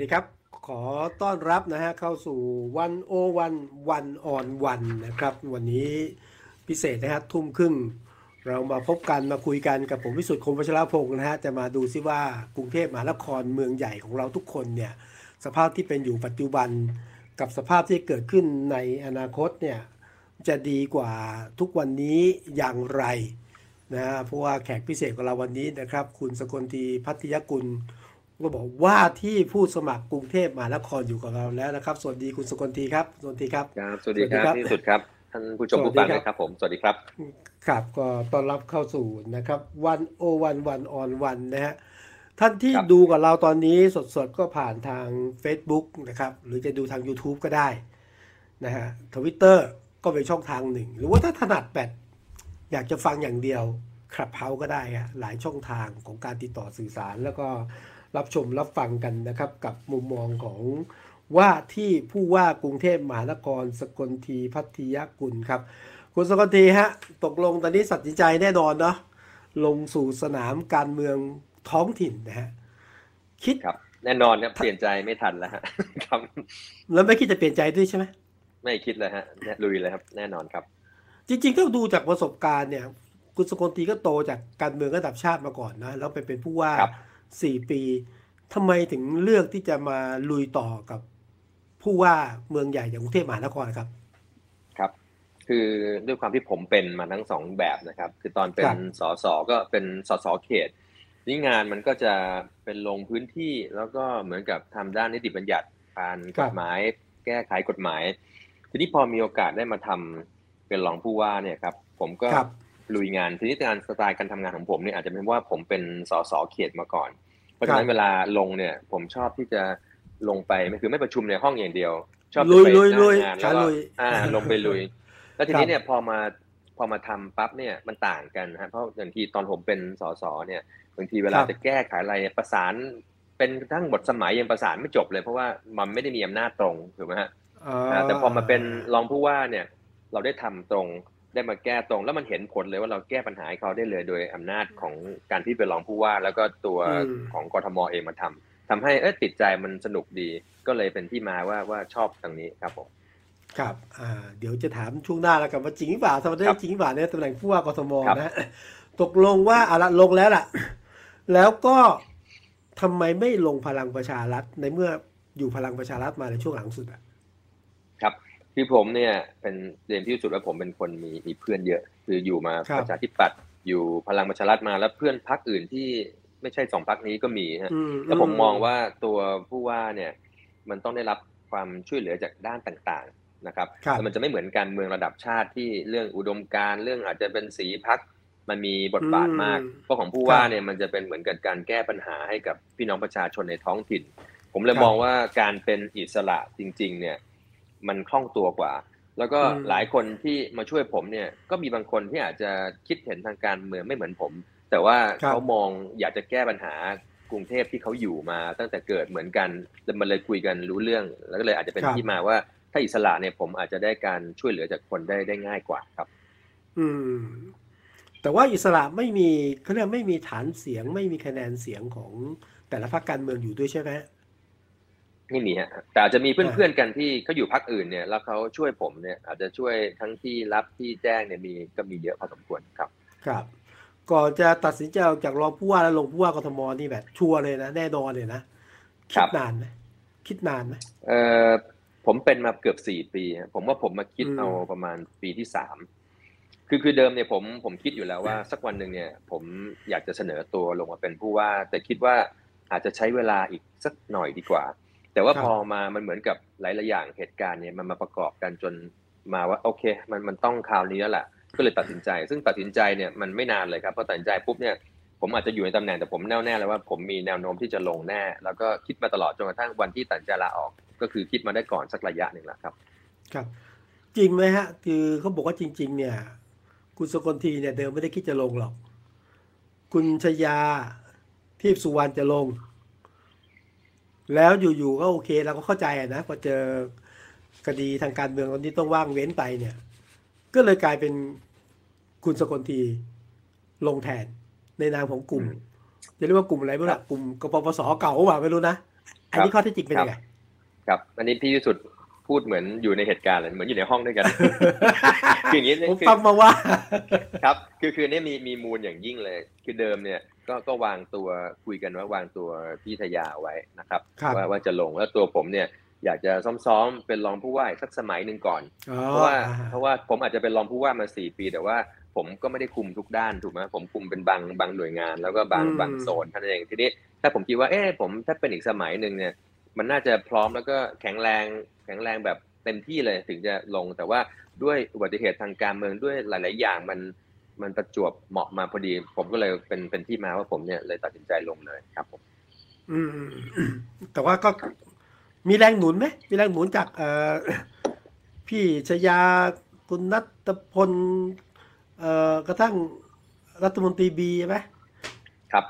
ดีครับ ขอต้อนรับนะฮะเข้าสู่วันโอวันวันออนวันนะครับ วันนี้พิเศษนะฮะทุ่มครึ่ง เรามาพบกันมาคุยกันกับผมวิสุทธิ์คมวัชรพงศ์นะฮะจะมาดูซิว่ากรุงเทพมหานครเมืองใหญ่ของเราทุกคนเนี่ยสภาพที่เป็นอยู่ปัจจุบันกับสภาพที่เกิดขึ้นในอนาคตเนี่ยจะดีกว่าทุกวันนี้อย่างไรนะฮะเพราะว่าแขกพิเศษของเราวันนี้นะครับ คุณสกลทีพัทยกุล ก็บอกว่าที่ผู้สมัครกรุงเทพมหานครอยู่กับเราแล้วนะครับ สวัสดีคุณสกลทีครับสวัสดีครับครับ สวัสดีคสวัสดีครัรับบที่สุดครับท่านผู้ชมสวัสดีผู้ฟังครับนะครับผม สวัสดีครับ ครับก็ต้อนรับเข้าสู่นะครับวันโอวันวันออนวันนะฮะท่านที่ครับดูกับเราตอนนี้สดๆ ก็ผ่านทาง Facebook นะครับ หรือจะดูทาง YouTube ก็ได้นะฮะทวิตเตอร์ก็เป็นช่องทางหนึ่ง หรือว่าถ้าถนัดแบบอยากจะฟังอย่างเดียวครับเฮาก็ได้อะหลายช่องทางของการติดต่อสื่อสารแล้วก็ รับชมรับฟังกันนะครับกับมุมมองของว่าที่ผู้ว่ากรุงเทพมหานครสกลทีพัทยกุลครับ คุณสกลทีฮะตกลงตอนนี้ตัดสินใจแน่นอนเนาะลงสู่สนามการเมืองท้องถิ่นนะฮะคิดครับแน่นอนครับเปลี่ยนใจไม่ทันแล้วฮะครับแล้วไม่คิดจะเปลี่ยนใจด้วยใช่ไหมไม่คิดเลยฮะเนี่ยลุยเลยครับ แน่นอนครับ จริงๆถ้าดูจากประสบการณ์เนี่ย คุณสกลทีก็โตจากการเมืองระดับชาติมาก่อนนะแล้วไปเป็นผู้ว่า ครับสี่ปีทำไมถึงเลือกที่จะมาลุยต่อกับผู้ว่าเมืองใหญ่อย่างกรุงเทพมหานครครับ ครับ คือด้วยความที่ผมเป็นมาทั้งสองแบบนะครับ คือตอนเป็ครันบสสก็เป็นสสเขตนี่งานมันก็จะเป็นลงพื้นที่แล้วก็เหมือนกับทำด้านนิติบัญญัติผ่านกฎหมาย แก้ไขกฎหมาย ทีนี้พอมีโอกาสได้มาทำเป็นรองผู้ว่าเนี่ยครับ ผมก็ครับ ลุยงานทีนี้การสไตล์การทำงานของผมเนี่ยอาจจะเป็นว่าผมเป็นสสเขตมาก่อน เพราะฉะนั้นเวลาลงเนี่ยผมชอบที่จะลงไปไม่คือไม่ประชุมในห้องอย่างเดียว ชอบจะลุยไปลุยหน้าลุยงานขาแล้วก็ลุยอ่าลงไปลุย แล้วทีครันี้บเนี่ยพอมาพอมาทำปั๊บเนี่ยมันต่างกันนะฮะเพราะอย่างที่ตอนผมเป็นสสเนี่ยบางทีเวลาครับจะแก้ไขอะไรเนี่ยประสานเป็นทั้งบทสมัยยังประสานไม่จบเลย เพราะว่ามันไม่ได้มีอำนาจตรงถูกไหมฮะอ่าอ่าแต่พอมาเป็นรองผู้ว่าเนี่ย เราได้ทำตรง ได้มาแก้ตรง แล้วมันเห็นผลเลยว่าเราแก้ปัญหาให้เขาได้เลยโดยอำนาจของการที่เป็นรองผู้ว่า แล้วก็ตัวอืมของกทมเองมาทำทำให้เออติดใจมันสนุกดี ก็เลยเป็นที่มาว่าว่าชอบตรงนี้ครับผมครับอ่าเดี๋ยวจะถามช่วงหน้าแล้วกันว่าจริงหรือเปล่าสมมติครับจริงหรือเปล่าเนี่ยตำแหน่งผู้ว่ากทมครับนะตกลงว่าอะละลงแล้วล่ะ แล้วก็ทำไมไม่ลงพลังประชารัฐในเมื่ออยู่พลังประชารัฐมาในช่วงหลังสุดอะ ครับคือผมเนี่ยเป็นเรียนที่สุดว่าผมเป็นคนมีมีเพื่อนเยอะ คืออยู่มาครับประชาธิปัตย์อยู่พลังประชารัฐมาแล้วเพื่อนพักอื่นที่ไม่ใช่สองพักนี้ก็มีฮะอืมแล้วผมมองว่าตัวผู้ว่าเนี่ยมันต้องได้รับความช่วยเหลือจากด้านต่างๆนะครับครับแล้วมันจะไม่เหมือนการเมืองระดับชาติที่เรื่องอุดมการณ์เรื่องอาจจะเป็นสีพักมันมีบทบาทมากอืมเพราะของผู้ว่าเนี่ยมันจะเป็นเหมือนกับการแก้ปัญหาให้กับพี่น้องประชาชนในท้องถิ่น ผมเลยครับมองว่าการเป็นอิสระจริง ๆ เนี่ย มันคล่องตัวกว่า แล้วก็อืมหลายคนที่มาช่วยผมเนี่ยก็มีบางคนที่อาจจะคิดเห็นทางการเมืองไม่เหมือนผม แต่ว่าครับเขามองอยากจะแก้ปัญหากรุงเทพที่เขาอยู่มาตั้งแต่เกิดเหมือนกันแล้วมันเลยคุยกันรู้เรื่อง แล้วก็เลยอาจจะเป็นครับที่มาว่าถ้าอิสระเนี่ยผมอาจจะได้การช่วยเหลือจากคนได้ได้ง่ายกว่าครับ อืม แต่ว่าอิสระไม่มีเขาเรียกไม่มีฐานเสียง ไม่มีคะแนนเสียงของแต่ละพรรคการเมืองอยู่ด้วยใช่ไหม ไม่มีฮะแต่อาจจะมีเพื่อนๆกันที่เขาอยู่พักอื่นเนี่ย แล้วเขาช่วยผมเนี่ย อาจจะช่วยทั้งที่รับที่แจ้งเนี่ยมีก็มีเยอะพอสมควรครับ ครับ ก่อนจะตัดสินใจออกจากรองผู้ว่าแล้วลงผู้ว่ากทมนี่แบบชัวร์เลยนะแน่นอนเลยนะคคิรัดบนานไหมคิดนานไหมเอ่อผมเป็นมาเกือบสี่ปีฮะผมว่าผมมาคิดอืมเอาประมาณปีที่สามคือคือเดิมเนี่ยผมผมคิดอยู่แล้วว่าสักวันหนึ่งเนี่ย ผมอยากจะเสนอตัวลงมาเป็นผู้ว่า แต่คิดว่าอาจจะใช้เวลาอีกสักหน่อยดีกว่า แต่ว่าพอมามันเหมือนกับหลายๆอย่างเหตุการณ์เนี่ยมันมาประกอบกันจนมาว่าโอเค มันมันต้องคราวนี้แล้วแหละก็เลยตัดสินใจ ซึ่งตัดสินใจเนี่ยมันไม่นานเลยครับพอตัดสินใจปุ๊บเนี่ยผมอาจจะอยู่ในตำแหน่งแต่ผมแน่วแน่เลยว่าผมมีแนวโน้มที่จะลงแน่ แล้วก็คิดมาตลอดจนกระทั่งวันที่ตัดสินใจลาออก ก็คือคิดมาได้ก่อนสักระยะหนึ่งแล้วครับ ครับ จริงไหมฮะ คือเขาบอกว่าจริง ๆ เนี่ย คุณสกลทีเนี่ยเดิมไม่ได้คิดจะลงหรอก คุณชยาทีพสุวรรณจะลง แล้วอยู่ๆก็โอเคเราก็เข้าใจอะนะพอเจอคดีทางการเมืองตอนนี้ต้องว่างเว้นไปเนี่ย ก็เลยกลายเป็นคุณสกลทีลงแทนในนามของกลุ่มอืมจะเรียกว่ากลุ่มอะไรไม่รู้ละกลุ่มกปปสเก่าหรือเปล่าไม่รู้นะอันนี้ข้อเที่จริงเป็นยังไงครับ อันนี้พี่วิสุทธ์พูดเหมือนอยู่ในเหตุการณ์เลยเหมือนอยู่ในห้องด้วยกันคืออย่างนี้ผมคือฟังมาว่า ครับ คือคือเนี่ยมีมีมูลอย่างยิ่งเลย คือเดิมเนี่ย ก็ก็วางตัวคุยกันว่าวางตัวพี่ทยาไว้นะครับครับว่าว่าจะลงแล้วตัวผมเนี่ยอยากจะซ้อมๆเป็นรองผู้ว่าอีกสักสมัยหนึ่งก่อนอ๋อเพราะว่าอ่เพราะว่าผมอาจจะเป็นรองผู้ว่ามาสี่ปี แต่ว่าผมก็ไม่ได้คุมทุกด้านถูกไหมผมคุมเป็นบางบางหน่วยงาน แล้วก็บางบางโซนเท่านั้นเองทีนี้ถ้าผมคิดว่าเออผมถ้าเป็นอีกสมัยหนึ่งเนี่ย มันน่าจะพร้อมแล้วก็แข็งแรงแข็งแรงแบบเต็มที่เลยถึงจะลงแต่ว่าด้วยอุบัติเหตุทางการเมืองด้วยหลาย ๆ อย่างมัน มันประจวบเหมาะมาพอดี ผมก็เลยเป็นเป็นที่มาว่าผมเนี่ยเลยตัดสินใจลงเลยครับผม อืมอืมแต่ว่าก็มีแรงหนุนไหมมีแรงหนุนจากเอ่อพี่ชยาคุณนัทพลเอ่อกระทั่งรัฐมนตรีบีใช่ไหมครับ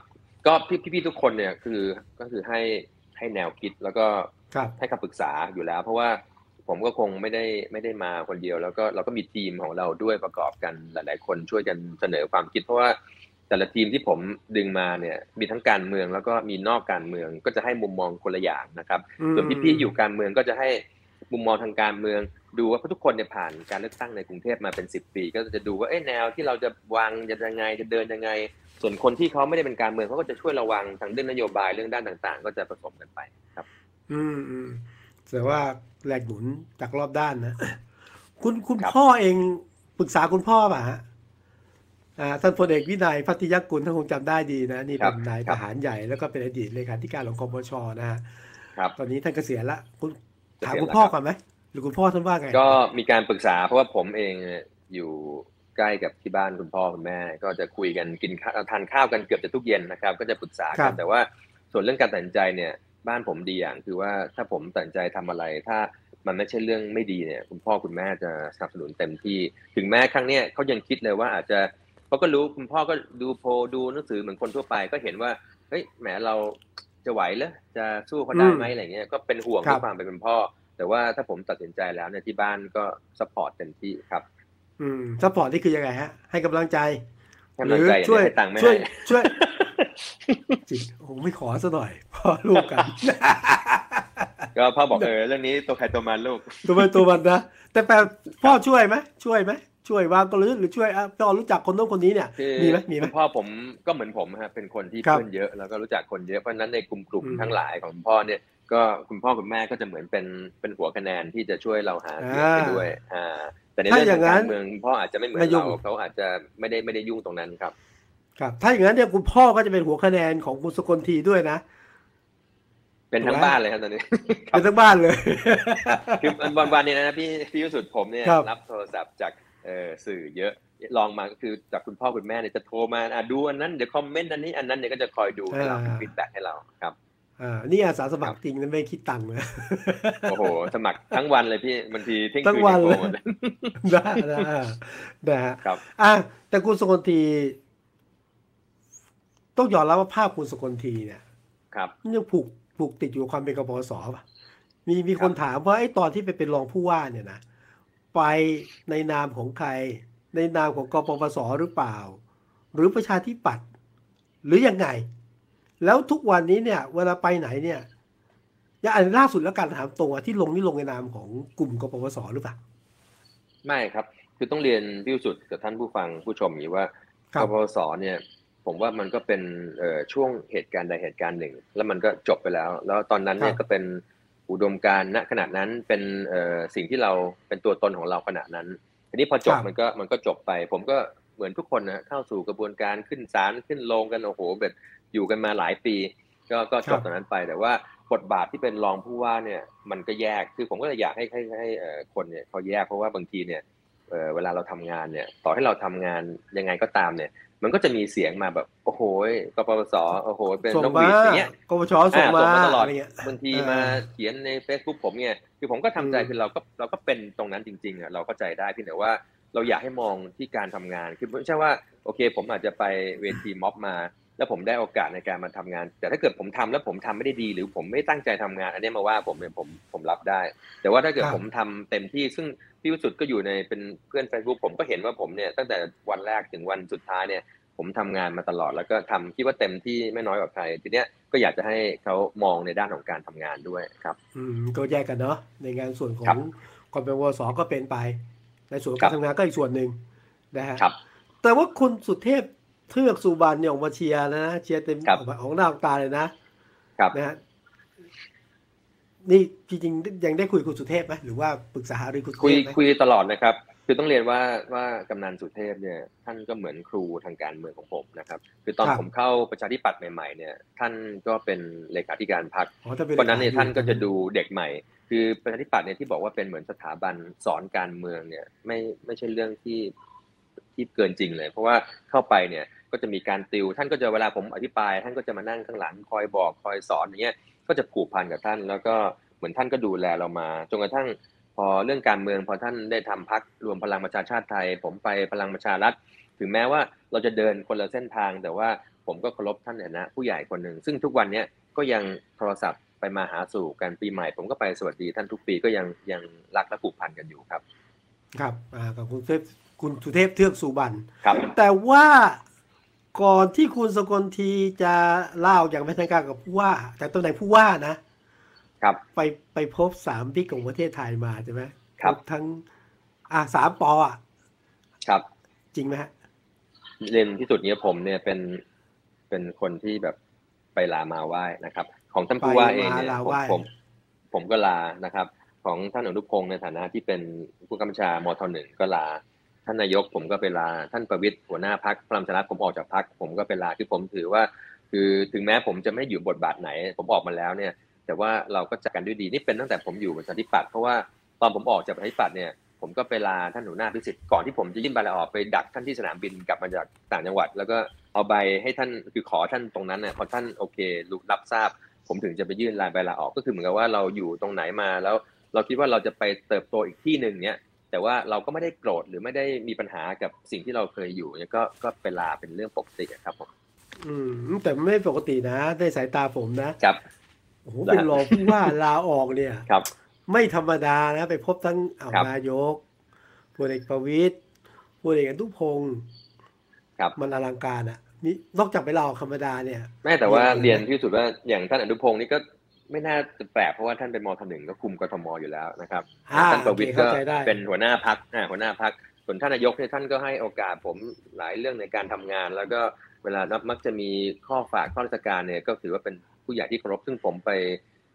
ก็พี่พี่ๆทุกคนเนี่ยคือก็คือให้ให้แนวคิดแล้วก็ครับให้คำปรึกษาอยู่แล้ว เพราะว่า ผมก็คงไม่ได้ไม่ได้มาคนเดียว แล้วก็เราก็มีทีมของเราด้วยประกอบกันหลาย ๆ คนช่วยกันเสนอความคิด เพราะว่าแต่ละทีมที่ผมดึงมาเนี่ยมีทั้งการเมืองแล้วก็มีนอกการเมืองก็จะให้มุมมองคนละอย่างนะครับอืมส่วนพี่ๆอยู่การเมืองก็จะให้มุมมองทางการเมือง ดูว่าเพราะทุกคนเนี่ยผ่านการเลือกตั้งในกรุงเทพมาเป็นสิบปี ก็จะดูว่าเอ๊ะแนวที่เราจะวางจะยังไงจะเดินยังไง ส่วนคนที่เขาไม่ได้เป็นการเมืองเขาก็จะช่วยระวังทางเรื่องนโยบายเรื่องด้านต่าง ๆ ก็จะผสมกันไปครับ อืมอืม แต่ว่าแรงหนุนจากรอบด้านนะ คุณคุณครับพ่อเองปรึกษาคุณพ่อป่ะฮะอ่าท่านพลเอกวินัยพัทยกุลท่านคงจำได้ดีนะ นี่เป็นนายทหารใหญ่แล้วก็เป็นอดีตเลขาธิการของคอปชนะฮะครับตอนนี้ท่านเกษียณละคุณถามเกษียณคุณแล้วพ่อครับก่อนไหมหรือคุณพ่อท่านว่าไง ก็มีการปรึกษาเพราะว่าผมเองเนี่ยอยู่ใกล้กับที่บ้านคุณพ่อคุณแม่ ก็จะคุยกันกินข้าวทานข้าวกันเกือบจะทุกเย็นนะครับ ก็จะปรึกษาครักันบแต่ว่าส่วนเรื่องการตัดสินใจเนี่ย บ้านผมดีอย่างคือว่าถ้าผมตัดสินใจทำอะไร ถ้ามันไม่ใช่เรื่องไม่ดีเนี่ยคุณพ่อคุณแม่จะสนับสนุนเต็มที่ ถึงแม้ครั้งเนี้ยเขายังคิดเลยว่าอาจจะเขาก็รู้คุณพ่อก็ดูโพลดูหนังสือเหมือนคนทั่วไปก็เห็นว่าเฮ้ยแหมเราจะไหวเหรอจะสู้เขาได้ไหมอะไรเงี้ยก็เป็นห่วงครับด้วยความเป็นพ่อ แต่ว่าถ้าผมตัดสินใจแล้วเนี่ยที่บ้านก็ support เต็มที่ครับ อืม support นี่คือยังไงฮะ ให้กำลังใจ ให้กำลังใจหรือช่วยให้ตังค์ไม่ช่วยให้ช่วยจริงโอ้ไม่ขอซะหน่อยพ่อลูกกัน ก็พ่อบอกเออเรื่องนี้ตัวใครตัวมันลูก ตัวมันตัวมันนะ แต่แปลพ่อช่วยไหมช่วยไหมช่วยวางกลยุทธ์หรือช่วยอะพ่อรู้จักคนโน้นคนนี้เนี่ยคือมีไหมมีไหมคุณพ่อผมก็เหมือนผมฮะเป็นคนที่ครับเพื่อนเยอะแล้วก็รู้จักคนเยอะเพราะฉะนั้นในกลุ่มกลุ่มอืมทั้งหลายของคุณพ่อเนี่ย ก็คุณพ่อคุณแม่ก็จะเหมือนเป็นเป็นหัวคะแนนที่จะช่วยเราหาเสียงไปด้วย อ่า แต่ในเรื่องถ้าอขย่าองงนั้กานรเมืองคุณพ่ออาจจะไม่เหมือนไม่ยุ่งเราเขาอาจจะไม่ได้ไม่ได้ยุ่งตรงนั้นครับ ครับ ถ้าอย่างนั้นเนี่ยคุณพ่อก็จะเป็นหัวคะแนนของคุณสกลทีด้วยนะเป็นทั้งบ้านเลยครับตอนนี้เป็นทั้งบ้านเลยคือวันวันๆนี้นะพี่พี่วิสุทธ์ผมเนี่ยครับรับโทรศัพท์จากเอ่อสื่อเยอะลองมาก็คือจากคุณพ่อคุณแม่เนี่ยจะโทรมาอะดูอันนั้นเดี๋ยว comment อันนี้อันนั้นเนี่ยก็จะคอยดูให้เรา feedback ให้เราครับ อ่านี่อาสาสมัครจริงนะไม่คิดตังค์นะโอ้โห สมัครทั้งวันเลยพี่บางทีเที่ยงทั้งคืนวันยังเลยโทรมาเลยได้นะอ่านะฮะครับอะแต่คุณสกลทีต้องยอมรับว่าภาพคุณสกลทีเนี่ย ครับมันยังผูกผูกติดอยู่กับความเป็นกปปสป่ะมีมีคนถามว่าไอ้ตอนที่ไปเป็นรองผู้ว่าเนี่ยนะไปในนามของใคร ในนามของกปปสหรือเปล่า หรือประชาธิปัตย์หรือยังไง แล้วทุกวันนี้เนี่ย เวลาไปไหนเนี่ยอย่างอันล่าสุดแล้วการถามตรงอะที่ลงนี่ลงในนามของกลุ่มกปปสหรือเปล่าไม่ครับ คือต้องเรียนพี่วิสุทธ์กับท่านผู้ฟังผู้ชมอย่างนี้ว่าครักบปปสเนี่ย ผมว่ามันก็เป็นเอ่อช่วงเหตุการณ์ใดเหตุการณ์หนึ่ง แล้วมันก็จบไปแล้ว แล้วตอนนั้นเนี่ยครับก็เป็นอุดมการณ์ณขณะนั้นเป็นเอ่อสิ่งที่เราเป็นตัวตนของเราขณะนั้นทีนี้พอจบครับมันก็มันก็จบไป ผมก็เหมือนทุกคนนะเข้าสู่กระบวนการขึ้นศาลขึ้นโรงกันโอ้โหแบบ อยู่กันมาหลายปี ก็ก็จบตรงนั้นไป แต่ว่าบทบาทที่เป็นรองผู้ว่าเนี่ยมันก็แยกคือผมก็เลยอยากให้ให้ให้เอ่อคนเนี่ยเขาแยกเพราะว่าบางทีเนี่ยเอ่อเวลาเราทำงานเนี่ย ต่อให้เราทำงานยังไงก็ตามเนี่ย มันก็จะมีเสียงมาแบบโอ้โหกปปสโอ้โหเป็นส่งนกหมาวีดอย่างเงี้ยกปชส่งมาอ่าส่งมาตลอดะไรเงี้ยบางทีเออมาเขียนใน Facebook ผมเนี่ยคือผมก็ทำใจอืมคือเราก็เราก็เป็นตรงนั้นจริงๆอะเราเข้าใจได้เพียงแต่ว่าเราอยากให้มองที่การทำงานคือไม่ใช่ว่าโอเค ผมอาจจะไปเวทีม็อบมา แล้วผมได้โอกาสในการมาทำงาน แต่ถ้าเกิดผมทำแล้วผมทำไม่ได้ดี หรือผมไม่ตั้งใจทำงาน อันนี้มาว่าผมเนี่ยผมผมรับได้ แต่ว่าถ้าเกิดครับผมทำเต็มที่ซึ่งพี่วิสุทธ์ก็อยู่ในเป็นเพื่อน Facebook ผมก็เห็นว่าผมเนี่ยตั้งแต่วันแรกถึงวันสุดท้ายเนี่ยผผมทำงานมาตลอดแล้วก็ทำคิดว่าเต็มที่ไม่น้อยกว่าใครทีเนี้ยก็อยากจะให้เขามองในด้านของการทำงานด้วยครับ อืมก็แยกกันเนาะในงานส่วนขอครังบความเป็นวสก็เป็นไป ในส่วนครัการบทำงานก็อีกส่วนหนึ่งนะฮะครับแต่ว่าคุณสุเทพ เทือกสุบรรณเนี่ยออกมาเชียร์นะเชียร์เต็มครับออกมาออกหน้าออกตาเลยนะครับนะฮะนี่จริงๆยังได้คุยกับคุณสุเทพไหมหรือว่าปรึกษาหารือคุณสุคุยเทพไหมคุยตลอดนะครับ คือต้องเรียนว่าว่ากำนันสุเทพเนี่ยท่านก็เหมือนครูทางการเมืองของผมนะครับ คือตอนผมเข้าประชาธิปัตย์ใหม่ๆเนี่ยท่านก็เป็นเลขาธิการพรรคอ๋อถ้าเป็นวันนั้นเนี่ยท่านก็จะดูเด็กใหม่ คือประชาธิปัตย์เนี่ยที่บอกว่าเป็นเหมือนสถาบันสอนการเมืองเนี่ยไม่ไม่ใช่เรื่องที่ที่เกินจริงเลย เพราะว่าเข้าไปเนี่ย ก็จะมีการติว ท่านก็จะเวลาผมอธิบาย ท่านก็จะมานั่งข้างหลังคอยบอกคอยสอนอย่างเงี้ยก็จะผูกพันกับท่าน แล้วก็เหมือนท่านก็ดูแลเรามาจนกระทั่งพอเรื่องการเมืองพอท่านได้ทำพักรวมพลังประชาชาติไทย ผมไปพลังประชารัฐถึงแม้ว่าเราจะเดินคนละเส้นทาง แต่ว่าผมก็เคารพท่านในฐานะผู้ใหญ่คนหนึ่งซึ่งทุกวันเนี้ยก็ยังโทรศัพท์ไปมาหาสู่กันปีใหม่ ผมก็ไปสวัสดีท่านทุกปีก็ยังยังรักและผูกพันกันอยู่ครับ ครับอ่ากับคุณสุเทพคุณสุเทพเทือกสุบรรณครับแต่ว่า ก่อนที่คุณสกลทีจะเล่าอย่างเป็นทางการกับผู้ว่าจากตำแหน่งผู้ว่านะ ครับ ไปไปพบสามบิ๊กของประเทศไทยมาใช่ไหมครับพทั้ง อ่าสามปออะ ครับ จริงไหมฮะเรียนที่สุดเนี้ยผมเนี่ยเป็นเป็นคนที่แบบไปลามาไหว้นะครับ ของท่านผู้ว่าเองเนี่ยไปลาผมไหว้ผมผมก็ลานะครับ ของท่านอนุพงศ์ในฐานะที่เป็นผู้กำกับชามทหนึ่งก็ลา ท่านนายกผมก็ไปลา ท่านประวิตรหัวหน้าพักพลังประชารัฐผมออกจากพักผมก็ไปลาคือผมถือว่า คือถึงแม้ผมจะไม่อยู่บทบาทไหน ผมออกมาแล้วเนี่ย แต่ว่าเราก็จัดกันด้วยดีนี่เป็นตั้งแต่ผมอยู่ประชาธิปัตย์เพราะว่าตอนผมออกจากประชาธิปัตย์เนี่ยผมก็ไปลาท่านหัวหน้าพิสิทธิ์ก่อนที่ผมจะยื่นใบลาออกไปดักท่านที่สนามบินกลับมาจากต่างจังหวัด แล้วก็เอาใบให้ท่านคือขอท่านตรงนั้นเนี่ยพอท่านโอเครับทราบ ผมถึงจะไปยื่นลายใบลาออกก็คือเหมือนกับว่าเราอยู่ตรงไหนมาแล้วเราคิดว่าเราจะไปเติบโตอีกที่หนึ่งเนี่ย แต่ว่าเราก็ไม่ได้โกรธหรือไม่ได้มีปัญหากับสิ่งที่เราเคยอยู่เนี่ยก็ก็ไปลาเป็นเรื่องปกติอะครับผมอืมแต่ไม่ปกตินะในสายตาผมนะครับโอ้โหเป็นรองผู้ว่าลาออกเนี่ยครับ ไม่ธรรมดานะ ไปพบทั้งเอาครับนายกพลเอกประวิตรพลเอกอนุพงศ์ครับมันอลังการอะนี่นอกจากไปลาออกธรรมดาเนี่ยแม่แต่ว่าเรีเรียยนนที่สุดว่าอย่างท่านอนุพงศ์นี่ก็ ไม่น่าจะแปลกเพราะว่าท่านเป็นมทหนึ่งก็คุมกทมอยู่แล้วนะครับอ่าท่านประวิตรโอเคก็เข้าใจได้เป็นหัวหน้าพักหัวหน้าพักส่วนท่านนายกเนี่ยท่านก็ให้โอกาสผมหลายเรื่องในการทำงาน แล้วก็เวลานับมักจะมีข้อฝากข้อราชการเนี่ยก็ถือว่าเป็นผู้ใหญ่ที่เคารพซึ่งผมไป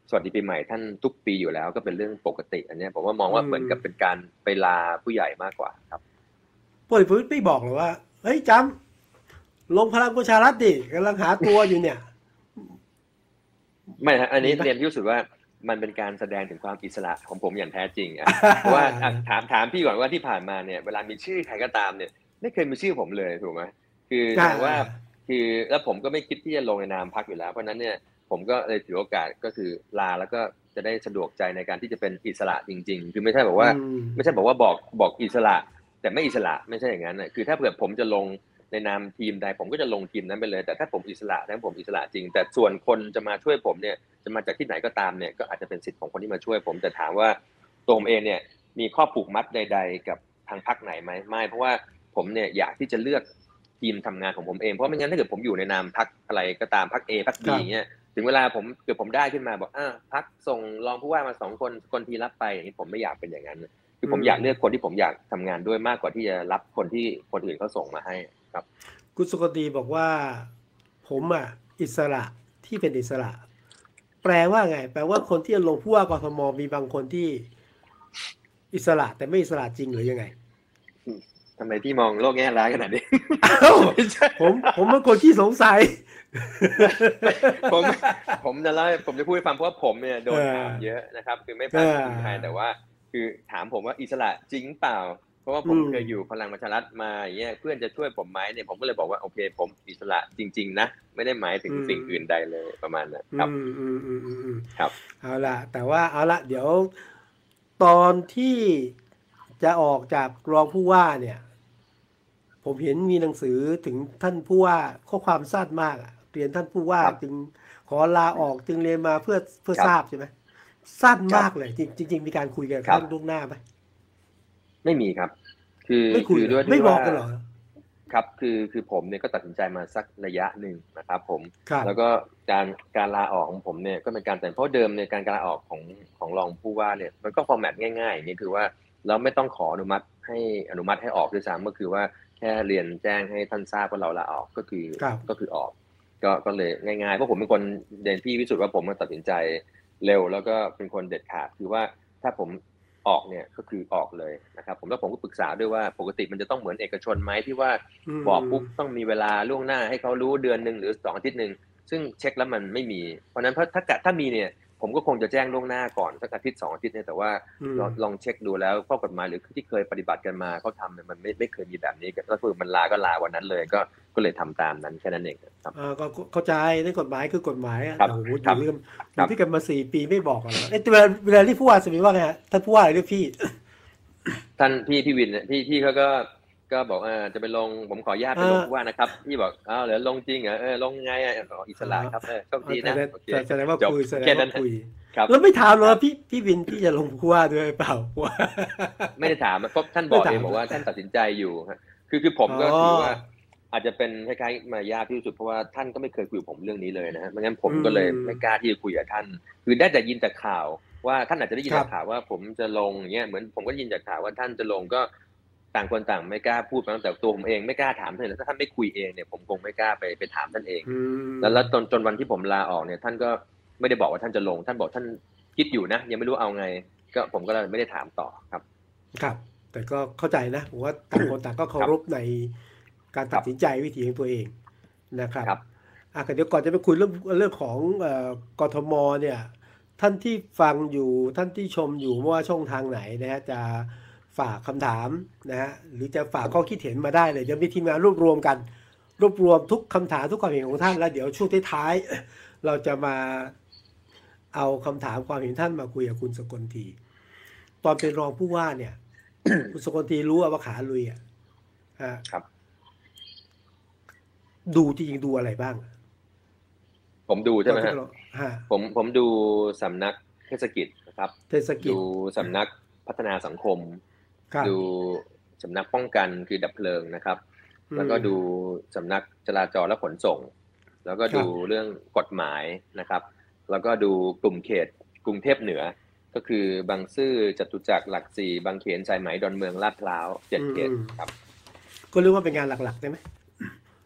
สวัสดีปีใหม่ท่านทุกปีอยู่แล้วก็เป็นเรื่องปกติ อันเนี้ยผมว่ามองว่าเหมือนกับเป็นการไปลาผู้ใหญ่มากกว่าครับพลเอกประวิตรไม่บอกเลยว่าเฮ้ยจำลงพลังประชารัฐดิกำลังหาตัวอยู่เนี่ย ไม่ฮะอันนี้มีปะเรียนที่รู้สึกว่ามันเป็นการแสดงถึงความอิสระของผมอย่างแท้จริงอะเพราะว่าอะถามถามพี่ก่อนว่าที่ผ่านมาเนี่ยเวลามีชื่อใครก็ตามเนี่ย ไม่เคยมีชื่อผมเลยถูกไหมคืออ่าแต่ว่าคือแล้วผมก็ไม่คิดที่จะลงในนามพักอยู่แล้ว เพราะฉะนั้นเนี่ยผมก็เลยถือโอกาสก็คือลาแล้วก็จะได้สะดวกใจในการที่จะเป็นอิสระจริง ๆ คือไม่ใช่บอกว่าอืมไม่ใช่บอกว่าบอกบอกอิสระ แต่ไม่อิสระไม่ใช่อย่างนั้นนะคือถ้าเกิดผมจะลง ในนามทีมใดผมก็จะลงทีมนั้นไปเลย แต่ถ้าผมอิสระนั้นผมอิสระจริง แต่ส่วนคนจะมาช่วยผมเนี่ยจะมาจากที่ไหนก็ตามเนี่ยก็อาจจะเป็นสิทธิ์ของคนที่มาช่วยผมแต่ถามว่าตัวผมเองเนี่ยมีข้อผูกมัดใด ๆ กับทางพักไหนไหมไม่เพราะว่าผมเนี่ยอยากที่จะเลือกทีมทำงานของผมเองเพราะไม่งั้นถ้าเกิดผมอยู่ในนามพักอะไรก็ตามพักเอพักบีครับเงี้ยถึงเวลาผมเกิดผมได้ขึ้นมาบอกอ่าพักส่งรองผู้ว่ามาสองคนคนทีรับไปอย่างนี้ผมไม่อยากเป็นอย่างนั้นคือผมอยากเลือกคนที่ผมอยากทำงานด้วยมากกว่าที่จะรับคนที่คนอื่นเขาส่งมาให้ ครับคุณสุกตีบอกว่า ผมอะอิสระที่เป็นอิสระ แปลว่าไง แปลว่าคนที่จะลงผู้ว่ากทมมีบางคนที่อิสระแต่ไม่อิสระจริงหรือยังไงทำไมพี่มองโลกแง่ร้ายขนาดนี้เอ้าไม่ใช่ผมผมเป็นคนที่สงสัย ผมผมจะเล่าให้ผมจะพูดให้ฟังเพราะว่าผมเนี่ยโดนเออถามเยอะนะครับ คือไม่พลาดเออถึงใครแต่ว่า คือถามผมว่าอิสระจริงเปล่า เพราะว่าผมอืมเคยอยู่พลังประชารัฐมาอย่างเงี้ยเพื่อนจะช่วยผมไหมเนี่ยผมก็เลยบอกว่าโอเค ผมอิสระจริง ๆ นะ ไม่ได้หมายถึงสิ่งอื่นใดเลยประมาณนั้นครับอืมอืมอืมอืมอืมครับเอาละแต่ว่าเอาละเดี๋ยวตอนที่จะออกจากรองผู้ว่าเนี่ย ผมเห็นมีหนังสือถึงท่านผู้ว่าข้อความสั้นมากอะเรียนท่านผู้ว่าครับจึงขอลาออกจึงเรียนมาเพื่อเพื่อครับทราบใช่ไหมสั้นครับมากเลย จริงจริงๆมีการคุยกันครับท่านล่วงหน้าไหม ไม่มีครับ คือไม่คุยคือด้วยไม่ที่บอกว่ากันเหรอครับคือคือผมเนี่ยก็ตัดสินใจมาสักระยะหนึ่งนะครับ ผมครับแล้วก็การการลาออกของผมเนี่ยก็เป็นการแต่งเพราะเดิมในยการลาออกของของรองผู้ว่าเนี่ยมันก็ฟอร์แมตง่ายๆอย่างนี้คือว่าเราไม่ต้องขออนุมัติให้อนุมัติให้ออกด้วยซ้ำก็คือว่าแค่เรียนแจ้งให้ท่านทราบว่าเราลาออกก็คือครับก็คือออก ก็ก็เลยง่ายๆเพราะผมเป็นคนเด่นพี่วิสุทธ์ว่าผมมาตัดสินใจเร็ว แล้วก็เป็นคนเด็ดขาดคือว่าถ้าผม ออกเนี่ยก็คือออกเลยนะครับผมแล้วผมก็ปรึกษาด้วยว่าปกติมันจะต้องเหมือนเอกชนไหมที่ว่ามบอกปุ๊บต้องมีเวลาล่วงหน้าให้เขารู้เดือนหนึ่งหรือสองอาทิตย์หนึ่งซึ่งเช็คแล้วมันไม่มี เพราะฉะนั้นถ้าถ้าถ้ามีเนี่ย ผมก็คงจะแจ้งล่วงหน้าก่อนสักอาทิตย์สองอาทิตย์เนี่ยแต่ว่าอืมลองลองเช็คดูแล้วข้อกฎหมายหรือที่เคยปฏิบัติกันมาเขาทำเนี่ยมันไม่ไม่เคยมีแบบนี้ก็คือมันลาก็ลาวันนั้นเลยก็ก็เลยทำตามนั้นแค่นั้นเองครับอ่าก็ก็เข้าใจในกฎหมายคือกฎหมายอะครับโอ้โหอครับยู่เรื่องอครับยู่ที่กันมาสี่ปีไม่บอกกันเหรอเอ้ยเวลาเวลาที่ผู้ว่าสมิว่าไงฮะท่านผู้ว่าเรียกพี่ ท่านพี่พี่วินเนี่ยพี่พี่เขาก็ ก็บอกอ่าจะไปลงผมขออนุญาตไปลงเออผู้ว่านะครับพี่บอกอ้าวเหรอลงจริงเหรอเออลงไงอะอ๋ออิสระครับเออโชคดีนะแสดงโอเคแสดงว่าจบคุยแสดงแค่นั้ว่านคุยครับแล้วไม่ถามเหรอพี่พี่วินพี่จะลงผู้ว่าด้วยเปล่าว่าไม่ได้ถามเพราะท่านบอกไม่ถามเองบอกว่าท่านตัดสินใจอยู่ฮะคือคือผมก็อ๋อถือว่าอาจจะเป็นคล้ายๆมารยาทที่สุดเพราะว่าท่านก็ไม่เคยคุยกับผมเรื่องนี้เลยนะฮะไม่งั้นผมก็เลยไม่กล้าที่จะคุยกับท่าน คือได้แต่ยินแต่ข่าวว่าท่านอาจจะได้ยินจากข่าวว่าผมจะลงอย่างเงี้ยเหมือนผมก็ยินจากข่าวว่าท่านจะลงก็ ต่างคนต่างไม่กล้าพูดมาแต่ตัวผมเองไม่กล้าถามท่านเลยถ้าท่านไม่คุยเองเนี่ยผมคงไม่กล้าไปไปถามท่านเองอืมแล้วแล้วจนจนวันที่ผมลาออกเนี่ย ท่านก็ไม่ได้บอกว่าท่านจะลง ท่านบอกท่านคิดอยู่นะยังไม่รู้เอาไง ก็ผมก็เลยไม่ได้ถามต่อครับ ครับ แต่ก็เข้าใจนะผมว่าต่างคนต่างก็เคารพในการตัดสินใจวิธีของตัวเองนะครับครับอะเดี๋ยวก่อนจะไปคุยเรื่องเรื่องของเอ่อกทมเนี่ย ท่านที่ฟังอยู่ท่านที่ชมอยู่ไม่ว่าช่องทางไหนนะฮะจะ ฝากคำถามนะฮะหรือจะฝากข้อคิดเห็นมาได้เลยเดี๋ยวมีทีมงานรวบรวมกัน รวบรวมทุกคำถามทุกความเห็นของท่านแล้วเดี๋ยวช่วงท้ายๆเราจะมาเอาคำถามความเห็นท่านมาคุยกับคุณสกลทีตอนเป็นรองผู้ว่าเนี่ย คุณสกลทีรู้ว่าขาลุยอะอะครับ ดูจริงๆดูอะไรบ้าง ผมดูใช่ไหมตอนที่ฮะเราฮะผมผมดูสำนักเทศกิจนะครับ เทศกิจดูสำนักพัฒนาสังคมครับ ดูสำนักป้องกันคือดับเพลิงนะครับอืมแล้วก็ดูสำนักจราจรและขนส่ง แล้วก็ครับดูเรื่องกฎหมายนะครับ แล้วก็ดูกลุ่มเขตกรุงเทพเหนือ ก็คือบางซื่อจตุจักรหลักสี่บางเขนสายไหมดอนเมืองลาดพร้าวเจ็ดเขตครับ ก็เรียกว่าเป็นงานหลักๆได้ไหม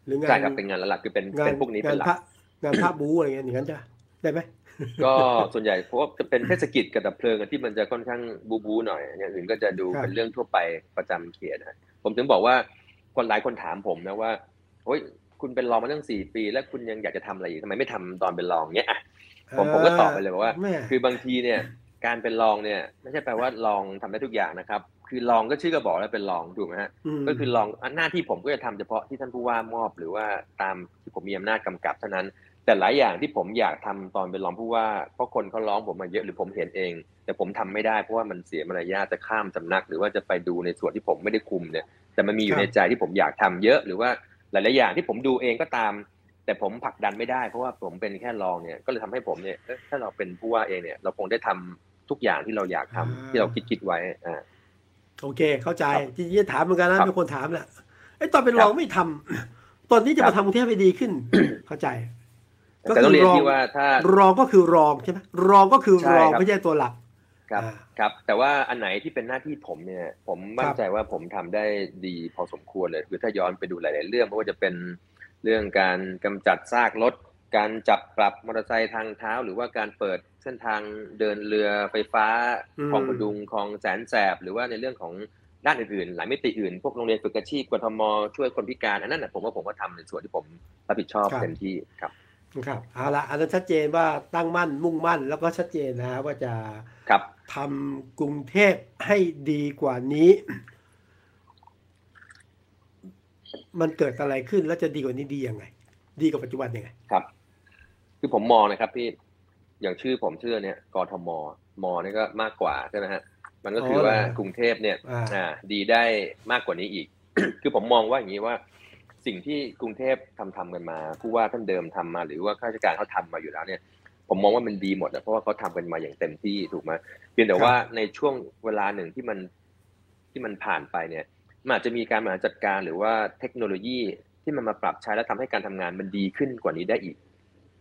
หรืองานใช่ครับเป็นงานหลักๆคือเป็นงาเป็นนพวกนี้เป็นหลังานพระกงานพระบูอะไรเงี้ยอย่างนั้นจะได้ไหม ก็ส่วนใหญ่เพราะว่าจะเป็นเทศกิจกับดับเพลิงอะที่มันจะค่อนข้างบูบูหน่อยอย่างอื่นก็จะดูครับเป็นเรื่องทั่วไปประจำเขตนะผมถึงบอกว่าคนหลายคนถามผมนะว่าโอ้ยคุณเป็นรองมาตั้งสี่ปี แล้วคุณยังอยากจะทำอะไรอีกทำไมไม่ทำตอนเป็นรองเนี้ยอะผมผมก็ตอบไปเลยว่าแม่คือบางทีเนี่ยการเป็นรองเนี่ยไม่ใช่แปลว่ารองทำได้ทุกอย่างนะครับ คือรองก็ชื่อก็บอกแล้วเป็นรองถูกไหมฮะมก็คือรองหน้าที่ผมก็จะทำเฉพาะที่ท่านผู้ว่ามอบ หรือว่าตามที่ผมมีอำนาจกำกับเท่านั้น แต่หลายอย่างที่ผมอยากทำตอนเป็นรองผู้ว่าเพราะคนเขาร้องผมมาเยอะหรือผมเห็นเอง แต่ผมทำไม่ได้เพราะว่ามันเสียมารยาทจะข้ามสำนัก หรือว่าจะไปดูในส่วนที่ผมไม่ได้คุมเนี่ย แต่มันมีอยู่ในใจที่ผมอยากทำเยอะ หรือว่าหลายๆอย่างที่ผมดูเองก็ตาม แต่ผมผลักดันไม่ได้เพราะว่าผมเป็นแค่รองเนี่ยก็เลยทำให้ผมเนี่ยเอ๊ะถ้าเราเป็นผู้ว่าเองเนี่ย เราคงได้ทำทุกอย่างที่เราอยากทำที่เราคิดคิดๆไว้อ่าโอเค เข้าใจครับจริงๆถามเหมือนกันนะครับมีคนถามแหละไอ้ยตอนเป็นครัรบองไม่ทำตอนนี้จะครัมาบทำกรุงเทพให้ดีขึ้น เข้าใจ ก็แต่คือต้องเรียนรองที่ว่าถ้ารองก็คือรองใช่ไหมรองก็คือใช่รองครับไม่ใช่ตัวหลักครับอ่าครับแต่ว่าอันไหนที่เป็นหน้าที่ผมเนี่ย ผมมั่คนรับใจว่าผมทำได้ดีพอสมควรเลยคือถ้าย้อนไปดูหลาย ๆ เรื่องไม่ว่าจะเป็นเรื่องการกำจัดซากรถ การจับปรับมอเตอร์ไซค์ทางเท้า หรือว่าการเปิดเส้นทางเดินเรือไฟฟ้าอืมคลองประดุงคลองแสนแสบ หรือว่าในเรื่องของด้านอื่น ๆ หลายมิติอื่น พวกโรงเรียนฝึกอาชีพกทมช่วยคนพิการอันนั้นนะผมว่าผมก็ทำในส่วนที่ผมรับผิดชอบเต็มที่ครับ ครับเอาละอันนั้นชัดเจนว่าตั้งมั่นมุ่งมั่น แล้วก็ชัดเจนนะว่าจะครับทำกรุงเทพให้ดีกว่านี้ มันเกิดอะไรขึ้นแล้วจะดีกว่านี้ดียังไง ดีกว่าปัจจุบันยังไงครับ คือผมมองนะครับพี่อย่างชื่อผมชื่อเนี่ยกทมมนี่ก็มากกว่าใช่ไหมฮะมันก็คืออ๋อเหรอว่ากรุงเทพเนี่ยอ่าอ่า ดีได้มากกว่านี้อีก คือผมมองว่าอย่างนี้ว่า สิ่งที่กรุงเทพทำทำกันมาผู้ว่าท่านเดิมทำมา หรือว่าข้าราชการเขาทำมาอยู่แล้วเนี่ยผมมองว่ามันดีหมดนะเพราะว่าเขาทำกันมาอย่างเต็มที่ถูกไหมเพียงแต่ว่าในช่วงเวลาหนึ่งที่มันที่มันผ่านไปเนี่ยมันอาจจะมีการบริหารจัดการหรือว่าเทคโนโลยีที่มันมาปรับใช้แล้วทำให้การทำงานมันดีขึ้นกว่านี้ได้อีก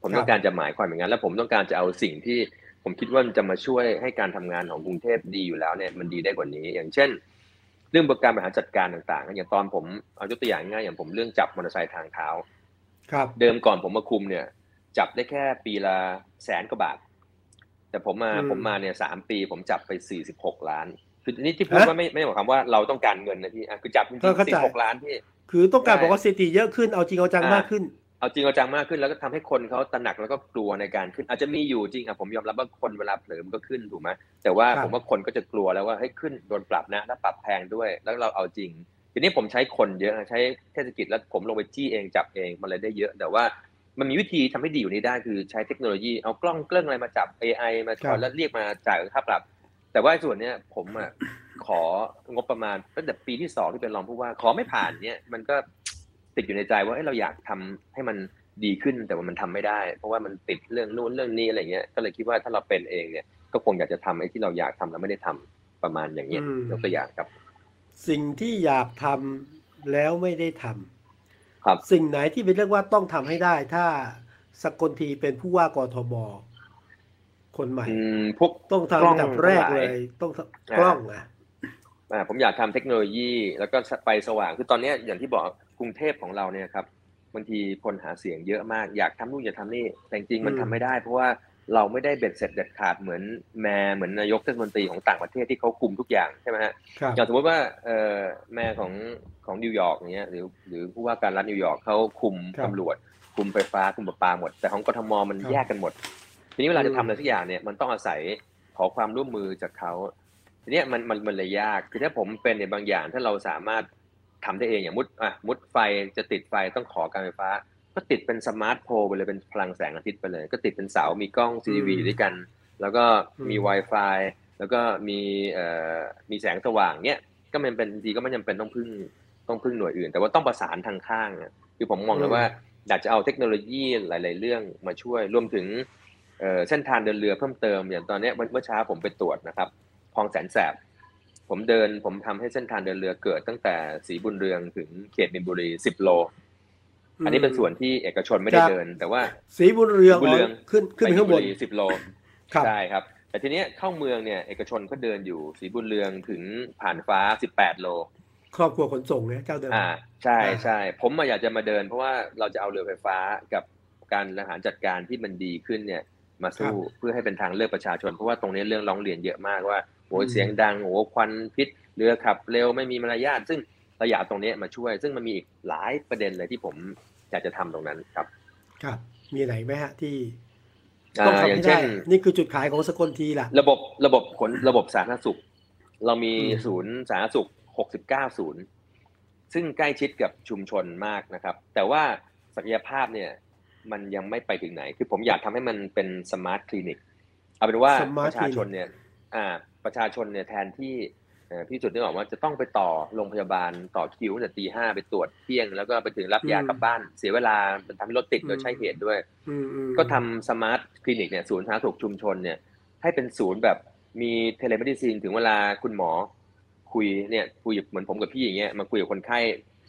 ผมต้องการจะหมายความอย่างนั้น แล้วผมต้องการจะเอาสิ่งที่ผมคิดว่ามันจะมาช่วยให้การทำงานของกรุงเทพดีอยู่แล้วเนี่ยมันดีได้กว่านี้ อย่างเช่น เรื่องการบริหารจัดการต่างๆอย่างตอนผมเอายกตัวอย่างง่ายอย่างผมเรื่องจับมอเตอร์ไซค์ทางเท้า ครับ เดิมก่อนผมมาคุมเนี่ย จับได้แค่ปีละแสนกว่าบาท แต่ผมมาอืมผมมาเนี่ยสามปี ผมจับไปสี่สิบหกล้าน คือนี่ที่พูดว่าไม่ไม่ได้หมายความว่าเราต้องการเงินนะพี่อะคือจับจริงก็เข้าๆใจสี่หกล้านพี่คือต้องการใช่บอกว่าสถิติเยอะขึ้นเอาจริงเอาจังอ่ามมากขึ้น เอาจริงเอาจังมากขึ้นแล้วก็ทำให้คนเขาตระหนักแล้วก็กลัวในการขึ้น อาจจะมีอยู่จริงอะผมยอมรับว่าคนเวลาเผลอมันก็ขึ้นถูกไหมแต่ว่าครับผมว่าคนก็จะกลัวแล้วว่าเฮ้ยขึ้นโดนปรับนะแล้วปรับแพงด้วย แล้วเราเอาจริงทีนี้ผมใช้คนเยอะใช้เทศกิจแล้วผมลงไปจี้เองจับเองมันเลยได้เยอะ แต่ว่ามันมีวิธีทำให้ดีอยู่านี้ได้คือใช้เทคโนโลยีเอากล้องเครื่องอะไรมาจับ AI มาคครัอยบแล้วเรียกมาจ่ายค่าปรับ แต่ว่าส่วนเนี้ยผมอะของบประมาณตั้งแต่ปีที่สองที่เป็นรองผู้ว่าขอไม่ผ่านเนี่ยมันก็ ติดอยู่ในใจว่าเอ้ยเราอยากทำให้มันดีขึ้นแต่ว่ามันทำไม่ได้ เพราะว่ามันติดเรื่องนู้นเรื่องนี้อะไรเงี้ยก็เลยคิดว่าถ้าเราเป็นเองเนี่ย ก็คงอยากจะทำไอ้ที่เราอยากทำแล้วไม่ได้ทำประมาณอย่างเงี้ยอืมยกตัวอย่างครับ สิ่งที่อยากทำแล้วไม่ได้ทำครับ สิ่งไหนที่เป็นเรื่องว่าต้องทำให้ได้ ถ้าสกลทีเป็นผู้ว่ากทมคนใหม่อืมพวกต้องกล้ทำองอันดับแรกทั้งหเลลายยต้องอ่ากล้องอะอ่าผมอยากทำเทคโนโลยีแล้วก็ไฟสว่างคือตอนเนี้ยอย่างที่บอก กรุงเทพของเราเนี่ยครับบางทีคนหาเสียงเยอะมากอยากทำนู่นอยากทำนี่แต่จริงๆมันอืมทำไม่ได้ เพราะว่าเราไม่ได้เบ็ดเสร็จเด็ดขาดเหมือน mayor เหมือนนายกเทศมนตรีของต่างประเทศที่เขาคุมทุกอย่างใช่ไหมฮะครับอย่างสมมติว่าเอ่อ mayor ของของนิวยอร์กเนี้ยหรือหรือผู้ว่าการรัฐนิวยอร์กเขาคุมครับตำรวจ คุมไฟฟ้าคุมประปาหมด แต่ของกทมมันครับแยกกันหมด ทีนี้เวลาจะอืมทำอะไรสักอย่างเนี่ยมันต้องอาศัยขอความร่วมมือจากเขาทีเนี้ยมันมันมันเลยยากคือถ้าผมเป็นในบางอย่างถ้าเราสามารถ ทำได้เองอย่างมุดอะมุดไฟจะติดไฟต้องขอการไฟฟ้า ก็ติดเป็นสมาร์ทโพลไปเลยเป็นพลังแสงอาทิตย์ไปเลย ก็ติดเป็นเสา มีกล้อง CCTV อืมด้วยกัน แล้วก็มีอืม Wi-Fi แล้วก็มีเอ่อมีแสงสว่างเนี่ยก็มันเป็นบางทีก็ไม่จำเป็นต้องพึ่งต้องพึ่งหน่วยอื่น แต่ว่าต้องประสานทางข้างอะคือผมมองแล้วว่าอยากจะเอาเทคโนโลยีหลาย ๆ เรื่องมาช่วยรวมถึงเอ่อเส้นทางเดินเรือเพิ่มเติมอย่างตอนเนี้ยเมื่อเมื่อเช้าผมไปตรวจนะครับคลองแสนแสบ ผมเดินผมทำให้เส้นทางเดินเรือเกิดตั้งแต่สีบุญเรืองถึงเขตมินบุรี10โล อันนี้เป็นส่วนที่เอกชนไม่ได้เดิน แต่ว่า สีบุญเรืองบุญเรืองขึ้นขึ้นไปข้างบนสิบโลครับใช่ครับ แต่ทีเนี้ยเข้าเมืองเนี่ยเอกชนก็เดินอยู่สีบุญเรืองถึงผ่านฟ้า18โล ครอบครัวขนส่งเนี่ยเจ้าเดิมอ่าใช่อ่าใช่ผมมาอยากจะมาเดิน เพราะว่าเราจะเอาเรือไฟฟ้ากับการบริหารจัดการที่มันดีขึ้นเนี่ยมาสู้เพื่อให้เป็นทางเลือกประชาชน เพราะว่าตรงนี้เรื่องร้องเรียนเยอะมากว่า โอ้ยเสียงดังโอ้ควันพิษเรือขับเร็วไม่มีมารยาทซึ่งเราอยากเอาตรงนี้มาช่วย ซึ่งมันมีอีกหลายประเด็นเลยที่ผมอยากจะทำตรงนั้นครับ ครับ มีไหนไหมฮะที่อ่าต้องทำอย่างให้เช่ได้นนี่คือจุดขายของสกลทีล่ะ ระบบระบบขนระบบสาธารณสุข เรามีอืมศูนย์สาธารณสุข 69 ศูนย์ ซึ่งใกล้ชิดกับชุมชนมากนะครับ แต่ว่าศักยภาพเนี่ยมันยังไม่ไปถึงไหน คือผมอยากทำให้มันเป็น smart clinic เอาเป็นว่า Smart ประชาชนเนี่ย อ่าประชาชนเนี่ยแทนที่เอ่อพี่จุดนึกออกว่าจะต้องไปต่อโรงพยาบาลต่อคิวตั้งแต่ตีห้าไปตรวจเที่ยง แล้วก็ไปถึงรับยาอืมกลับบ้าน เสียเวลามันทำให้รถติดโดยอืมใช่เหตุด้วยอืมอืมก็ทำ smart clinic เนี่ยศูนย์สาธารณสุขชุมชนเนี่ยให้เป็นศูนย์แบบมี telemedicine ถึงเวลาคุณหมอ คุยเนี่ยคุยเหมือนผมกับพี่อย่างเงี้ยมาคุยกับคนไข้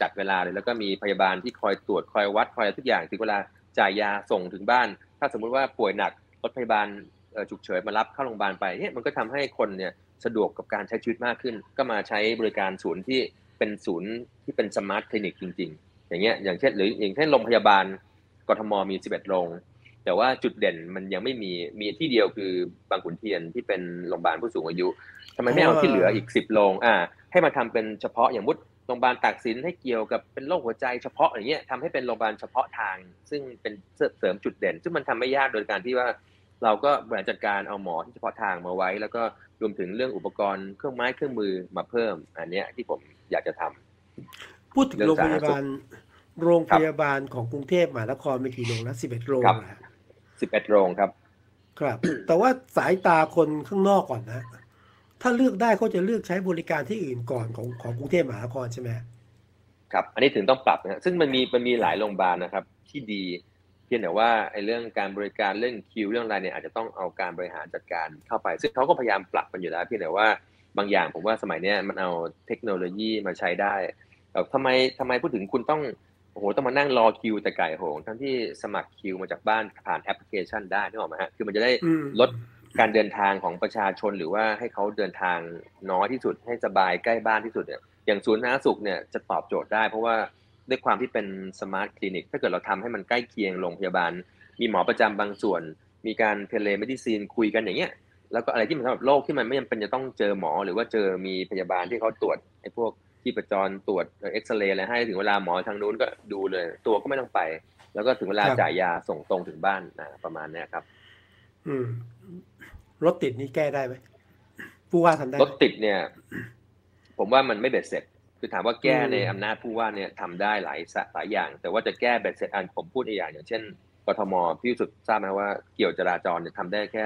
จัดเวลาเลยแล้วก็มีพยาบาลที่คอยตรวจคอยวัดคอยอะไรทุกอย่างถึงเวลาจ่ายยาส่งถึงบ้าน ถ้าสมมุติว่าป่วยหนักรถพยาบาลเอ่อ ฉุกเฉินมารับเข้าโรงพยาบาลไปเนี่ยมันก็ทำให้คนเนี่ยสะดวกกับการใช้ชีวิตมากขึ้น ก็มาใช้บริการศูนย์ที่เป็นศูนย์ที่เป็น smart clinic จริง ๆ อย่างเงี้ยอย่างเช่นหรืออย่างเช่นโรงพยาบาลกทมมี 11 โรง แต่ว่าจุดเด่นมันยังไม่มีมีที่เดียวคือบางขุนเทียนที่เป็นโรงพยาบาลผู้สูงอายุทำไมไม่เอาที่เหลืออีก 10 โรงอ่า ให้มาทำเป็นเฉพาะอย่างมุดโรงพยาบาลตากสินให้เกี่ยวกับเป็นโรคหัวใจเฉพาะอย่างเงี้ยทำให้เป็นโรงพยาบาลเฉพาะทาง ซึ่งเป็นเสริมจุดเด่น ซึ่งมันทำไม่ยากโดยการที่ว่า เราก็บริหารจัดการเอาหมอที่เฉพาะทางมาไว้ แล้วก็รวมถึงเรื่องอุปกรณ์เครื่องไม้เครื่องมือมาเพิ่ม อันเนี้ยที่ผมอยากจะทำพูดถึงเรื่โรองงพสาธารณยาสุขบาลโรงพยาบาลของกรุงเทพมหานครมีกี่โรงนะสิบเอ็ดโรงครับนะฮะ11โรงครับ ครับ แต่ว่าสายตาคนข้างนอกก่อนนะ ถ้าเลือกได้เขาจะเลือกใช้บริการที่อื่นก่อนของของกรุงเทพมหานครใช่ไหมฮะครับ อันนี้ถึงต้องปรับนะฮะซึ่งมันมีมันมีหลายโรงพยาบาลนะครับ ที่ดีเพียงแต่ว่าไอ้เรื่องการบริการเรื่องคิวเรื่องอะไรเนี่ยอาจจะต้องเอาการบริหารจัดการเข้าไป ซึ่งเขาก็พยายามปรับมันอยู่แล้วเพียงแต่ว่าบางอย่างผมว่าสมัยเนี้ยมันเอาเทคโนโลยีมาใช้ได้แบบทำไมทำไมพูดถึงคุณต้องโอ้โหต้องมานั่งรอคิวแต่ไก่โหงทั้งที่สมัครคิวมาจากบ้านผ่านแอปพลิเคชันได้นึกออกไหมฮะคือมันจะได้อืมลดการเดินทางของประชาชนหรือว่าให้เขาเดินทางน้อยที่สุดให้สบายใกล้บ้านที่สุดเนี่ยอย่างศูนย์สาธารณสุขเนี่ยจะตอบโจทย์ได้เพราะว่า ด้วยความที่เป็น smart clinic ถ้าเกิดเราทำให้มันใกล้เคียงโรงพยาบาล มีหมอประจำบางส่วน มีการ telemedicine คุยกันอย่างเงี้ยแล้วก็อะไรที่มันสำหรับโรคที่มันไม่จำเป็นจะต้องเจอหมอ หรือว่าเจอมีพยาบาลที่เขาตรวจไอ้พวกที่ประจำตรวจเอ็กซเรย์อะไรให้ถึงเวลาหมอทางนู้นก็ดูเลย ตัวก็ไม่ต้องไป แล้วก็ถึงเวลาครับจ่ายยาส่งตรงถึงบ้านนะประมาณเนี้ยครับ อืมรถติดนี่แก้ได้ไหมผู้ว่าทำได้ไหรมถติดเนี่ย ผมว่ามันไม่เบ็ดเสร็จ คือถามว่าแก้อืมในอำนาจผู้ว่าเนี่ยทำได้หลายสะหลายอย่าง แต่ว่าจะแก้เบ็ดเสร็จอันผมพูดอีกอย่างอย่างเช่นกทมพี่สุดทราบไหมว่าเกี่ยวจราจรเนี่ยทำได้แค่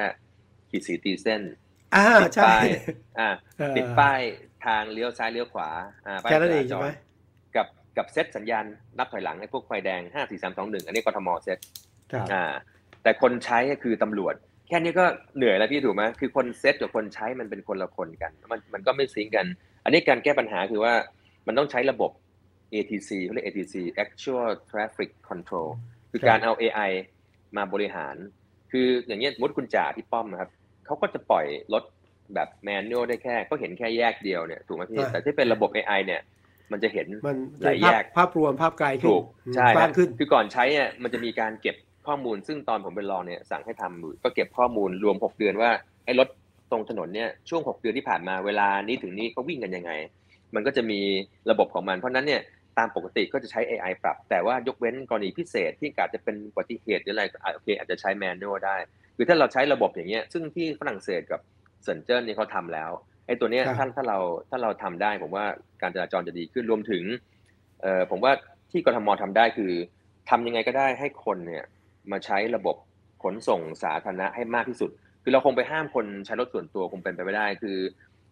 ขีดสีตีเส้นอ่าติดใช่ป้ายอ่าเออติดป้ายทางเลี้ยวซ้ายเลี้ยวขวาอ่าป้ายแค่นั้นเองจใช่ราจไหมรกับกับเซตสัญญาณนับถอยหลังไอ้พวกไฟแดงห้าสี่สามสองหนึ่งอันนี้กทมเซตครับอ่า แต่คนใช้ก็คือตำรวจ แค่นี้ก็เหนื่อยแล้วพี่ถูกไหมคือคนเซตกับคนใช้มันเป็นคนละคนกัน มันมันก็ไม่ซิงค์กัน อันนี้การแก้ปัญหาคือว่า มันต้องใช้ระบบ ATC เขาเรียก ATC Actual Traffic Control คือการเอา AI มาบริหาร คืออย่างเงี้ยสมมติคุณจ่าที่ป้อมนะครับเขาก็จะปล่อยรถแบบแมนนวลได้แค่ก็เห็นแค่แยกเดียวเนี่ยถูกไหมพี่ใช่แต่ที่เป็นระบบ AI เนี่ย มันจะเห็นมันหลายภาพแยกภาพรวมภาพไกลขึ้นถูกอืมใช่กว้างนะขึ้นคือก่อนใช้เนี่ยมันจะมีการเก็บข้อมูล ซึ่งตอนผมเป็นรองเนี่ยสั่งให้ทำอยู่ก็เก็บข้อมูลรวม 6 เดือนว่าไอ้รถตรงถนนเนี่ยช่วง 6 เดือนที่ผ่านมาเวลานี้ถึงนี้เขาวิ่งกันยังไง มันก็จะมีระบบของมัน เพราะฉะนั้นเนี่ยตามปกติก็จะใช้ AI ปรับ แต่ว่ายกเว้นกรณีพิเศษที่อาจจะเป็นอุบัติเหตุหรืออะไรก็อะโอเคอาจจะใช้แมนนวลได้ คือถ้าเราใช้ระบบอย่างเงี้ยซึ่งที่ฝรั่งเศสกับเซินเจิ้นนี่เขาทำแล้วไอ้ตัวเนี้ยครับถ้าถ้าเราถ้าเราทำได้ผมว่าการจราจรจะดีขึ้นรวมถึงเอ่อผมว่าที่กทมทำได้คือทำยังไงก็ได้ให้คนเนี่ยมาใช้ระบบขนส่งสาธารณะให้มากที่สุด คือเราคงไปห้ามคนใช้รถส่วนตัวคงเป็นไปไม่ได้ คือ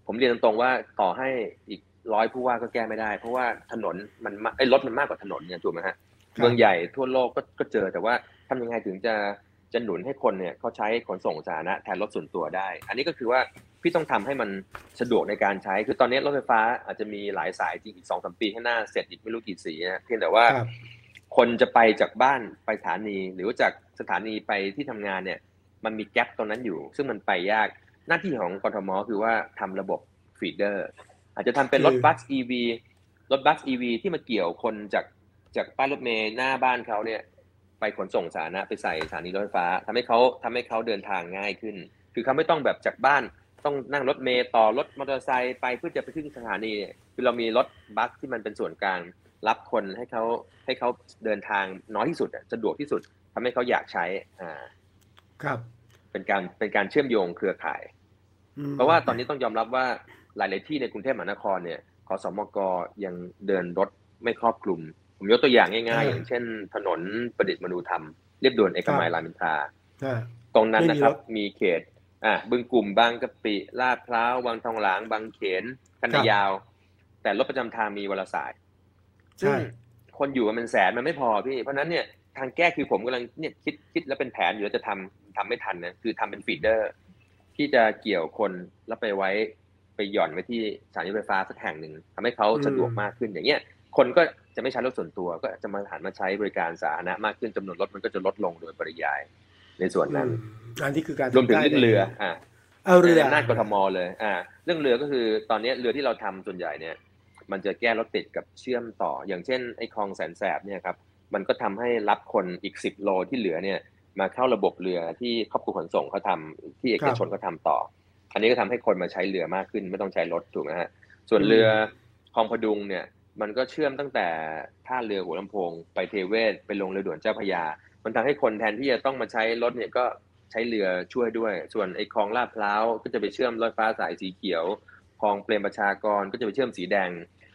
ผมเรียนตรงๆว่าต่อให้อีก ร้อยผู้ว่าก็แก้ไม่ได้ เพราะว่าถนนมันมาไอ้รถมันมากกว่าถนนเนี่ยถูกไหมฮะครับเมืองใหญ่ทั่วโลกก็ก็เจอแต่ว่าทำยังไงถึงจะจะหนุนให้คนเนี่ยเขาใช้ขนส่งสาธารณะแทนรถส่วนตัวได้ อันนี้ก็คือว่าพี่ต้องทำให้มันสะดวกในการใช้ คือตอนนี้รถไฟฟ้าอาจจะมีหลายสายจริงอีกสองสามปีข้างหน้าเสร็จอีกไม่รู้กี่สีนะเพียงแต่ว่าครับคนจะไปจากบ้านไปสถานี หรือว่าจากสถานีไปที่ทำงานเนี่ย มันมีแกลบตรงนั้นอยู่ ซึ่งมันไปยากหน้าที่ของกทมคือว่าทำระบบฟีเดอร์ อาจจะทำเป็นรถคือบัส EV รถบัส EV ที่มาเกี่ยวคนจากจากป้ายรถเมล์หน้าบ้านเขาเนี่ยไปขนส่งสาธารณะไปใส่สถานีรถไฟฟ้าทำให้เขาทำให้เขาเดินทางง่ายขึ้น คือเขาไม่ต้องแบบจากบ้านต้องนั่งรถเมล์ต่อรถมอเตอร์ไซค์ไปเพื่อจะไปขึ้นสถานีเนี่ยคือเรามีรถบัสที่มันเป็นส่วนกลางรับคนให้เขาให้เขาเดินทางน้อยที่สุดอะสะดวกที่สุดทำให้เขาอยากใช้อ่าครับ เป็นการเป็นการเชื่อมโยงเครือข่ายอืมเพราะว่าตอนนี้ต้องยอมรับว่า หลาย ๆ ที่ในกรุงเทพมหานครเนี่ยขอสมกยังเดินรถไม่ครอบคลุม ผมยกตัวอย่างง่าย ๆ อย่างเช่น ถนนประดิษฐ์มนูธรรมเรียบด่วนเอกมัยรามอินทราอ่าตรงนั้นไม่มีนะครับรถมีเขตอะบึงกลุ่มบางกะปิลาดพร้าววังทองหลางบางเขนคันนายาว แต่รถประจำทางมีวันละสายซึ่งใช่คนอยู่กันเป็นแสนมันไม่พอพี่ เพราะฉะนั้นเนี่ยทางแก้คือผมกำลังเนี่ยคิดคิดแล้วเป็นแผนอยู่แล้วจะทำทำไม่ทันนะคือทำเป็นฟีดเดอร์ ที่จะเกี่ยวคนแล้วไปไว้ ไปหย่อนไว้ที่สถานีรถไฟฟ้าสักแห่งหนึ่งทำให้เขาสะดวกมากขึ้นอย่างเงี้ยคนก็จะไม่ใช้รถส่วนตัว ก็จะมาหันมาใช้บริการสาธารณะมากขึ้นจำนวนรถมันก็จะลดลงโดยปริยายในส่วนนั้นอืมอันนี้คือการรวมถึงทำได้เรื่องเรืออ่าเอาเรือหน้ากทมเลย อ่า เรื่องเรือก็คือตอนนี้เรือที่เราทำส่วนใหญ่เนี่ย มันจะแก้รถติดกับเชื่อมต่อ อย่างเช่นไอ้คลองแสนแสบเนี่ยครับ มันก็ทำให้รับคนอีกสิบโลที่เหลือเนี่ย มาเข้าระบบเรือที่ครอบครัวขนส่งเขาทำที่เอกชนเขาทำต่อ อันนี้ก็ทำให้คนมาใช้เรือมากขึ้นไม่ต้องใช้รถถูกไหมฮะส่วนเรือคลองพดุงเนี่ยมันก็เชื่อมตั้งแต่ท่าเรือหัวลำโพง ไปเทเวศไปลงเรือด่วนเจ้าพระยา มันทำให้คนแทนที่จะต้องมาใช้รถเนี่ยก็ใช้เรือช่วยด้วย ส่วนไอ้คลองลาดพร้าวก็จะไปเชื่อมรถไฟฟ้าสายสีเขียวคลองเปรมประชากรก็จะไปเชื่อมสีแดง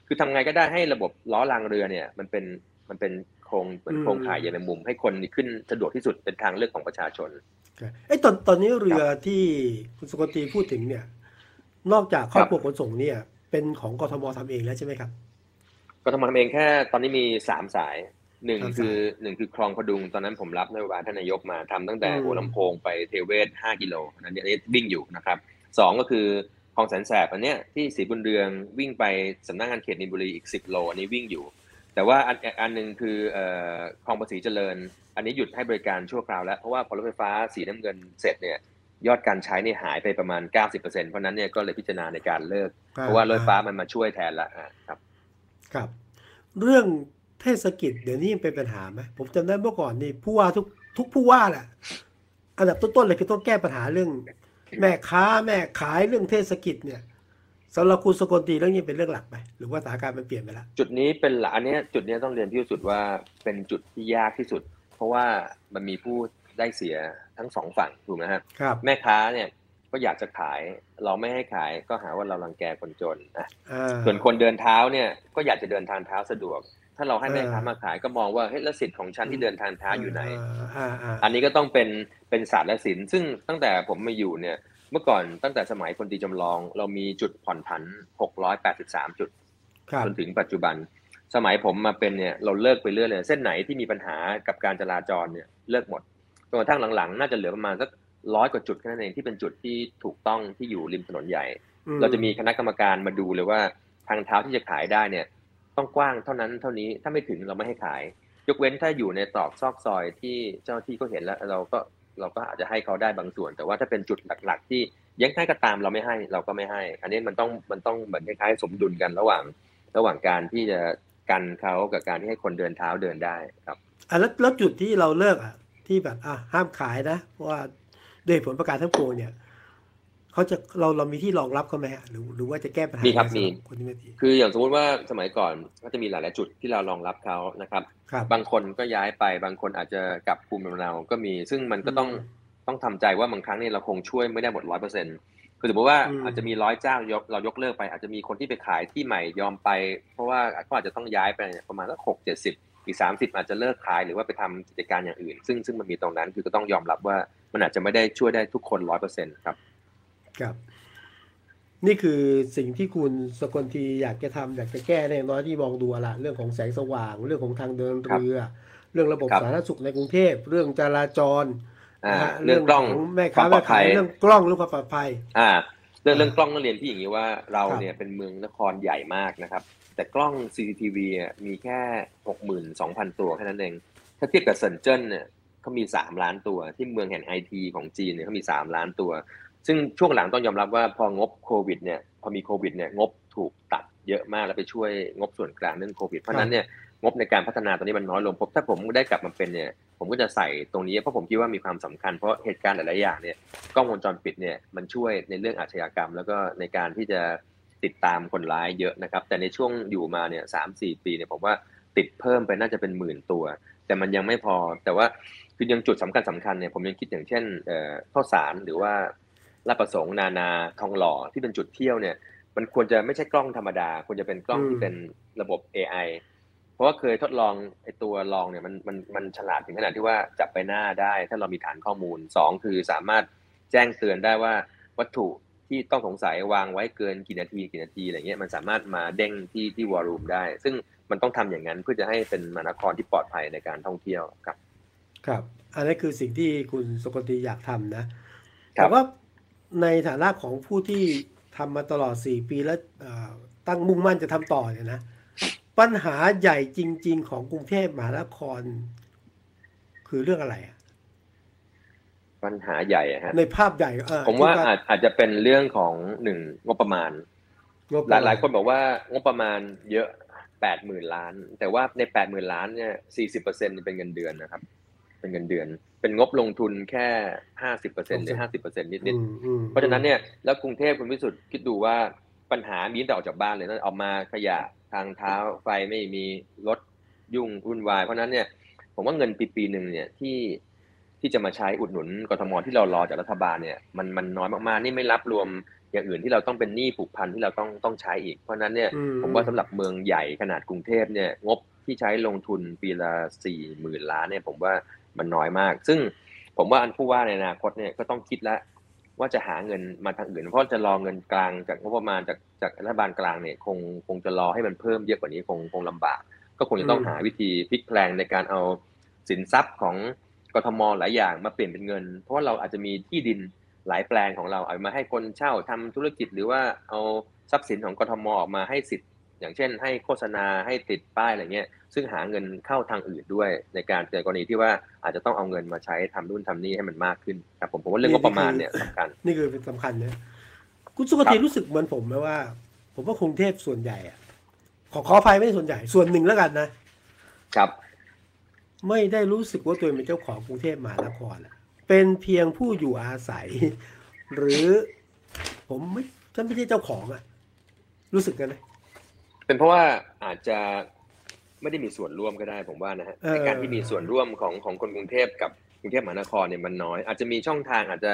คือทำไงก็ได้ให้ระบบล้อรางเรือเนี่ยมันเป็น มันเป็นโครงเหมือนโครงข่ายใยแมงมุม ให้คนขึ้นสะดวกที่สุดเป็นทางเลือกของประชาชนไอ้ยตอนตอนนี้เรือที่คุณสุกตีพูดถึงเนี่ย นอกจากครอบครัวขนส่งเนี่ย เป็นของกทมทำเองแล้วใช่ไหมครับก็ทำเองแค่ตอนนี้มีสามสายหนึ่งสามสายคือหนึ่งคือคลองพดุงตอนนั้นผมรับนโยบายท่านนายกมาทำตั้งแต่อืมหัวลำโพงไปเทเวศห้ากิโลอันนี้อันนี้วิ่งอยู่นะครับสองก็คือคลองแสนแสบอันเนี้ยที่สีบุญเรืองวิ่งไปสำนักงานเขตนินบุรีอีก10โลอันนี้วิ่งอยู่ แต่ว่าอันอันหนึ่งคือเอ่อคลองภาษีเจริญ อันนี้หยุดให้บริการชั่วคราวแล้ว เพราะว่าพอรถไฟฟ้าสีน้ำเงินเสร็จเนี่ยยอดการใช้เนี่ยหายไปประมาณ 90%เพราะฉะนั้นเนี่ยก็เลยพิจารณาในการเลิก เพราะว่ารถไฟฟ้ามันมาช่วยแทนละอ่าครับ ครับ เรื่องเทศกิจเดี๋ยวนี้ยังเป็นปัญหาไหมผมจำได้เมื่อก่อนนี่ผู้ว่าทุกทุกผู้ว่าแหละอันดับต้นๆเลยคือต้องแก้ปัญหาเรื่อง แม่ค้าแม่ขายเรื่องเทศกิจเนี่ย สำหรับคุณสกลตีเรื่องนี้เป็นเรื่องหลักไหมหรือว่าสถานการณ์มันเปลี่ยนไปแล้วจุดนี้เป็นหลักอันเนี้ยจุดเนี้ยต้องเรียนที่สุดว่าเป็นจุดที่ยากที่สุด เพราะว่ามันมีผู้ได้เสียทั้งสองฝั่งถูกไหมครับครับแม่ค้าเนี่ยก็อยากจะขายเราไม่ให้ขายก็หาว่าเรารังแกคนจนนะอ่าส่วนคนเดินเท้าเนี่ยก็อยากจะเดินทางเท้าสะดวก ถ้าเราให้แม่ค้าเออมาขายก็มองว่าเฮ้ยแล้วสิทธิ์ของฉันที่เดินทางเท้าอยู่ไหนอ่าอ่าอันนี้ก็ต้องเป็นเป็นศาสตร์และศิลป์ซึ่งตั้งแต่ผมมาอยู่เนี่ยเมื่อก่อนตั้งแต่สมัยคนตีจำลอง เรามีจุดผ่อนผัน 683 จุดครับจนถึงปัจจุบัน สมัยผมมาเป็นเนี่ยเราเลิกไปเรื่อยเลยเส้นไหนที่มีปัญหากับการจราจรเนี่ยเลิกหมดจนกระทั่งหลังๆ น่าจะเหลือประมาณสักร้อยกว่าจุดแค่นั้นเองที่เป็นจุดที่ถูกต้องที่อยู่ริมถนนใหญ่อืเราจะมีคณะกรรมการมาดูเลยว่าทางเท้าที่จะขายได้เนี่ย ต้องกว้างเท่านั้นเท่านี้ถ้าไม่ถึงเราไม่ให้ขาย ยกเว้นถ้าอยู่ในตรอกซอกซอยที่เจ้าหน้าที่ก็เห็นแล้ว เราก็ เราก็อาจจะให้เขาได้บางส่วน แต่ว่าถ้าเป็นจุดหลัก ๆ ที่ยังให้ก็ตามเราไม่ให้เราก็ไม่ให้ อันนี้มันต้องมันต้องเหมือนคล้ายๆ สมดุลกันระหว่าง ระหว่างการที่จะกันเขากับการที่ให้คนเดินเท้าเดินได้ครับอะแล้วแล้วจุดที่เราเลิกอะที่แบบอะห้ามขายนะเพราะว่าด้วยผลประกาศทั้งปวงเนี่ย เขาจะเราเรามีที่รองรับเขาไหมฮะหรือหรือว่าจะแก้ปัญหามีครับยังไงมีสำหคนที่ไม่ดีคืออย่างสมมุติว่าสมัยก่อนก็จะมีหลาย ๆ จุดที่เรารองรับเขานะครับครับบางคนก็ย้ายไปบางคนอาจจะกลับภูมิลำเนาก็มี ซึ่งมันก็ต้องอืมต้องทำใจว่าบางครั้งเนี่ยเราคงช่วยไม่ได้หมดร้อยเปอร์เซ็นต์คือสมมติว่าอืมอาจจะมีร้อยเจ้ายกเรายกเลิกไป อาจจะมีคนที่ไปขายที่ใหม่ยอมไป เพราะว่าก็อาจจะต้องย้ายไปประมาณสักหกเจ็ดสิบอีกสามสิบอาจจะเลิกขายหรือว่าไปทำกิจการอย่างอื่น ซึ่งซึ่งมันมีตรงนั้นคือก็ต้องยอมรับว่ามันอาจจะไม่ได้ช่วยได้ทุกคนร้อยเปอร์เซ็นต์ครับ ครับ นี่คือสิ่งที่คุณสกลทีอยากจะทำอยากจะแก้ในน้อยที่มองดูอะละเรื่องของแสงสว่าง เรื่องของทางเดินเรือ เรื่องระบบครับสาธารณสุขในกรุงเทพ เรื่องจราจรอ่านะฮะเรื่องกล้องขแม่ควาค้ามปลแม่อดภัขายยเรื่องกล้องเรื่องความปลอดภัย อ่า เรื่องเรื่องอ่ากล้องต้องเรียนพี่อย่างนี้ว่าเราครับเนี่ยเป็นเมืองนครใหญ่มากนะครับ แต่กล้อง CCTV อะมีแค่หกหมื่นสองพันตัวแค่นั้นเองถ้าเทียบกับเซินเจิ้นเนี่ยเขามีสามล้านตัวที่เมืองแห่งไอทีของจีนเนี่ยเขามีสามล้านตัว ซึ่งช่วงหลังต้องยอมรับว่าพองบโควิดเนี่ยพอมีโควิดเนี่ยงบถูกตัดเยอะมากแล้วไปช่วยงบส่วนกลางเรื่องโควิด เพราะฉะนั้นเนี่ยงบในการพัฒนาตอนนี้มันน้อยลงผมถ้าผมได้กลับมาเป็นเนี่ยผมก็จะใส่ตรงนี้เพราะผมคิดว่ามีความสำคัญเพราะเหตุการณ์หลาย ๆ อย่างเนี่ยกล้องวงจรปิดเนี่ยมันช่วยในเรื่องอาชญากรรม แล้วก็ในการที่จะติดตามคนร้ายเยอะนะครับ แต่ในช่วงอยู่มาเนี่ยสามสี่ปีเนี่ยผมว่าติดเพิ่มไปน่าจะเป็นหมื่นตัว แต่มันยังไม่พอแต่ว่าคือยังจุดสำคัญสำคัญเนี่ยผมยังคิดอย่างเช่นเอ่อข้าวสารหรือว่า ลาดประสงค์นานาทองหล่อที่เป็นจุดเที่ยวเนี่ย มันควรจะไม่ใช่กล้องธรรมดา ควรจะเป็นกล้องอืมที่เป็นระบบ AI เพราะว่าเคยทดลองไอ้ตัวลองเนี่ยมันมันมันฉลาดถึงขนาดที่ว่าจับไปหน้าได้ ถ้าเรามีฐานข้อมูลสองคือสามารถแจ้งเตือนได้ว่าวัตถุที่ต้องสงสัยวางไว้เกินกี่นาทีกี่นาทีอะไรเงี้ยมันสามารถมาเด้งที่ที่วอลลุ่มได้ ซึ่งมันต้องทำอย่างนั้นเพื่อจะให้เป็นมหานครที่ปลอดภัยในการท่องเที่ยวครับ ครับ อันนี้คือสิ่งที่คุณสกลทีอยากทำนะครับแต่ว่า ในฐานะของผู้ที่ทำมาตลอด 4 ปีแล้วเอ่อตั้งมุ่งมั่นจะทำต่อเนี่ยนะปัญหาใหญ่จริง ๆ ของกรุงเทพมหานคร คือเรื่องอะไรอะปัญหาใหญ่อะฮะในภาพใหญ่เออผมว่าที่อาจอาจจะเป็นเรื่องของหนึ่งงบประมาณงบหลายหลายคนบอกว่างบประมาณเยอะแปดหมื่นล้าน แต่ว่าในแปดหมื่นล้านเนี่ยสี่สิบเปอร์เซ็นเป็นเงินเดือนนะครับ เป็นเงินเดือน เป็นงบลงทุนแค่ห้าสิบเปอร์เซ็นหรือห้าสิบเปอร์เซ็นนิดอืมอืมๆเพราะฉะนั้นเนี่ยแล้วกรุงเทพคุณวิสุทธ์คิดดูว่าปัญหามีตั้งแต่ออกจากบ้านเลยนั่นออกมาขยะทางเท้าไฟไม่มีรถยุ่งวุ่นวาย เพราะฉะนั้นเนี่ยผมว่าเงินปีปีหนึ่งเนี่ยที่ที่จะมาใช้อุดหนุนกทมที่เรารอจากรัฐบาลเนี่ยมันมันน้อยมากๆนี่ไม่รับรวมอย่างอื่นที่เราต้องเป็นหนี้ผูกพันที่เราต้องต้องใช้อีก เพราะฉะนั้นเนี่ยอืผมว่าสำหรับเมืองใหญ่ขนาดกรุงเทพเนี่ยงบที่ใช้ลงทุนปีละสี่หมื่นล้านเนี่ยผมว่า มันน้อยมาก ซึ่งผมว่าอันผู้ว่าในอนาคตเนี่ยก็ต้องคิดแล้วว่าจะหาเงินมาทางอื่น เพราะจะรอเงินกลางจากงบประมาณจากจากรัฐบาลกลางเนี่ยคงคงจะรอให้มันเพิ่มเยอะกว่านี้คงคงลำบาก ก็คงจะต้องหาวิธีพลิกแพลงในการเอาสินทรัพย์ของกทมหลายอย่างมาเปลี่ยนเป็นเงิน เพราะว่าเราอาจจะมีที่ดินหลายแปลงของเราเอามาให้คนเช่าทำธุรกิจหรือว่าเอาทรัพย์สินของกทมออกมาให้สิทธิ์ อย่างเช่น ให้โฆษณาให้ติดป้ายอะไรเงี้ยซึ่งหาเงินเข้าทางอื่นด้วย ในการเกิดกรณีที่ว่าอาจจะต้องเอาเงินมาใช้ทำนู่นทำนี่ให้มันมากขึ้นครับผมผมว่าเรื่องงบประมาณเนี่ยสำคัญนี่คือเป็นสำคัญนะคุณสุกติครับรู้สึกเหมือนผมไหมว่า ผมว่ากรุงเทพส่วนใหญ่อะขอขออภัยไม่ใช่ส่วนใหญ่ส่วนหนึ่งแล้วกันนะ ครับ ไม่ได้รู้สึกว่าตัวเองเป็นเจ้าของกรุงเทพมหานครอะเป็นเพียงผู้อยู่อาศัย หรือ ผมไม่ฉันไม่ใช่เจ้าของอะรู้สึกกันไหม เป็นเพราะว่าอาจจะไม่ได้มีส่วนร่วมก็ได้ผมว่านะฮะเออในการที่มีส่วนร่วมของของคนกรุงเทพกับกรุงเทพมหานครเนี่ยมันน้อย อาจจะมีช่องทางอาจจะ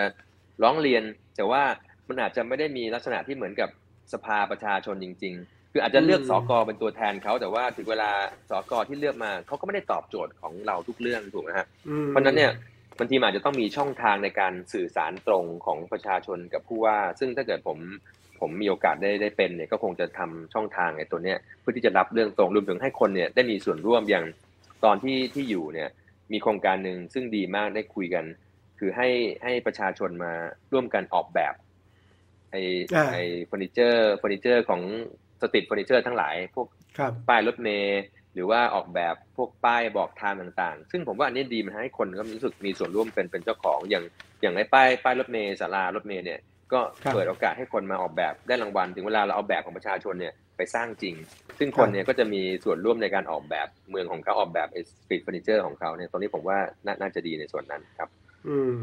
ร้องเรียน แต่ว่ามันอาจจะไม่ได้มีลักษณะที่เหมือนกับสภาประชาชนจริง ๆ คืออาจจะเลือกสกเป็นตัวแทนเขาแต่ว่าถึงเวลาสกที่เลือกมาเขาก็ไม่ได้ตอบโจทย์ของเราทุกเรื่องถูกไหมฮะอืมเพราะฉะนั้นเนี่ยบางทีมันอาจจะต้องมีช่องทางในการสื่อสารตรงของประชาชนกับผู้ว่า ซึ่งถ้าเกิดผม ผมมีโอกาสได้ได้เป็นเนี่ยก็คงจะทำช่องทางไอ้ตัวเนี้ยเพื่อที่จะรับเรื่องตรงรวมถึงให้คนเนี่ยได้มีส่วนร่วมอย่างตอนที่ที่อยู่เนี่ยมีโครงการหนึ่งซึ่งดีมากได้คุยกัน คือให้ให้ประชาชนมาร่วมกันออกแบบไอ้อ่าไอ้เฟอร์นิเจอร์เฟอร์นิเจอร์ของ street furniture ทั้งหลาย พวกครับป้ายรถเมล์หรือว่าออกแบบพวกป้ายบอกทางต่างๆ ซึ่งผมว่าอันนี้ดีมันให้คนก็รู้สึกมีส่วนร่วมเป็นเป็นเจ้าของอย่างอย่างไอ้ป้ายป้ายรถเมล์ศาลารถเมล์เนี่ย ก็ครับเปิดโอกาสให้คนมาออกแบบได้รางวัล ถึงเวลาเราเอาแบบของประชาชนเนี่ยไปสร้างจริง ซึ่งคนเนี่ยก็จะมีส่วนร่วมในการออกแบบเมืองของเขาออกแบบไอ้ street furniture ของเขาเนี่ยตรงนี้ผมว่าน่าน่าจะดีในส่วนนั้นครับ อืม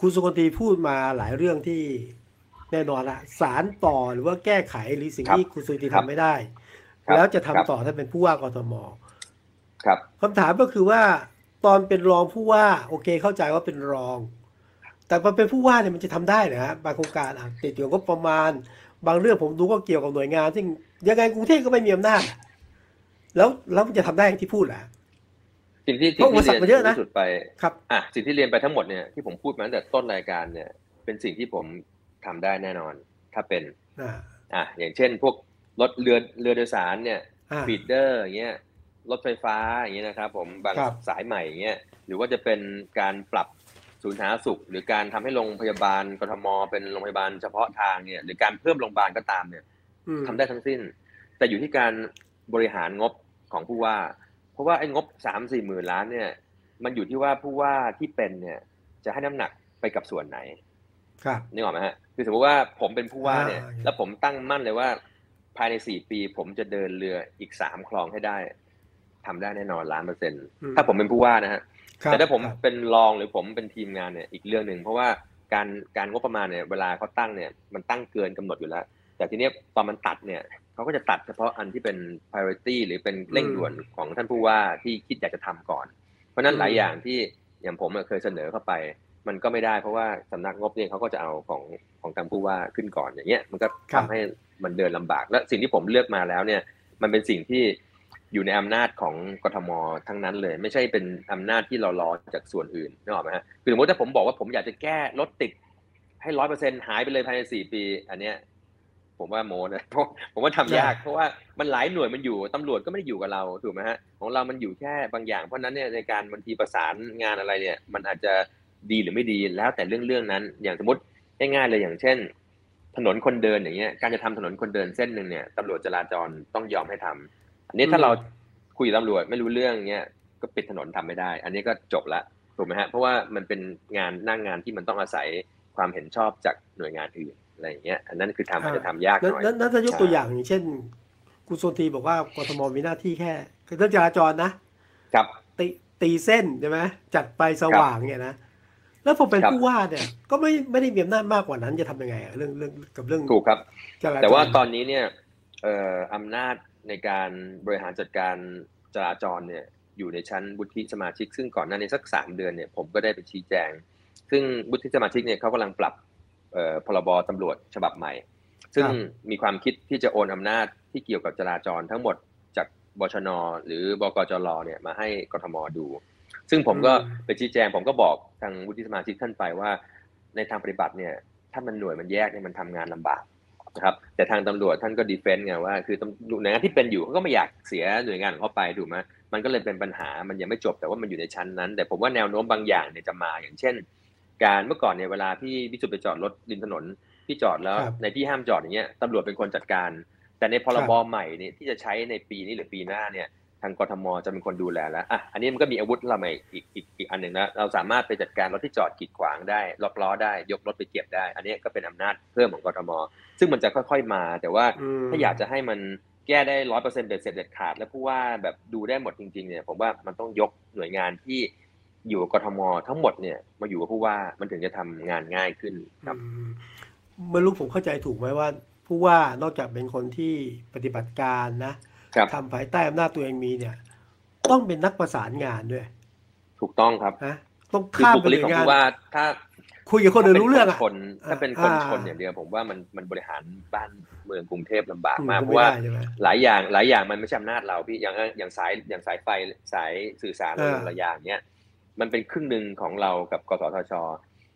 คุณสกลธีพูดมาหลายเรื่องที่แน่นอนละสานต่อหรือว่าแก้ไขหรือสิ่งครับที่คุณสกลธีครับทำไม่ได้ครับแล้วจะทำครับต่อถ้าเป็นผู้ว่ากทมครับคำถามก็คือว่าตอนเป็นรองผู้ว่า โอเคเข้าใจว่าเป็นรอง แต่พอเป็นผู้ว่าเนี่ยมันจะทำได้นะฮะบางโครงการอะติดเกี่ยวกับงบประมาณ บางเรื่องผมดูก็เกี่ยวกับหน่วยงานซึ่งยังไงกรุงเทพก็ไม่มีอำนาจอะแล้วแล้วมันจะทำได้อย่างที่พูดแหละสิ่งที่เพสิ่ราะงอุปที่สรรคมันเยอะนะที่สุดไปครับอะสิ่งที่เรียนไปทั้งหมดเนี่ยที่ผมพูดมาตั้งแต่ต้นรายการเนี่ย เป็นสิ่งที่ผมทำได้แน่นอน ถ้าเป็นอ่าอะอย่างเช่น พวกรถเรือเรือโดยสารเนี่ยอ่า feeder อย่างเงี้ยรถไฟฟ้าอย่างเงี้ยนะครับ ผมบางครับสายใหม่อย่างเงี้ยหรือว่าจะเป็นการปรับ ศูนย์สาธารณสุข หรือการทำให้โรงพยาบาลกทมเป็นโรงพยาบาลเฉพาะทางเนี่ย หรือการเพิ่มโรงพยาบาลก็ตามเนี่ยอืมทำได้ทั้งสิ้น แต่อยู่ที่การบริหารงบของผู้ว่า เพราะว่าไอ้งบสามสี่หมื่นล้านเนี่ย มันอยู่ที่ว่าผู้ว่าที่เป็นเนี่ย จะให้น้ำหนักไปกับส่วนไหน ครับนึกออกไหมฮะคือสมมติว่าผมเป็นผู้ว่าเนี่ยอ่าแล้วผมตั้งมั่นเลยว่า ภายในสี่ปีผมจะเดินเรืออีกสามคลองให้ได้ทำได้แน่นอนล้านเปอร์เซ็นต์อืมถ้าผมเป็นผู้ว่านะฮะครับ แต่ถ้าผมครับเป็นรองหรือผมเป็นทีมงานเนี่ยอีกเรื่องหนึ่งเพราะว่าการการงบประมาณเนี่ยเวลาเขาตั้งเนี่ยมันตั้งเกินกำหนดอยู่แล้ว แต่ทีเนี้ยตอนมันตัดเนี่ยเขาก็จะตัดเฉพาะอันที่เป็น priority หรือเป็นเร่งด่วนของท่านผู้ว่าที่คิดอยากจะทำก่อน เพราะฉะนั้นหลายอย่างที่อย่างผมเคยเสนอเข้าไป มันก็ไม่ได้เพราะว่าสำนักงบเนี่ยเขาก็จะเอาของของทางผู้ว่าขึ้นก่อนอย่างเงี้ยมันก็ทำให้มันเดินลำบากและสิ่งที่ผมเลือกมาแล้วเนี่ยมันเป็นสิ่งที่ อยู่ในอำนาจของกทมทั้งนั้นเลย ไม่ใช่เป็นอำนาจที่เรารอจากส่วนอื่นนึกออกไหมฮะคือสมมติถ้าผมบอกว่าผมอยากจะแก้รถติด ให้ร้อยเปอร์เซ็นหายไปเลยภายในสี่ปี อันเนี้ย ผมว่าโมนะเพราะผมว่าทำยากเพราะว่ามันหลายหน่วยมันอยู่ตำรวจก็ไม่ได้อยู่กับเราถูกไหมฮะของเรามันอยู่แค่บางอย่างเพราะฉะนั้นเนี่ยในการบางทีประสานงานอะไรเนี่ย มันอาจจะดีหรือไม่ดีแล้วแต่เรื่องเรื่องนั้น อย่างสมมติง่ายๆเลยอย่างเช่น ถนนคนเดินอย่างเงี้ย การจะทำถนนคนเดินเส้นหนึ่งเนี่ยตำรวจจราจรต้องยอมให้ทำ อันนี้ถ้าอืมเราคุยกับตำรวจไม่รู้เรื่องเงี้ยก็ปิดถนนทำไม่ได้ อันนี้ก็จบละถูกไหมฮะเพราะว่ามันเป็นงานหน้างงานที่มันต้องอาศัยความเห็นชอบจากหน่วยงานอื่นอะไรอย่างเงี้ยอันนั้นคือทำอาจจะทำยากหนั้นน่อยนั้นนั้นถ้ายกตัวอย่างอย่างเช่นคุณโซทีบอกว่ากทมมีหน้าที่แค่คือเรื่องจราจรนะครับตีตีเส้นใช่ไหมจัดไฟสว่างเนี่ยนะแล้วผมเป็นครับผู้ว่าเนี่ย ก็ไม่ไม่ได้มีอำนาจมากกว่านั้นจะทำยังไงอะเรื่องเรื่องกับเรื่องถูกครับจราจรแต่ว่าตอนนี้เนี่ยเอ่ออำนาจ ในการบริหารจัดการจราจรเนี่ยอยู่ในชั้นวุฒิสมาชิก ซึ่งก่อนหน้านี้สักสามเดือนเนี่ยผมก็ได้ไปชี้แจง ซึ่งวุฒิสมาชิกเนี่ยเขากำลังปรับเอ่อพรบตำรวจฉบับใหม่ ซึ่งมีความคิดที่จะโอนอำนาจที่เกี่ยวกับจราจรทั้งหมดจากบชน หรือบกจรเนี่ยมาให้กทมดู ซึ่งผมก็ไปชี้แจงผมก็บอกทางวุฒิสมาชิกท่านไปว่า ในทางปฏิบัติเนี่ยถ้ามันหน่วยมันแยกเนี่ยมันทำงานลำบาก นะครับแต่ทางตำรวจท่านก็ดีเฟนต์ไงว่าคือตำหน่วยงานที่เป็นอยู่เขาก็ไม่อยากเสียหน่วยงานของเขาไปถูกไหมมันก็เลยเป็นปัญหามันยังไม่จบแต่ว่ามันอยู่ในชั้นนั้น แต่ผมว่าแนวโน้มบางอย่างเนี่ยจะมาอย่างเช่น การเมื่อก่อนเนี่ยเวลาพี่พี่สุดไปจอดรถริมถนนพี่จอดแล้วครับในที่ห้ามจอดอย่างเงี้ยตำรวจเป็นคนจัดการ แต่ในพรบครับใหม่เนี่ยที่จะใช้ในปีนี้หรือปีหน้าเนี่ย ทางกทมจะเป็นคนดูแลแล้วอะอันนี้มันก็มีอาวุธเราใหม่อีกอีกอีกอันหนึ่งนะเราสามารถไปจัดการรถที่จอดกีดขวางได้ล็อกล้อได้ยกรถไปเก็บได้ อันนี้ก็เป็นอำนาจเพิ่มของกทม ซึ่งมันจะค่อยๆมา แต่ว่าอืมถ้าอยากจะให้มันแก้ได้ร้อยเปอร์เซ็นต์เด็ดเสร็จเด็ดขาด แล้วผู้ว่าแบบดูได้หมดจริงๆเนี่ยผมว่ามันต้องยกหน่วยงานที่อยู่กับกทมทั้งหมดเนี่ยมาอยู่กับผู้ว่ามันถึงจะทำงานง่ายขึ้นครับอืมไม่รู้ผมเข้าใจถูกไหมว่าผู้ว่านอกจากเป็นคนที่ปฏิบัติการนะครับ ทำภายใต้อำนาจตัวเองมีเนี่ย ต้องเป็นนักประสานงานด้วย ถูกต้องครับนะต้องคือข้ามบุไปคลิหกน่วของยงานผู้ว่าถ้าคุยกับคนอื่นรู้เรื่องอะถ้าเป็นคนถ้าเป็นคนอ่าชนอย่างเดียวผมว่ามันมันบริหารบ้านเมืองกรุงเทพลำบากอืมากก็เพไม่ราะว่าได้ใช่ไหมหลายอย่างหลายอย่างมันไม่ใช่อำนาจเราพี่อย่างอย่างสายอย่างสายไฟสายสื่อสารอ่าระยางเนี้ยมันเป็นครึ่งหนึ่งของเรากับกสทช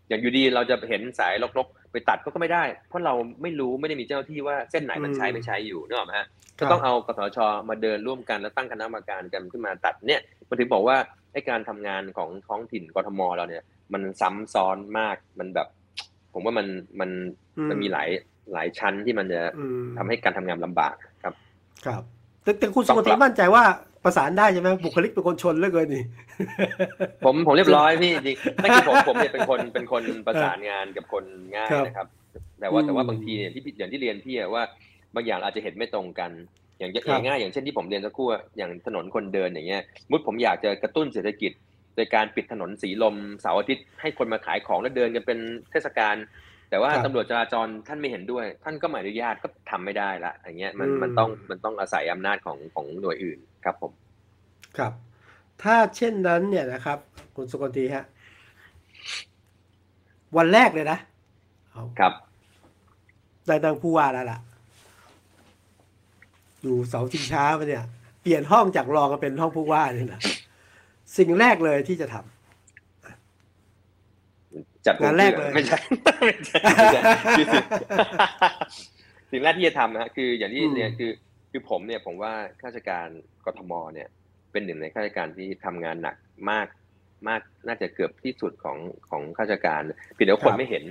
อย่างอยู่ดีเราจะเห็นสายลกๆ ไปตัดก็ไม่ได้ เพราะเราไม่รู้ไม่ได้มีเจ้าหน้าที่ว่าเส้นไหนมันใช้ไม่ใช้อยู่นึกออกไหมฮะก็ต้องเอากสทชมาเดินร่วมกันแล้วตั้งคณะกรรมการกันขึ้นมาตัดเนี่ยมันถึงบอกว่าไอ้การทำงานของท้องถิ่นกทมเราเนี่ย มันซ้ำซ้อนมากมันแบบ ผมว่ามันมันอืมมันมีหลายหลายชั้นที่มันจะอืมทำให้การทำงานลำบากครับ ครับแต่แต่คุณต้สุองกปรัติบมั่นใจว่า ประสานได้ใช่ไหมบุคลิกเป็นคนชนเหลือเกินนี่ผมผมเรียบร้อยพี่จริงนั่นคือผมผมเนี่ยเป็นคนเป็นคนประสานงานกับคนง่ายครับนะครับ แต่ว่าอืมแต่ว่าบางทีเนี่ยที่พี่อย่างที่เรียนพี่อะว่าบางอย่างอาจจะเห็นไม่ตรงกันอย่างครับอย่างง่ายอย่างเช่นที่ผมเรียนสักครู่อะอย่างถนนคนเดินอย่างเงี้ยมุดผมอยากจะกระตุ้นเศรษฐกิจ โดยการปิดถนนสีลมเสาร์อาทิตย์ให้คนมาขายของแล้วเดินกันเป็นเทศกาลแต่ว่าครับตำรวจจราจรท่านไม่เห็นด้วย ท่านก็ไม่อนุญาตก็ทำไม่ได้ละอย่างเงี้ยมันอืมมันต้องมันต้องอาศัยอำนาจของของหน่วยอื่น ครับผมครับ ถ้าเช่นนั้นเนี่ยนะครับ คุณสุกติฮะวันแรกเลยนะเอาครับได้นั่งผู้ว่าแล้วล่ะ อยู่เสาชิงช้ามาเนี่ย เปลี่ยนห้องจากรองมาเป็นห้องผู้ว่าเนี่ยนะสิ่งแรกเลยที่จะทำจัดงานแรกเลยไม่ใช่ไม่ใช่ไม่ใช่คือสิ่งแรกที่จะทำนะฮะคืออย่างที่อืมเรียนคือ คือผมเนี่ยผมว่าข้าราชการกทมเนี่ย เป็นหนึ่งในข้าราชการที่ทำงานหนักมากมากน่าจะเกือบที่สุดของของข้าราชการเพียงแต่ว่าคนไม่เห็น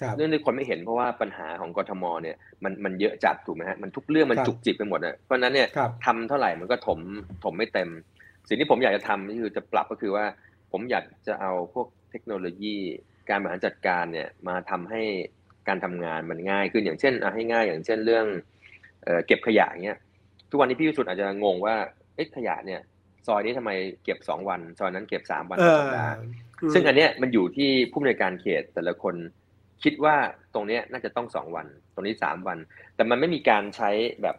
ครับเรื่องที่คนไม่เห็นเพราะว่าปัญหาของกทมเนี่ยมันมันเยอะจัดถูกไหมฮะมันทุกเรื่องมันครับจุกจิกไปหมดอะเพราะฉะนั้นเนี่ยครับทำเท่าไหร่มันก็ถมถมไม่เต็ม สิ่งที่ผมอยากจะทำก็คือจะปรับก็คือว่า ผมอยากจะเอาพวกเทคโนโลยี การบริหารจัดการเนี่ยมาทำให้การทำงานมันง่ายขึ้นอย่างเช่นอะให้ง่ายอย่างเช่นเรื่อง เอ่อเก็บขยะเงี้ยทุกวันนี้พี่วิสุทธ์อาจจะงงว่าเอ๊ะขยะเนี่ย ซอยนี้ทำไมเก็บสองวัน ซอยนั้นเก็บสามวันเอต่ออสัปดาห์อืมซึ่งอันเนี้ยมันอยู่ที่ผู้อำนวยการเขตแต่ละคนคิดว่าตรงเนี้ยน่าจะต้องสองวัน ตรงนี้สามวัน แต่มันไม่มีการใช้แบบ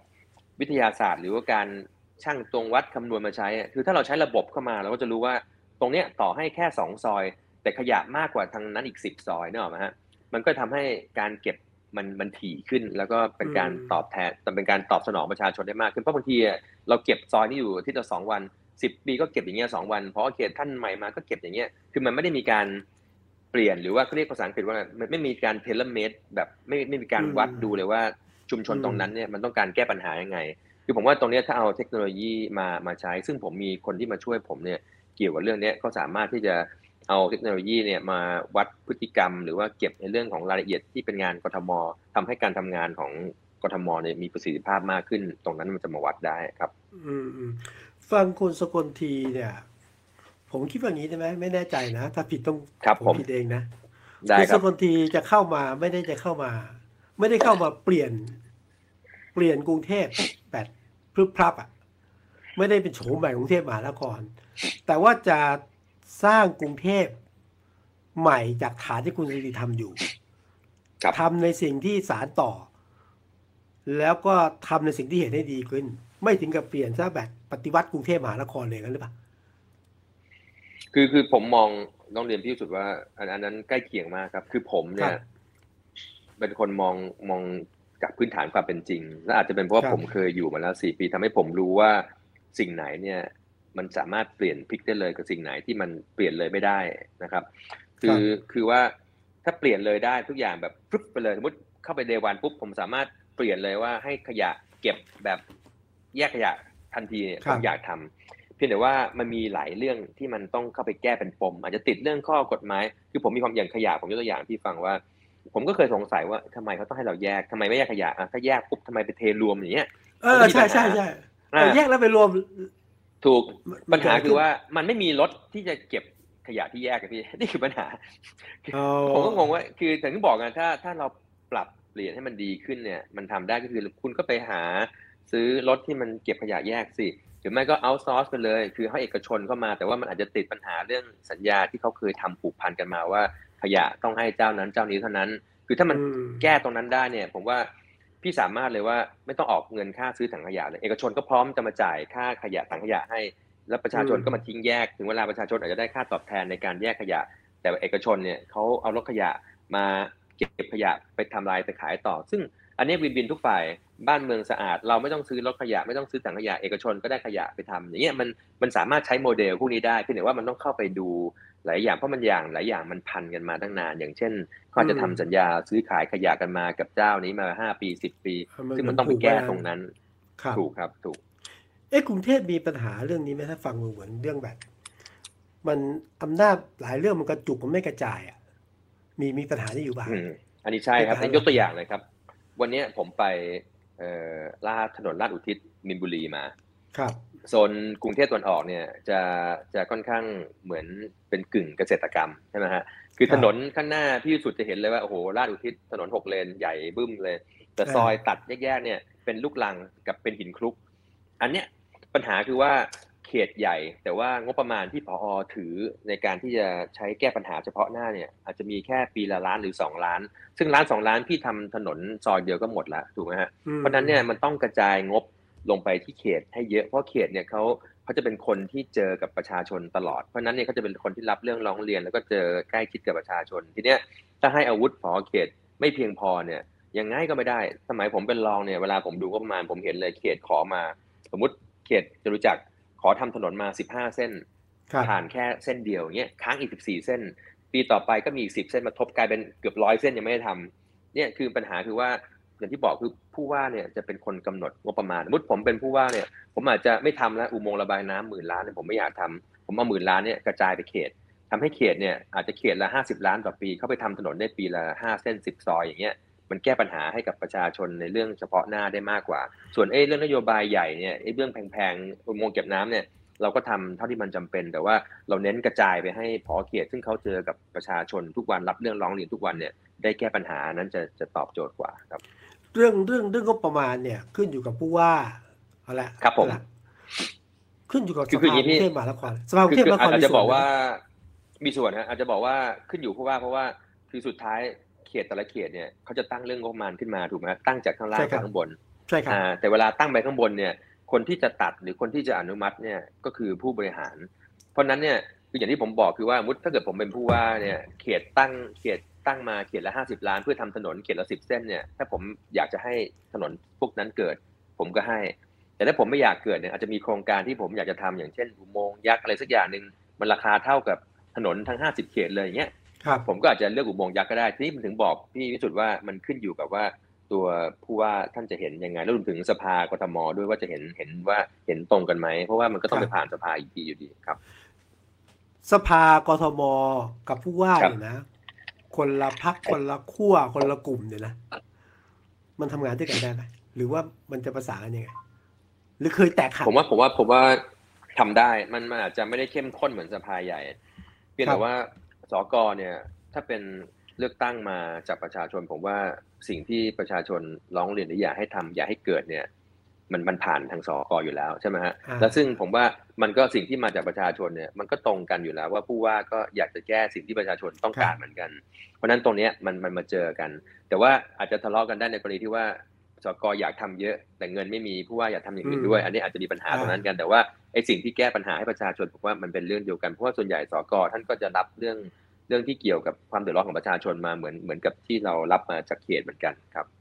วิทยาศาสตร์ หรือว่าการช่างตรงวัดคำนวณมาใช้อะคือถ้าเราใช้ระบบเข้ามาเราก็จะรู้ว่าตรงเนี้ยต่อให้แค่สองซอย แต่ขยะมากกว่าทางนั้นอีกสิบซอยเนกอะไหมฮะมันก็ทำให้การเก็บ มันมันถี่ขึ้นแล้วก็เป็นการอืมตอบแทนแต่เป็นการตอบสนองประชาชนได้มากขึ้นเพราะบางทีอะเราเก็บซอยนี้อยู่ที่ละสองวันสิบปีก็เก็บอย่างเงี้ยสองวันเพราะว่าเขตท่านใหม่มาก็เก็บอย่างเงี้ยคือมันไม่ได้มีการเปลี่ยนหรือว่าเขาเรียกภาษาอังกฤษว่าอะไรมันไม่มีการเทเลเมดแบบไม่ไม่มีการวัดอืมดูเลยว่าชุมชนอืมตรงนั้นเนี่ยมันต้องการแก้ปัญหายังไง คือผมว่าตรงเนี้ยถ้าเอาเทคโนโลยีมามาใช้ ซึ่งผมมีคนที่มาช่วยผมเนี่ยเกี่ยวกับเรื่องเนี้ยก็สามารถที่จะ เอาเทคโนโลยีเนี่ยมาวัดพฤติกรรม หรือว่าเก็บในเรื่องของรายละเอียดที่เป็นงานกทมทำให้การทำงานของกทมเนี่ยมีประสิทธิภาพมากขึ้น ตรงนั้นมันจะมาวัดได้ครับ อืมอืมฟังคุณสกลทีเนี่ย ผมคิดว่าอย่างนี้ได้ไหมไม่แน่ใจนะ ถ้าผิดต้องครับผมผิดเองนะได้คุณคสรับกลทีจะเข้ามาไม่ได้จะเข้ามา ไม่ได้เข้ามาเปลี่ยน เปลี่ยนกรุงเทพแบบพรึบพรับอะ ไม่ได้เป็นโฉมใหม่กรุงเทพมหานคร แต่ว่าจะ สร้างกรุงเทพใหม่จากฐานที่คุณสกลทีทำอยู่ครับทำในสิ่งที่สารต่อ แล้วก็ทำในสิ่งที่เห็นให้ดีขึ้น ไม่ถึงกับเปลี่ยนซะแบบปฏิวัติกรุงเทพมหานครเลยกันหรือเปล่าคือคือผมมองต้องเรียนพี่สุดว่า อันอันนั้นใกล้เคียงมากครับ คือผมเนี่คยรับเป็นคนมองมองจากพื้นฐานความเป็นจริงและอาจจะเป็นเพราะว่าครับผมเคยอยู่มาแล้วสี่ปีทำให้ผมรู้ว่าสิ่งไหนเนี่ย มันสามารถเปลี่ยนพลิกได้เลยกับสิ่งไหนที่มันเปลี่ยนเลยไม่ได้นะครับ คือคือว่าถ้าเปลี่ยนเลยได้ทุกอย่างแบบปุ๊บไปเลยสมมติเข้าไปเดวันปุ๊บผมสามารถเปลี่ยนเลยว่าให้ขยะเก็บแบบแยกขยะทันทีเนี่ยครัผบมอยากทำเพียงแต่ว่ามันมีหลายเรื่องที่มันต้องเข้าไปแก้เป็นปม อาจจะติดเรื่องข้อกฎหมาย คือผมมีความอย่างขยะผมยกตัวอย่างที่ฟังว่า ผมก็เคยสงสัยว่าทำไมเขาต้องให้เราแยกทำไมไม่แยกขยะอะถ้าแยกปุ๊บทำไมไปเทรวมอย่างเงี้ยเออใช่ใช่ใช่อ่าแต่แยกแล้วไปรวม ถูกมันปัญหามันเกิดคือว่ามันไม่มีรถที่จะเก็บขยะที่แยกกันพี่นี่คือปัญหาอ๋อผมก็งงว่า คือถึงที่บอกกันถ้าถ้าเราปรับเปลี่ยนให้มันดีขึ้นเนี่ย มันทำได้ก็คือคุณก็ไปหาซื้อรถที่มันเก็บขยะแยกสิหรือไม่ก็เอาซอร์สไปเลย คือให้เอกชนเข้ามา แต่ว่ามันอาจจะติดปัญหาเรื่องสัญญาที่เขาเคยทำผูกพันกันมาว่า ขยะต้องให้เจ้านั้นเจ้านี้เท่านั้น คือถ้ามันอืมแก้ตรงนั้นได้เนี่ย ผมว่า พี่สามารถเลยว่าไม่ต้องออกเงินค่าซื้อถังขยะเลยเอกชนก็พร้อมจะมาจ่ายค่าขยะถังขยะให้ แล้วประชาชนก็มาทิ้งแยกถึงเวลาประชาชนอาจจะได้ค่าตอบแทนในการแยกขยะ แต่เอกชนเนี่ยเขาเอารถขยะมาเก็บขยะไปทำลายไปขายต่อ ซึ่งอันนี้วินวินทุกฝ่ายบ้านเมืองสะอาด เราไม่ต้องซื้อรถขยะไม่ต้องซื้อถังขยะเอกชนก็ได้ขยะไปทำอย่างเงี้ยมันมันสามารถใช้โมเดลพวกนี้ได้เพียงแต่ว่ามันต้องเข้าไปดู หลายอย่างเพราะมันอย่างหลายอย่างมันพันกันมาตั้งนาน อย่างเช่นเขาอาจจะทำสัญญาซื้อขายขยะกันมากับเจ้านี้มาห้าปีสิบปี ซึ่งมันต้องไปแก้ตรงนั้นครับถูกครับถูก เอ๊ะกรุงเทพมีปัญหาเรื่องนี้ไหมถ้าฟังดูเหมือนเรื่องแบบ มันอำนาจหลายเรื่องมันกระจุกมันไม่กระจายอะมีมีปัญหาที่อยู่บ้างอืมอันนี้ใช่ครับเป็นการยกตัวอย่างเลยครับ วันเนี้ยผมไปเอ่อลาดถนนลาดอุทิศมินบุรีมา ครับโซนกรุงเทพตะวันออกเนี่ยจะจะค่อนข้างเหมือนเป็นกึ่งเกษตรกรรมใช่ไหมฮะคือครับถนนข้างหน้าพี่สุดจะเห็นเลยว่าโอ้โหลาดอุทิศถนนหกเลนใหญ่บึ้มเลย แต่อ่าซอยตัดแยกๆเนี่ยเป็นลูกลังกับเป็นหินคลุก อันเนี้ยปัญหาคือว่าเขตใหญ่ แต่ว่างบประมาณที่พอถือในการที่จะใช้แก้ปัญหาเฉพาะหน้าเนี่ยอาจจะมีแค่ปีละล้านหรือสองล้าน ซึ่งล้านสองล้านพี่ทำถนนซอยเดียวก็หมดละถูกไหมฮะอืมเพราะฉะนั้นเนี่ยมันต้องกระจายงบ ลงไปที่เขตให้เยอะเพราะเขตเนี่ยเขาเขาจะเป็นคนที่เจอกับประชาชนตลอด เพราะฉะนั้นเนี่ยเขาจะเป็นคนที่รับเรื่องร้องเรียน แล้วก็เจอใกล้ชิดกับประชาชน ทีเนี้ยถ้าให้อาวุธพอเขตไม่เพียงพอเนี่ยยังไงก็ไม่ได้ สมัยผมเป็นรองเนี่ยเวลาผมดูงบประมาณผมเห็นเลยเขตขอมา สมมติเขตจะรู้จักขอทำถนนมา15เส้นครับผ่านแค่เส้นเดียวอย่างเงี้ยค้างอีก14เส้น ปีต่อไปก็มีอีก10เส้นมาทบกลายเป็นเกือบร้อยเส้นยังไม่ได้ทำเนี่ยคือปัญหาคือว่า อย่างที่บอกคือผู้ว่าเนี่ยจะเป็นคนกำหนดงบประมาณสมมติผมเป็นผู้ว่าเนี่ย ผมอาจจะไม่ทำแล้วอุโมงค์ระบายน้ำหมื่นล้านเนี่ยผมไม่อยากทำผมเอาหมื่นล้านเนี่ยกระจายไปเขตทำให้เขตเนี่ยอาจจะเขตละ50ล้านต่อปี เข้าไปทำถนนได้ปีละ5เส้น10ซอยอย่างเงี้ยมันแก้ปัญหาให้กับประชาชนในเรื่องเฉพาะหน้าได้มากกว่า ส่วนเอ้เรื่องนโยบายใหญ่เนี่ยไอ้เรื่องแพงๆอุโมงค์เก็บน้ำเนี่ยเราก็ทำเท่าที่มันจำเป็น แต่ว่าเราเน้นกระจายไปให้พอเขตซึ่งเขาเจอกับประชาชนทุกวันรับเรื่องร้องเรียนทุกวันเนี่ยได้แก้ปัญหานั้นจะจะตอบโจทย์กว่าครับ เรื่องเรื่องเรื่องงบประมาณเนี่ย ขึ้นอยู่กับผู้ว่าเอาละครับผมเอาละขึ้นอยู่กับคืสอคือภาอย่างกนี้รุงเทพมหานครสภากรุคืงเทพคือมหานครอาจจะมีส่นบอกว่าไหมมีส่วนฮะอาจจะบอกว่าขึ้นอยู่ผู้ว่าเพราะว่าคือสุดท้ายเขตแต่ละเขตเนี่ยเขาจะตั้งเรื่องงบประมาณขึ้นมาถูกไหมตั้งจากข้างล่างไปข้างบนใช่ครับอ่าแต่เวลาตั้งไปข้างบนเนี่ย คนที่จะตัดหรือคนที่จะอนุมัติเนี่ยก็คือผู้บริหาร เพราะฉะนั้นเนี่ยคืออย่างที่ผมบอกคือว่ามุดถ้าเกิดผมเป็นผู้ว่าเนี่ย เขตตั้งเขต ตั้งมาเขตละห้าสิบล้านเพื่อทำถนนเขตละสิบเส้นเนี่ยถ้าผมอยากจะให้ถนนพวกนั้นเกิด ผมก็ให้ แต่ถ้าผมไม่อยากเกิดเนี่ยอาจจะมีโครงการที่ผมอยากจะทำอย่างเช่นอุโมงค์ยักษ์อะไรสักอย่างหนึ่งมันราคาเท่ากับถนนทั้งห้าสิบเขตเลยอย่างเงี้ยครับผมก็อาจจะเลือกอุโมงค์ยักษ์ก็ได้ทีนี้มันถึงบอกพี่วิสุทธ์ว่ามันขึ้นอยู่กับว่าตัวผู้ว่าท่านจะเห็นยังไงแล้วรวมถึงสภากทมด้วยว่าจะเห็นเห็นว่าเห็นตรงกันไหมเพราะว่ามันก็ต้องไปผ่านสภาอีกทีอยู่ดีครับ สภากทมกับผู้ว่าครับเนี่ยนะ คนละพักคนละขั้วคนละกลุ่มเนี่ยนะมันทำงานด้วยกันได้ไหมหรือว่ามันจะประสานกันยังไงหรือเคยแตกหักผมว่าผมว่าผมว่าทำได้มันมันอาจจะไม่ได้เข้มข้นเหมือนสภาใหญ่ เพียงครัแต่บว่าสกเนี่ย ถ้าเป็นเลือกตั้งมาจากประชาชน ผมว่าสิ่งที่ประชาชนร้องเรียนหรืออยากให้ทำอยากให้เกิดเนี่ย มันมันผ่านทางสกอยู่แล้วใช่ไหมฮะอ่าแล้วซึ่งผมว่ามันก็สิ่งที่มาจากประชาชนเนี่ยมันก็ตรงกันอยู่แล้วว่าผู้ว่าก็อยากจะแก้สิ่งที่ประชาชนต้องการเหมือนกัน เพราะฉะนั้นตรงเนี้ยมันมันมาเจอกัน แต่ว่าอาจจะทะเลาะกันได้ในกรณีที่ว่าสกอยากทำเยอะ แต่เงินไม่มีผู้ว่าอยากทำอย่างอื่นด้วย อันนี้อาจจะมีปัญหาตรงนั้นกันแต่ว่าไอ้สิ่งที่แก้ปัญหาให้ประชาชนผมว่ามันเป็นเรื่องเดียวกันเพราะว่าส่วนใหญ่สกท่านก็จะรับเรื่องเรื่องที่เกี่ยวกับความเดือดร้อนของประชาชนมาเหมือนเหมือนกับที่เรารับมาจากเขตเหมือนกันครับอืมอืม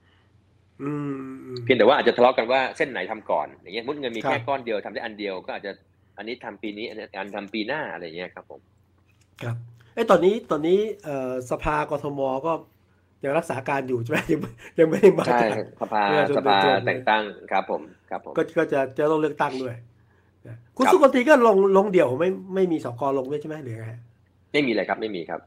เพียงแต่ว่าอาจจะทะเลาะกันว่าเส้นไหนทำก่อน อย่างเงี้ยมุดเงินมีครับแค่ก้อนเดียวทำได้อันเดียวก็อาจจะอันนี้ทำปีนี้อันนี้อันทำปีหน้าอะไรอย่างเงี้ยครับผม ครับไอ้ยตอนนี้ตอนนี้เอ่อสภากทมก็ยังรักษาการอยู่ใช่ไหมยังไม่ยังไม่ได้มาใช่จากสภาประชาชนสภาโดยตรงเลยแต่งตั้งครับผมครับผมก็ก็จะจะต้องเลือกตั้งด้วยนะคุณครับสุกนตรีก็ลงลงเดี่ยวไม่ไม่มีสกอลงด้วยใช่ไหมหรือไงฮะไม่มีเลยครับไม่มีครับ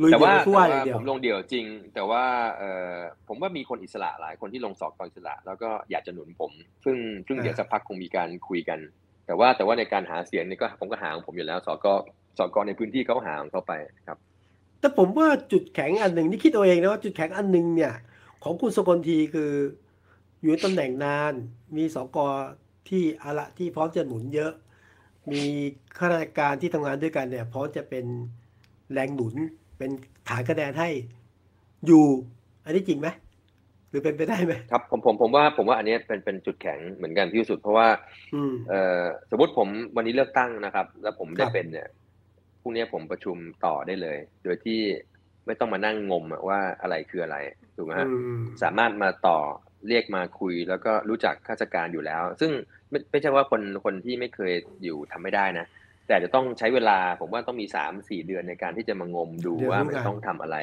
ลุยแต่เดี่ยวว่ากับผู้แต่ว่าว่าอย่างเดียวผมลงเดี่ยวจริง แต่ว่าเออผมว่ามีคนอิสระหลายคนที่ลงสอบกอิสระ แล้วก็อยากจะหนุนผม ซึ่งซึ่งเดี๋ยวสักพักคงมีการคุยกัน แต่ว่าแต่ว่าในการหาเสียงนี่ก็ผมก็หาของผมอยู่แล้วสกสกในพื้นที่เขาหาของเขาไปครับ แต่ผมว่าจุดแข็งอันหนึ่งนี่คิดเอาเองนะว่าจุดแข็งอันหนึ่งเนี่ย ของคุณสกลทีคือ อยู่ในตำแหน่งนาน มีสกที่อะละที่พร้อมจะหนุนเยอะ มีข้าราชการที่ทำงานด้วยกันเนี่ยพร้อมจะเป็นแรงหนุน เป็นฐานคะแนนให้อยู่ อันนี้จริงไหมหรือเป็นไปได้ไหมครับผมผมผมว่าผมว่าอันเนี้ยเป็นเป็นจุดแข็งเหมือนกันที่สุด เพราะว่าอืมเอ่อสมมติผมวันนี้เลือกตั้งนะครับ แล้วผมได้ครับเป็นเนี่ยพรุ่งนี้ผมประชุมต่อได้เลย โดยที่ไม่ต้องมานั่งงมอะว่าอะไรคืออะไรถูกไหมฮะอืมสามารถมาต่อเรียกมาคุย แล้วก็รู้จักข้าราชการอยู่แล้ว ซึ่งไม่ไม่ใช่ว่าคนคนที่ไม่เคยอยู่ทำไม่ได้นะ แต่จะต้องใช้เวลาผมว่าต้องมีสามสี่เดือนในการที่จะมางมดูเดี๋ยวว่ารู้กันมันต้องทำอะไร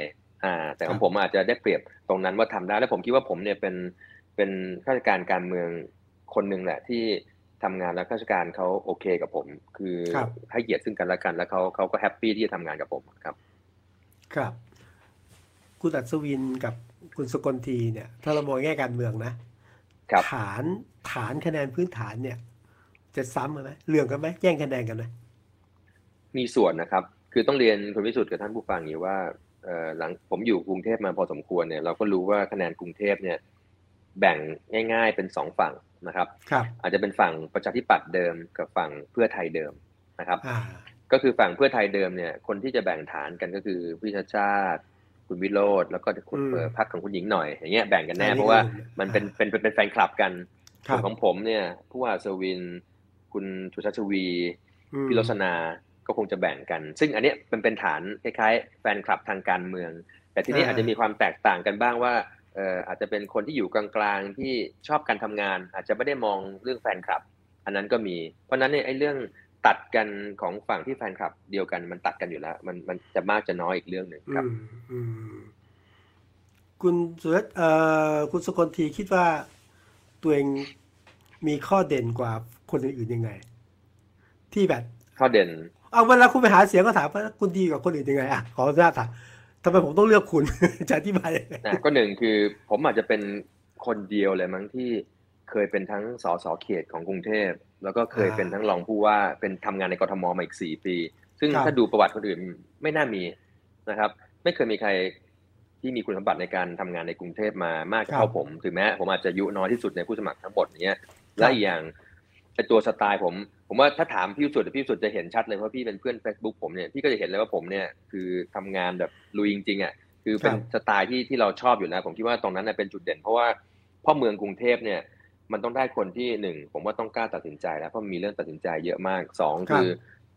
อ่า แต่ขอครับอาจจะได้เปรียบตรงนั้นว่าทำได้ แล้วผมคิดว่าผมเนี่ยเป็นเป็นข้าราชการการเมืองคนหนึ่งแหละที่ทำงานแล้วข้าราชการเขาโอเคกับผม คือครับให้เกียรติซึ่งกันและกัน แล้วเขาเขาก็ happy ที่จะทำงานกับผมครับ ครับ คุณอัศวินกับคุณสกลทีเนี่ย ถ้าเรามองแง่การเมืองนะครับฐานฐานคะแนนพื้นฐานเนี่ย จะซ้ำกันไหมเรื่องกันไหมแย่งคะแนนกันไหม มีส่วนนะครับ คือต้องเรียนคุณวิสุทธ์กับท่านผู้ฟังอย่างนี้ว่าเอ่อหลังผมอยู่กรุงเทพมาพอสมควรเนี่ยเราก็รู้ว่าคะแนนกรุงเทพเนี่ยแบ่งง่าย ๆ เป็นสองฝั่งนะครับครับอาจจะเป็นฝั่งประชาธิปัตย์เดิมกับฝั่งเพื่อไทยเดิมนะครับอ่าก็คือฝั่งเพื่อไทยเดิมเนี่ยคนที่จะแบ่งฐานกันก็คือพี่ชาติชาติ คุณวิโรธแล้วก็คุณอืมเปิดพักของคุณหญิงหน่อยอย่างเงี้ยแบ่งกันแน่อันนี้เพราะว่าคือมันเป็นอ่าเป็นเป็นเป็นแฟนคลับกันครัส่วบนของผมเนี่ยผู้ว่าอัศวิน คุณชุชาติชวีอืมพี่รสนา ก็คงจะแบ่งกัน ซึ่งอันเนี้ยมันเป็นฐานคล้ายๆ แฟนคลับทางการเมือง แต่ทีนี้อ่าอาจจะมีความแตกต่างกันบ้างว่าเอ่ออาจจะเป็นคนที่อยู่กลางๆที่ชอบการทำงาน อาจจะไม่ได้มองเรื่องแฟนคลับ อันนั้นก็มี เพราะฉะนั้นเนี่ยไอ้เรื่องตัดกันของฝั่งที่แฟนคลับ เดียวกันมันตัดกันอยู่แล้ว มันมันจะมากจะน้อยอีกเรื่องหนึ่งครับอืมอืมคุณสุรัตน์เอ่อคุณสกลทีคิดว่าตัวเองมีข้อเด่นกว่าคนอื่นๆยังไง ที่แบบข้อเด่น เอาเวลาคุณไปหาเสียงก็ถามว่าคุณดีกว่าคนอื่นยังไงอะขออนุญาตถามทำไมผมต้องเลือกคุณจะอธิบายยังไงนะก็หนึ่งคือผมอาจจะเป็นคนเดียวเลยมั้งที่เคยเป็นทั้งสสเขตของกรุงเทพ แล้วก็เคยเป็นทั้งรองผู้ว่าเป็นทำงานในกทมมาอีกสี่ปี ซึ่งถ้าดูประวัติคนอื่นไม่น่ามีนะครับ ไม่เคยมีใครที่มีคุณสมบัติในการทำงานในกรุงเทพมามากเท่าผม ถึงแม้ผมอาจจะอายุน้อยที่สุดในผู้สมัครทั้งหมดเนี้ยและอีกอย่าง ไอตัวสไตล์ผม ผมว่าถ้าถามพี่วิสุทธิ์พี่วิสุทธิ์จะเห็นชัดเลยเพราะพี่เป็นเพื่อน Facebook ผมเนี่ยพี่ก็จะเห็นเลยว่าผมเนี่ยคือทำงานแบบลุยจริงๆอะคือเป็นสไตล์ที่ที่เราชอบอยู่แล้วผมคิดว่าตรงนั้นนะเป็นจุดเด่น เพราะว่าพ่อเมืองกรุงเทพเนี่ยมันต้องได้คนที่หนึ่งผมว่าต้องกล้าตัดสินใจแล้วเพราะมีเรื่องตัดสินใจเยอะมากสองคือ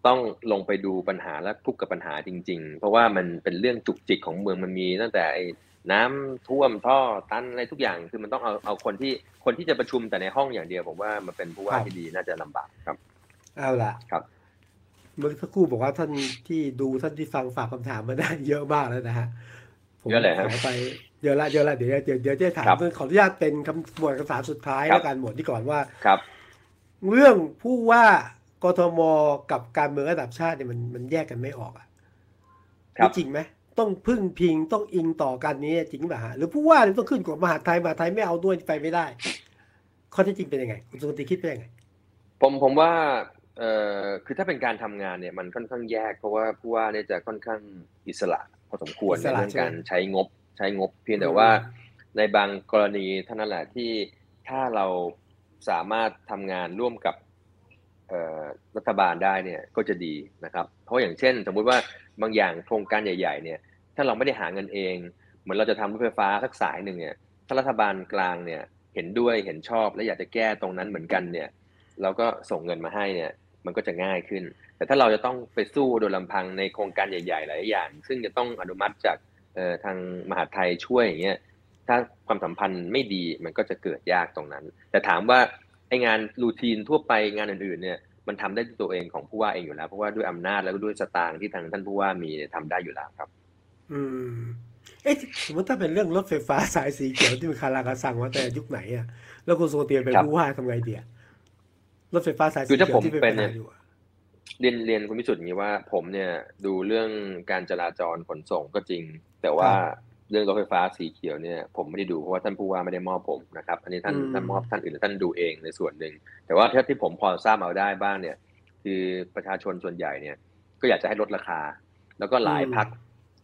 ต้องลงไปดูปัญหาและทุกข์กับปัญหาจริง ๆ เพราะว่ามันเป็นเรื่องจุกจิกของเมืองมันมีตั้งแต่ไอ้ น้ำท่วมท่อตันอะไรทุกอย่างคือมันต้องเอาเอาคนที่คนที่จะประชุมแต่ในห้องอย่างเดียวผมว่ามันเป็นผู้ว่าที่ดีน่าจะลำบากครับเอาล่ะครับ เมื่อสักครู่บอกว่าท่านที่ดูท่านที่ฟังฝากคำถามมาได้เยอะมากแล้วนะฮะผมเยอะเลยฮะขอไปเยอะละเยอะละเดี๋ยวเดี๋ยวเดี๋ยวจะถามครับขออนุญาตเป็นคำหมวดคำถามสุดท้ายครับแล้วกันหมวดที่ก่อนว่าครับ เรื่องผู้ว่ากทมกับการเมืองระดับชาติเนี่ยมันมันแยกกันไม่ออกอะครับนี่จริงไหม ต้องพึ่งพิงต้องอิงต่อกันนี้จริงป่ะฮะหรือผู้ว่าเนี่ยต้องขึ้นกับมหาดไทยมหาดไทยไม่เอาด้วยไปไม่ได้ ข้อเที่จริงเป็นยังไงคุณสุนทรีคิดเป็นยังไงผมผมว่าเอ่อคือถ้าเป็นการทำงานเนี่ยมันค่อนข้างแยก เพราะว่าผู้ว่าเนี่ยจะค่อนข้างอิสระพอสมควรอิในสระเรื่องใช่ไหมการใช้งบใช้งบ เพียงแต่อืมว่าในบางกรณีเท่านั้นแหละที่ถ้าเราสามารถทำงานร่วมกับเอ่อรัฐบาลได้เนี่ยก็จะดีนะครับ เพราะอย่างเช่น สมมุติว่า บางอย่างโครงการใหญ่ๆเนี่ยถ้าเราไม่ได้หาเงินเอง เหมือนเราจะทำรถไฟฟ้าสักสายหนึ่งเนี่ยถ้ารัฐบาลกลางเนี่ยเห็นด้วยเห็นชอบและอยากจะแก้ตรงนั้นเหมือนกันเนี่ยเราก็ส่งเงินมาให้เนี่ยมันก็จะง่ายขึ้น แต่ถ้าเราจะต้องไปสู้โดยลำพังในโครงการใหญ่ ๆ หลายอย่าง ซึ่งจะต้องอนุมัติจากทางมหาไทยช่วยอย่างเงี้ยถ้าความสัมพันธ์ไม่ดีมันก็จะเกิดยากตรงนั้น แต่ถามว่าไองานรูทีนทั่วไปงานอื่นๆเนี่ย มันทำได้ด้วยตัวเองของผู้ว่าเองอยู่แล้ว เพราะว่าด้วยอำนาจแล้วก็ด้วยสตางค์ที่ทางท่านผู้ว่ามีเนี่ยทำได้อยู่แล้วครับ อืมเอ๊ะสมมติถ้าเป็นเรื่องรถไฟฟ้าสายสีเขียวที่มันคาราคาสั่งมาแต่ยุคไหนอะแล้วคุณสุนทรีเป็นครับผู้ว่าทำไงเดียรถไฟฟ้าสายสีคือถ้าเขียผวมที่เป็นเป็ปันญเนี่หายอยู่อะเรียนเรียนคุณพิสุทธิ์อย่างนี้ว่า ผมเนี่ยดูเรื่องการจราจรขนส่งก็จริง แต่ว่า เรื่องรถไฟฟ้าสีเขียวเนี่ยผมไม่ได้ดูเพราะว่าท่านผู้ว่าไม่ได้มอบผมนะครับ อันนี้ท่านท่านมอบท่านอื่นท่านดูเองในส่วนหนึ่ง แต่ว่าเท่าที่ผมพอทราบเอาได้บ้างเนี่ย คือประชาชนส่วนใหญ่เนี่ย ก็อยากจะให้ลดราคา แล้วก็หลายพัก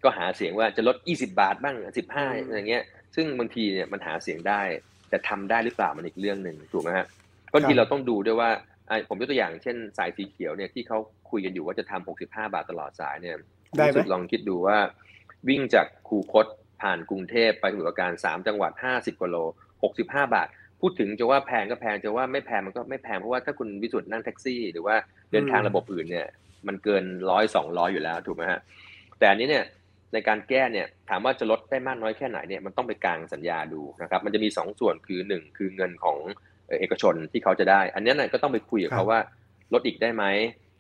ก็หาเสียงว่าจะลด 20 บาทบ้าง 15อย่างเงี้ย ซึ่งบางทีเนี่ยมันหาเสียงได้แต่ทำได้หรือเปล่ามันอีกเรื่องหนึ่งถูกไหมฮะบางทีเราต้องดูด้วยว่าอะผมยกตัวอย่างเช่น สายสีเขียวเนี่ยที่เขาคุยกันอยู่ว่าจะทำ65 บาทตลอดสายเนี่ยได้ไหมรู้สึกลองคิดดูว่าวิ่งจากคูคต ผ่านกรุงเทพไปสมุทรปราการสามจังหวัด50กิโล65บาท พูดถึงจะว่าแพงก็แพงจะว่าไม่แพงมันก็ไม่แพงเพราะว่าถ้าคุณวิสุทธ์นั่งแท็กซี่ หรือว่าเดินทางระบบอื่นเนี่ย มันเกินร้อยสองร้อยอยู่แล้วถูกไหมฮะแต่อันนี้เนี่ยในการแก้เนี่ยถามว่าจะลดได้มากน้อยแค่ไหนเนี่ยมันต้องไปกลางสัญญาดูนะครับมันจะมีสองส่วนคือหนึ่งคือเงินของเอ่อเอกชนที่เขาจะได้ อันนี้เนี่ยก็ต้องไปคุยกับครัเขาบว่าลดอีกได้ไหม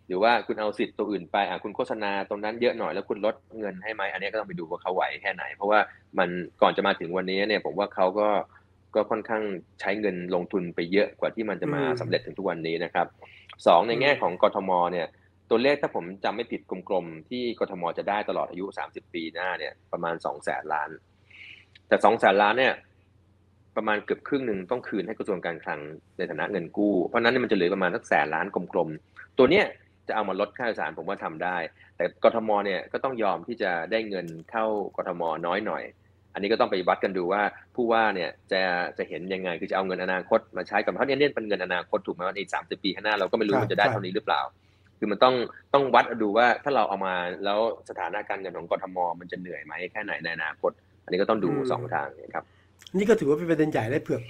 หรือว่าคุณเอาสิทธิ์ตัวอื่นไปอะคุณโฆษณาตรงนั้นเยอะหน่อยแล้วคุณลดเงินให้ไหมอันนี้ก็ต้องไปดูว่าเขาไหวแค่ไหน เพราะว่ามันก่อนจะมาถึงวันนี้เนี่ยผมว่าเขาก็ก็ค่อนข้างใช้เงินลงทุนไปเยอะกว่าที่มันจะมาอืมสำเร็จถึงทุกวันนี้นะครับสองในแง่ของกทมเนี่ยตัวเลขถ้าผมจำไม่ผิดกลมๆ ที่กทมจะได้ตลอดอายุ 30 ปีหน้าเนี่ยประมาณ2แสนล้าน แต่2แสนล้านเนี่ยประมาณเกือบครึ่งหนึ่งต้องคืนให้กระทรวงการคลังในฐานะเงินกู้ เพราะฉะนั้นเนยมันจะเหลือประมาณสักแสนล้านกลมๆ ตัวเนี้ย จะเอามาลดค่าโดยสารผมว่าทำได้ แต่กทมเนี่ยก็ต้องยอมที่จะได้เงินเข้ากทมน้อยหน่อย อันนี้ก็ต้องไปวัดกันดูว่าผู้ว่าเนี่ยจะจะเห็นยังไงคือจะเอาเงินอนาคตมาใช้กับเพราะเนี่ยเนี่ยเป็นเงินอนาคตถูกไหมว่าในสามสิบปีข้างหน้าเราก็ไม่รู้ครับว่าจะได้ครับเท่านี้หรือเปล่า คือมันต้องต้องวัดดูว่าถ้าเราเอามาแล้วสถานะการเงินของกทมมันจะเหนื่อยไหมแค่ไหนในอนาคต อันนี้ก็ต้องดูสองทางนะครับนี่ก็ถือว่าเป็นประเด็นใหญ่และเผือก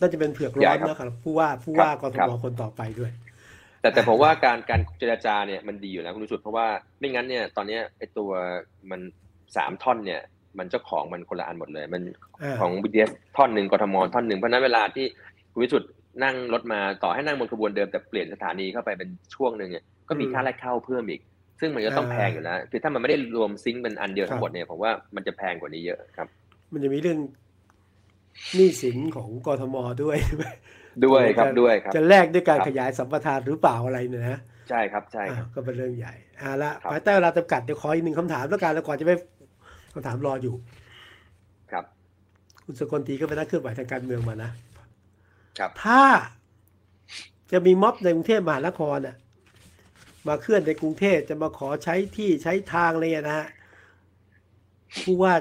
น่าจะเป็นเผือกร้ใหญ่อนครับนะครับผู้ว่าผู้ครับว่ากทครัมบคนต่อไปด้วย แต่แต่ผมว่าการการเจรจาเนี่ยมันดีอยู่แล้วคุณสุดเพราะว่าไม่งั้นเนี่ยตอนเนี้ยไอตัวมันสามท่อนเนี่ยมันเจ้าของมันคนละอันหมดเลย มันอ่าของ BTS ท่อนหนึ่งกทมท่อนหนึ่งเพราะฉะนั้นเวลาที่คุณวิสุทธ์นั่งรถมาต่อให้นั่งบนขบวนเดิมแต่เปลี่ยนสถานีเข้าไปเป็นช่วงหนึ่งเนี่ยก็มีค่าแรกเข้าเพิ่มอีก ซึ่งมันก็ต้องแพงอยู่แล้วคือถ้ามันไม่ได้รวมซิงค์เป็นอันเดียวทั้งหมดเนี่ยผมว่ามันจะแพงกว่านี้เยอะครับ มันจะมีเรื่องหนี้สินของกทมด้วย ด้วยครับจะด้วยครับ จะแลกด้วยการครับขยายสัมปทานหรือเปล่าอะไรเนี่ยนะใช่ครับใช่ครับอ่าก็เป็นเรื่องใหญ่อ่าละครับภายใต้เวลาจำกัดเดี๋ยวขออีกหนึ่งคำถามแล้วกันแล้วก่อนจะไปคำถามรออยู่ ครับ คุณสกลทีก็เป็นนักเคลื่อนไหวทางการเมืองมานะครับถ้าจะมีม็อบในกรุงเทพมหานครน่ะมาเคลื่อนในกรุงเทพจะมาขอใช้ที่ใช้ทางอะไรอย่างเงี้ยนะฮะผู้ว่า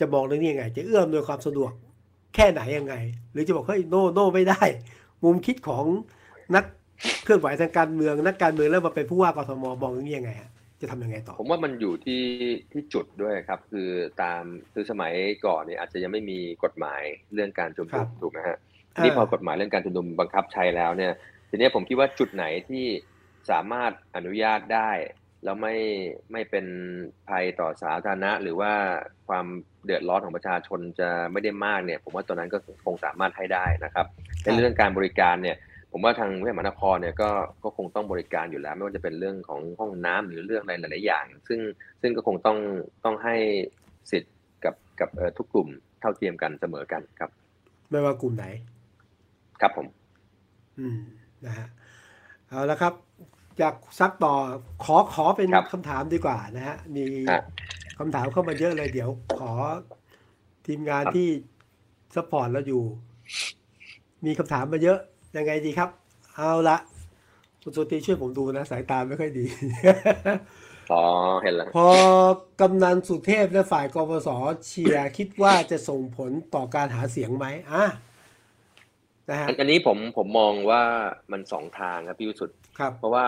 จะมองเรื่องนี้ยังไง จะเอื้อมโดวยความสะดวก แค่ไหนยังไง หรือจะบอกเฮ้ยโน่โน่ไม่ได้ มุมคิดของนักเคลื่อนไหวทางการเมืองนักการเมืองแล้วมาเป็นผู้ว่ากทมมองเรื่องนี้ยังไงฮะจะทำยังไงต่อ ผมว่ามันอยู่ที่ที่จุดด้วยครับ คือตามคือสมัยก่อนเนี่ยอาจจะยังไม่มีกฎหมายเรื่องการชุมครันุบมถูกไหมฮะทีนี่อ่าพอกฎหมายเรื่องการชุมนุมบังคับใช้แล้วเนี่ย ทีนี้ผมคิดว่าจุดไหนที่สามารถอนุญาตได้ แล้วไม่ไม่เป็นภัยต่อสาธารณะ หรือว่าความเดือดร้อนของประชาชนจะไม่ได้มากเนี่ย ผมว่าตัวนั้นก็คงสามารถให้ได้นะครับในเรื่องการบริการเนี่ยผมว่าทางกรุงเทพมหานครเนี่ยก็ก็คงต้องบริการอยู่แล้ว ไม่ว่าจะเป็นเรื่องของห้องน้ำหรือเรื่องอะไรหลาย ๆ อย่าง ซึ่งซึ่งก็คงต้องต้องให้สิทธิ์กับกับเอ่อทุกกลุ่มเท่าเทียมกันเสมอกันครับ ไม่ว่ากลุ่มไหน ครับผม อืมนะฮะเอาละครับ จากซักต่อขอขอเป็นครับคำถามดีกว่านะฮะ มีฮะคำถามเข้ามาเยอะเลยเดี๋ยวขอทีมงานครับที่ support เราอยู่ มีคำถามมาเยอะยังไงดีครับ เอาละคุณสกลธีช่วยผมดูนะ สายตาไม่ค่อยดีอ๋อเห็นแล้วพอกำนันสุเทพและฝ่ายกปสเชียร์คิดว่าจะส่งผลต่อการหาเสียงไหมอะนะฮะอันอันนี้ผมผมมองว่ามันสองทางครับพี่วิสุทธ์ ครับ เพราะว่า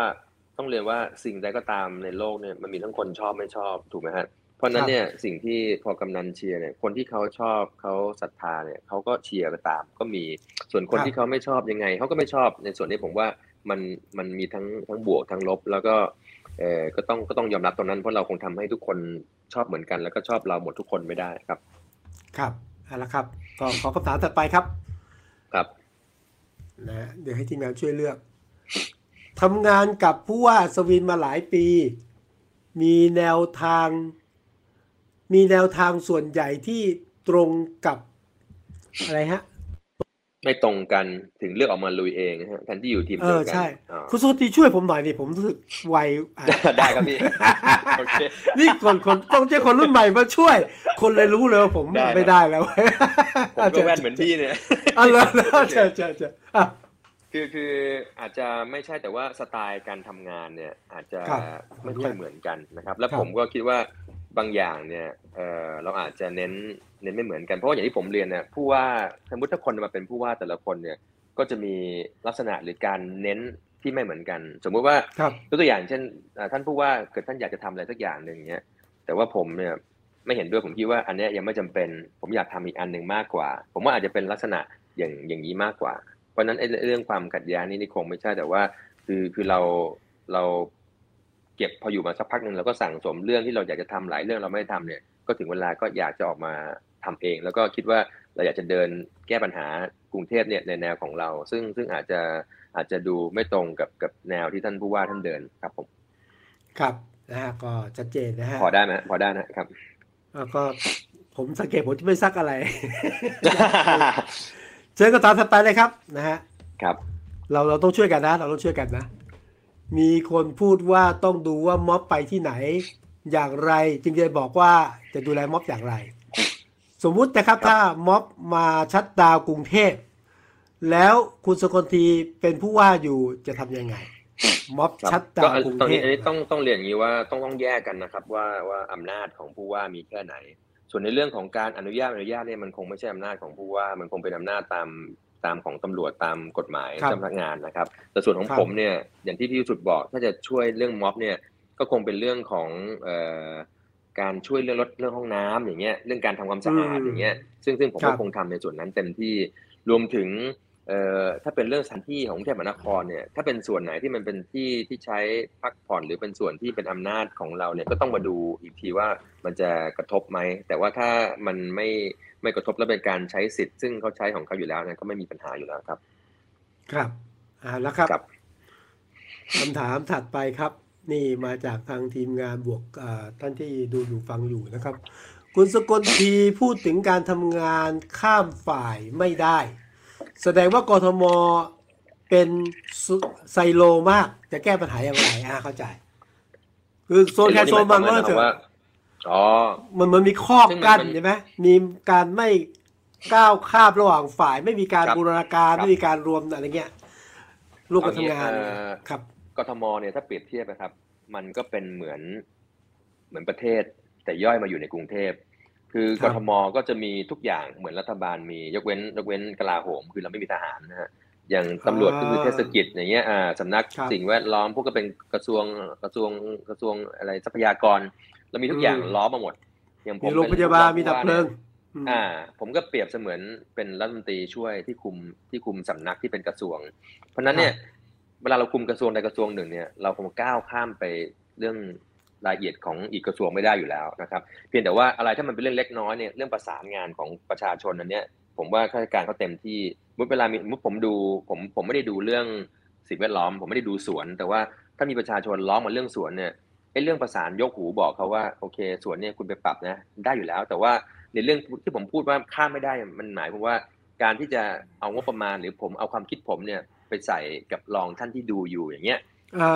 ต้องเรียนว่าสิ่งใดก็ตามในโลกเนี่ยมันมีทั้งคนชอบไม่ชอบถูกไหมฮะเพราะฉะนั้นเนี่ยสิ่งที่พอกำนันเชียร์เนี่ยคนที่เขาชอบเขาศรัทธาเนี่ยเขาก็เชียร์ไปตาม ก็มีส่วนคนครับที่เขาไม่ชอบยังไงเขาก็ไม่ชอบในส่วนนี้ผมว่ามันมันมีทั้งทั้งบวกทั้งลบ แล้วก็เออก็ต้องก็ต้องยอมรับตรงนั้นเพราะเราคงทำให้ทุกคนชอบเหมือนกัน แล้วก็ชอบเราหมดทุกคนไม่ได้ครับ ครับเอาละครับก็ขอคำถามถัดไปครับ ครับนะฮะเดี๋ยวให้ทีมงานช่วยเลือก ทำงานกับผู้ว่าสวินมาหลายปี มีแนวทาง มีแนวทางส่วนใหญ่ที่ตรงกับอะไรฮะ ไม่ตรงกันถึงเลือกออกมาลุยเองนะฮะแทนที่อยู่ทีมเอเดียวอกันใช่อ๋อคุณสุธีช่วยผมหน่อยดิผมรู้สึกไวอะได้ครับพี่โอเคนี่คนคนต้องเจ้าคนรุ่นใหม่มาช่วย คนเลยรู้เลยว่าผมได้ครับไม่ได้แล้วผมก็แว่นเหมือนพี่เนี่ยอ๋อเหรอใช่ใช่ใช่อะ คือคืออาจจะไม่ใช่แต่ว่าสไตล์การทำงานเนี่ยอาจจะครับไม่ค่อยเหมือนกันนะครับ แล้วครับผมก็คิดว่าบางอย่างเนี่ยเออเราอาจจะเน้นเน้นไม่เหมือนกันเพราะว่าอย่างที่ผมเรียนเนี่ยผู้ว่าสมมติถ้าคนมาเป็นผู้ว่าแต่ละคนเนี่ยก็จะมีลักษณะหรือการเน้นที่ไม่เหมือนกัน สมมุติว่าครับยกตัวอย่างเช่นอ่าท่านผู้ว่าเกิดท่านอยากจะทำอะไรสักอย่างหนึ่งเนี้ยแต่ว่าผมเนี่ยไม่เห็นด้วยผมคิดว่าอันเนี้ยยังไม่จำเป็น ผมอยากทำอีกอันหนึ่งมากกว่า ผมว่าอาจจะเป็นลักษณะอย่างอย่างนี้มากกว่าเพ ราะฉะนั้นไอ้เรื่องความขัดแย้งนี่นี่คงไม่ใช่แต่ว่า คือคือเราเราเก็บพออยู่มาสักพักหนึ่งเราก็สั่งสมเรื่องที่เราอยากจะทำหลายเรื่องเราไม่ได้ทำเนี่ย ก็ถึงเวลาก็อยากจะออกมาทำเอง แล้วก็คิดว่าเราอยากจะเดินแก้ปัญหากรุงเทพเนี่ยในแนวของเรา ซึ่งซึ่งอาจจะอาจจะดูไม่ตรงกับกับแนวที่ท่านผู้ว่าท่านเดินครับผม ครับนะฮะก็ชัดเจนนะฮะพอได้ไหมพอได้นะครับแล้วก็ผมสังเกตผมจะไม่ซักอะไร เชิญก็ตามสไตล์เลยครับนะฮะครับ เราเราต้องช่วยกันนะ เราต้องช่วยกันนะ มีคนพูดว่าต้องดูว่าม็อบไปที่ไหน อย่างไรจึงจะบอกว่าจะดูแลม็อบอย่างไร สมมุตินะครับครับถ้าม็อบมาชัดดาวน์กรุงเทพแล้วคุณสกลทีเป็นผู้ว่าอยู่จะทำยังไงม็อบครับชัดดาก็วน์กรุงตรงเทนี้พอันนี้ต้องต้องเรียนอย่างนี้ว่าต้องต้องแยกกันนะครับ ว่าว่าอำนาจของผู้ว่ามีแค่ไหน ส่วนในเรื่องของการอนุญาตไม่อนุญาตเนี่ยมันคงไม่ใช่อำนาจของผู้ว่ามันคงเป็นอำนาจตามตามของตำรวจตามกฎหมายครับเจ้าพนักงานนะครับ แต่ส่วนของครับผมเนี่ยอย่างที่พี่สุดบอก ถ้าจะช่วยเรื่องม็อบเนี่ยก็คงเป็นเรื่องของเอ่อการช่วยเรื่องลดเรื่องห้องน้ำอย่างเงี้ยเรื่องการทำความสะอาดอย่างเงี้ยซึ่งซึ่งผมครัก็บคงทำในส่วนนั้นเต็มที่รวมถึง เอ่อถ้าเป็นเรื่องสถานที่ของกรุงเทพมหานครเนี่ยถ้าเป็นส่วนไหนที่มันเป็นที่ที่ใช้พักผ่อนหรือเป็นส่วนที่เป็นอำนาจของเราเนี่ยก็ต้องมาดูอีกทีว่ามันจะกระทบไหมแต่ว่าถ้ามันไม่ไม่กระทบแล้วเป็นการใช้สิทธิ์ ซึ่งเขาใช้ของเขาอยู่แล้วเนี่ยก็ไม่มีปัญหาอยู่แล้วครับ ครับอ่าแล้วครับครับคำถามถัดไปครับ นี่มาจากทางทีมงานบวกอ่าท่านที่ดูอยู่ฟังอยู่นะครับ คุณสกลทีพูดถึงการทำงานข้ามฝ่ายไม่ได้ แสดงว่ากทมเป็นซุไซโลมากจะแก้ปัญหาอย่างไรอ่าเข้าใจ คือโซนแค่โซนมันก็เถว่าอะอ๋อมันมันมีข้อกั้นซึ่งมันใช่ไหมมีการไม่ก้าวข้ามระหว่างฝ่าย ไม่มีการครับบูรณาการครับไม่มีการรวมอะไรเงี้ยร่วมกันทำงานเอางี้เอ่อครับกทมเนี่ยถ้าเปรียบเทียบนะครับ มันก็เป็นเหมือนเหมือนประเทศแต่ย่อยมาอยู่ในกรุงเทพ คือครักบทมก็จะมีทุกอย่างเหมือนรัฐบาลมียกเว้นยกเว้นกลาโหม คือเราไม่มีทหารนะฮะอย่างตำรวจก็คือเทศกิจอย่างเงี้ยอ่าสำนักครับสิ่งแวดล้อมพวกก็เป็นกระทรวงกระทรวงกระทรวงอะไรทรัพยากร เรามีทุกอย่างอืมล้อมมาหมด อย่างผมมีโรงพยาบาลมีดับเพลิงอืมอ่า ผมก็เปรียบเสมือนเป็นรัฐมนตรีช่วยที่คุมที่คุมสำนักที่เป็นกระทรวง เพราะฉะนั้นเนี่ยเวลาเราคุมกระทรวงใดกระทรวงหนึ่งเนี่ยเราคงก้าวข้ามไปเรื่อง รายละเอียดของอีกกระทรวงไม่ได้อยู่แล้วนะครับ เพียงแต่ว่าอะไรถ้ามันเป็นเรื่องเล็กน้อยเนี่ยเรื่องประสานงานของประชาชนอันเนี้ยผมว่าข้าราชการเขาเต็มที่มุดเวลามีมุดผมดูผมผมไม่ได้ดูเรื่องสิ่งแวดล้อม ผมไม่ได้ดูสวน แต่ว่าถ้ามีประชาชนร้องมาเรื่องสวนเนี่ยไอ้เรื่องประสานยกหูบอกเขาว่าโอเคสวนเนี่ยคุณไปปรับนะได้อยู่แล้ว แต่ว่าในเรื่องที่ผมพูดว่าข้ามไม่ได้มันหมายความว่าการที่จะเอางบประมาณหรือผมเอาความคิดผมเนี่ยไปใส่กับรองท่านที่ดูอยู่อย่างเงี้ย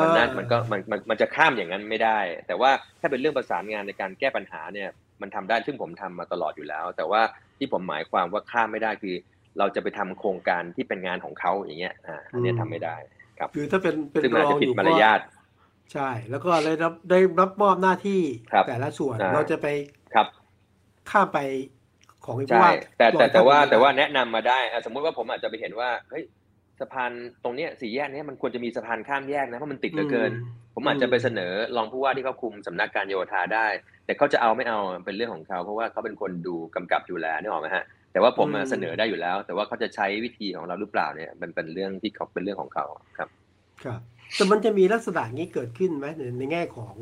มันน่ามันก็มันมันมันจะข้ามอย่างนั้นไม่ได้ แต่ว่าถ้าเป็นเรื่องประสานงานในการแก้ปัญหาเนี่ยมันทำได้ซึ่งผมทำมาตลอดอยู่แล้ว แต่ว่าที่ผมหมายความว่าข้ามไม่ได้คือ เราจะไปทำโครงการที่เป็นงานของเขาอย่างเงี้ยอ่าอันเนี้ยอืมทำไม่ได้ครับคือถ้าเป็นเป็นซึ่งมันรอาจองจะผิอดยู่มารยาทใช่ แล้วก็ได้รับได้รับมอบหน้าที่ครับแต่ละส่วนอ่าเราจะไปครับข้ามไปของอีกใช่ว่าแต่แต่แต่ว่าปล่อยแต่ว่าแนะนำมาได้อะสมมุติว่าผมอาจจะไปเห็นว่าเฮ้ย สะพานตรงเนี้ยสี่แยกเนี้ยมันควรจะมีสะพานข้ามแยกนะเพราะมันติดเหลือเกิน ผมอาจจะไปเสนอรองผู้ว่าที่เขาคุมสำนักการโยธาได้ แต่เขาจะเอาไม่เอาเป็นเรื่องของเขาเพราะว่าเขาเป็นคนดูกำกับดูแลนี่ออกไหมฮะแต่ว่าผมอะเสนอได้อยู่แล้ว แต่ว่าเขาจะใช้วิธีของเราหรือเปล่าเนี่ยมันเป็นเรื่องที่เขาเป็นเรื่องของเขาครับ ครับแต่มันจะมีลักษณะนี้เกิดขึ้นไหมในในแง่ของ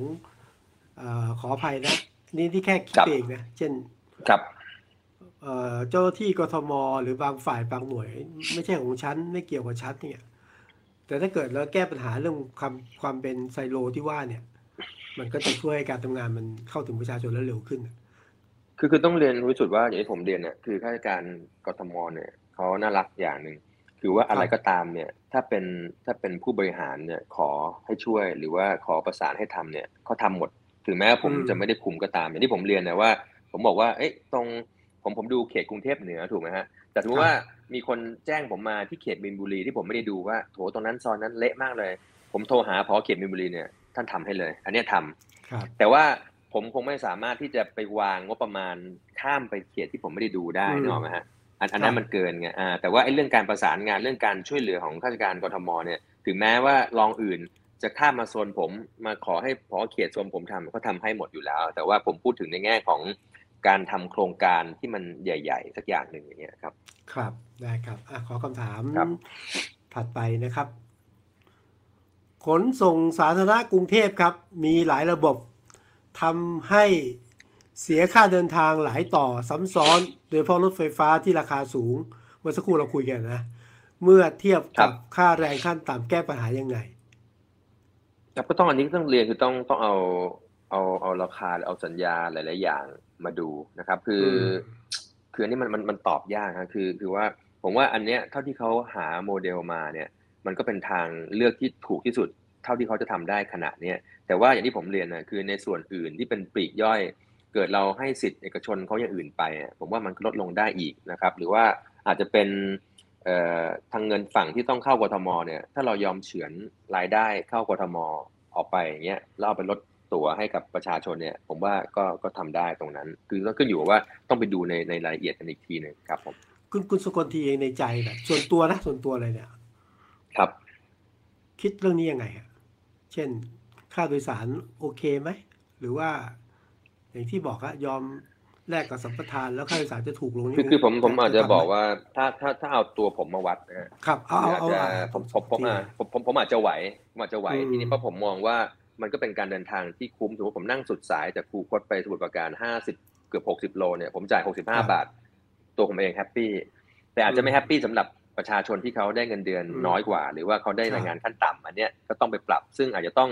เอ่อขออภัยนะ นี่ที่แค่คิดครับเองนะเช่นครับ เจ้าหน้าที่กทมหรือบางฝ่ายบางหน่วย ไม่ใช่ของฉันไม่เกี่ยวกับฉันเนี่ย แต่ถ้าเกิดเราแก้ปัญหาเรื่องความความเป็นไซโลที่ว่าเนี่ย มันก็จะช่วยให้การทำงานมันเข้าถึงประชาชนแล้วเร็วขึ้น คือคือต้องเรียนรู้สุดว่าอย่างที่ผมเรียนเนี่ยคือข้าราชการกทมเนี่ยเขาน่ารักอย่างหนึ่งคือว่าอะไรก็ตามเนี่ย ถ้าเป็นถ้าเป็นผู้บริหารเนี่ยขอให้ช่วยหรือว่าขอประสานให้ทำเนี่ยเขาทำหมด ถึงแม้ว่าผมอืมจะไม่ได้คุมก็ตามอย่างที่ผมเรียนนะว่า ผมบอกว่า เอ๊ะตรง ผมผมดูเขตกรุงเทพเหนือถูกไหมฮะแต่สมมติว่ามีคนแจ้งผมมาที่เขตมินบุรีที่ผมไม่ได้ดูว่าโถตรงนั้นซอยนั้นเละมากเลย ผมโทรหาพอเขตมินบุรีเนี่ยท่านทำให้เลย อันเนี้ยทำครับแต่ว่าผมคงไม่สามารถที่จะไปวางงบประมาณข้ามไปเขตที่ผมไม่ได้ดูได้อืมเนกอะไหมฮะอันอันนั้นครับมันเกินไงอ่าแต่ว่าไอ้เรื่องการประสานงานเรื่องการช่วยเหลือของข้าราชการกทมเนี่ยถึงแม้ว่ารองอื่นจะข้ามมาโซนผมมาขอให้พอเขตโซนผมทำก็ทำให้หมดอยู่แล้ว แต่ว่าผมพูดถึงในแง่ของ การทำโครงการที่มันใหญ่ ๆ สักอย่างหนึ่งอย่างเงี้ยครับ ครับได้ครับอะขอคำถามครับถัดไปนะครับ ขนส่งสาธารณะกรุงเทพครับ มีหลายระบบทำให้เสียค่าเดินทางหลายต่อซ้ำซ้อน โดยเฉพาะรถไฟฟ้าที่ราคาสูง เมื่อสักครู่เราคุยกันนะ เมื่อเทียบครักับบค่าแรงขั้นต่ำแก้ปัญหายังไงครับก็ต้องอันนี้ก็ต้องเรียนคือต้องต้องเอาเอาเอาราคาเอาสัญญาหลาย ๆ อย่าง มาดูนะครับ คืออมคืออันนี้มันมันมันตอบยากครับคือคือว่าผมว่าอันเนี้ยเท่าที่เขาหาโมเดลมาเนี่ย มันก็เป็นทางเลือกที่ถูกที่สุด เท่าที่เขาจะทำได้ขณะเนี้ยแต่ว่าอย่างที่ผมเรียนนะคือในส่วนอื่นที่เป็นปลีกย่อย เกิดเราให้สิทธิเอกชนเขาอย่างอื่นไปอะผมว่ามันก็ลดลงได้อีกนะครับ หรือว่าอาจจะเป็นเอ่อทางเงินฝั่งที่ต้องเข้ากทมเนี่ยถ้าเรายอมเฉือนรายได้เข้ากทมออกไปอย่างเงี้ยแล้วเอาไปลด ตั๋วให้กับประชาชนเนี่ย ผมว่าก็ก็ทำได้ตรงนั้น คือต้องขึ้นอยู่กับว่าต้องไปดูในในรายละเอียดกันอีกทีหนึงครับผมคุณคุณสกลทีเองในใจแบบส่วนตัวนะส่วนตัวเลยเนี่ย ครับ คิดเรื่องนี้ยังไงฮะเช่น ค่าโดยสารโอเคไหมหรือว่า อย่างที่บอกอะยอมแลกกับสัมปทานแล้วค่าโดยสารจะถูกลงนี่คือคือผมผมอาจจะทำไหบอกว่าถ้าถ้าถ้าเอาตัวผมมาวัดนะฮะครับเอาเอาเอาอาจจะเอาผมผมผมที่อะผมผมผมอาจจะไหวผมอาจจะไหวอืมทีนี้เพราะผมมองว่า มันก็เป็นการเดินทางที่คุ้มถือว่าผมนั่งสุดสายจากครูคดไปสมุทรปราการห้าสิบเกือบหกสิบโลเนี่ยผมจ่ายหกสิบห้าบาท ตัวผมเอง happy แต่อาจจะไม่ happy สำหรับประชาชนที่เขาได้เงินเดือนน้อยกว่า หรือว่าเขาได้แรงงานขั้นต่ำอันเนี้ยก็ต้องไปปรับ ซึ่งอาจจะต้อง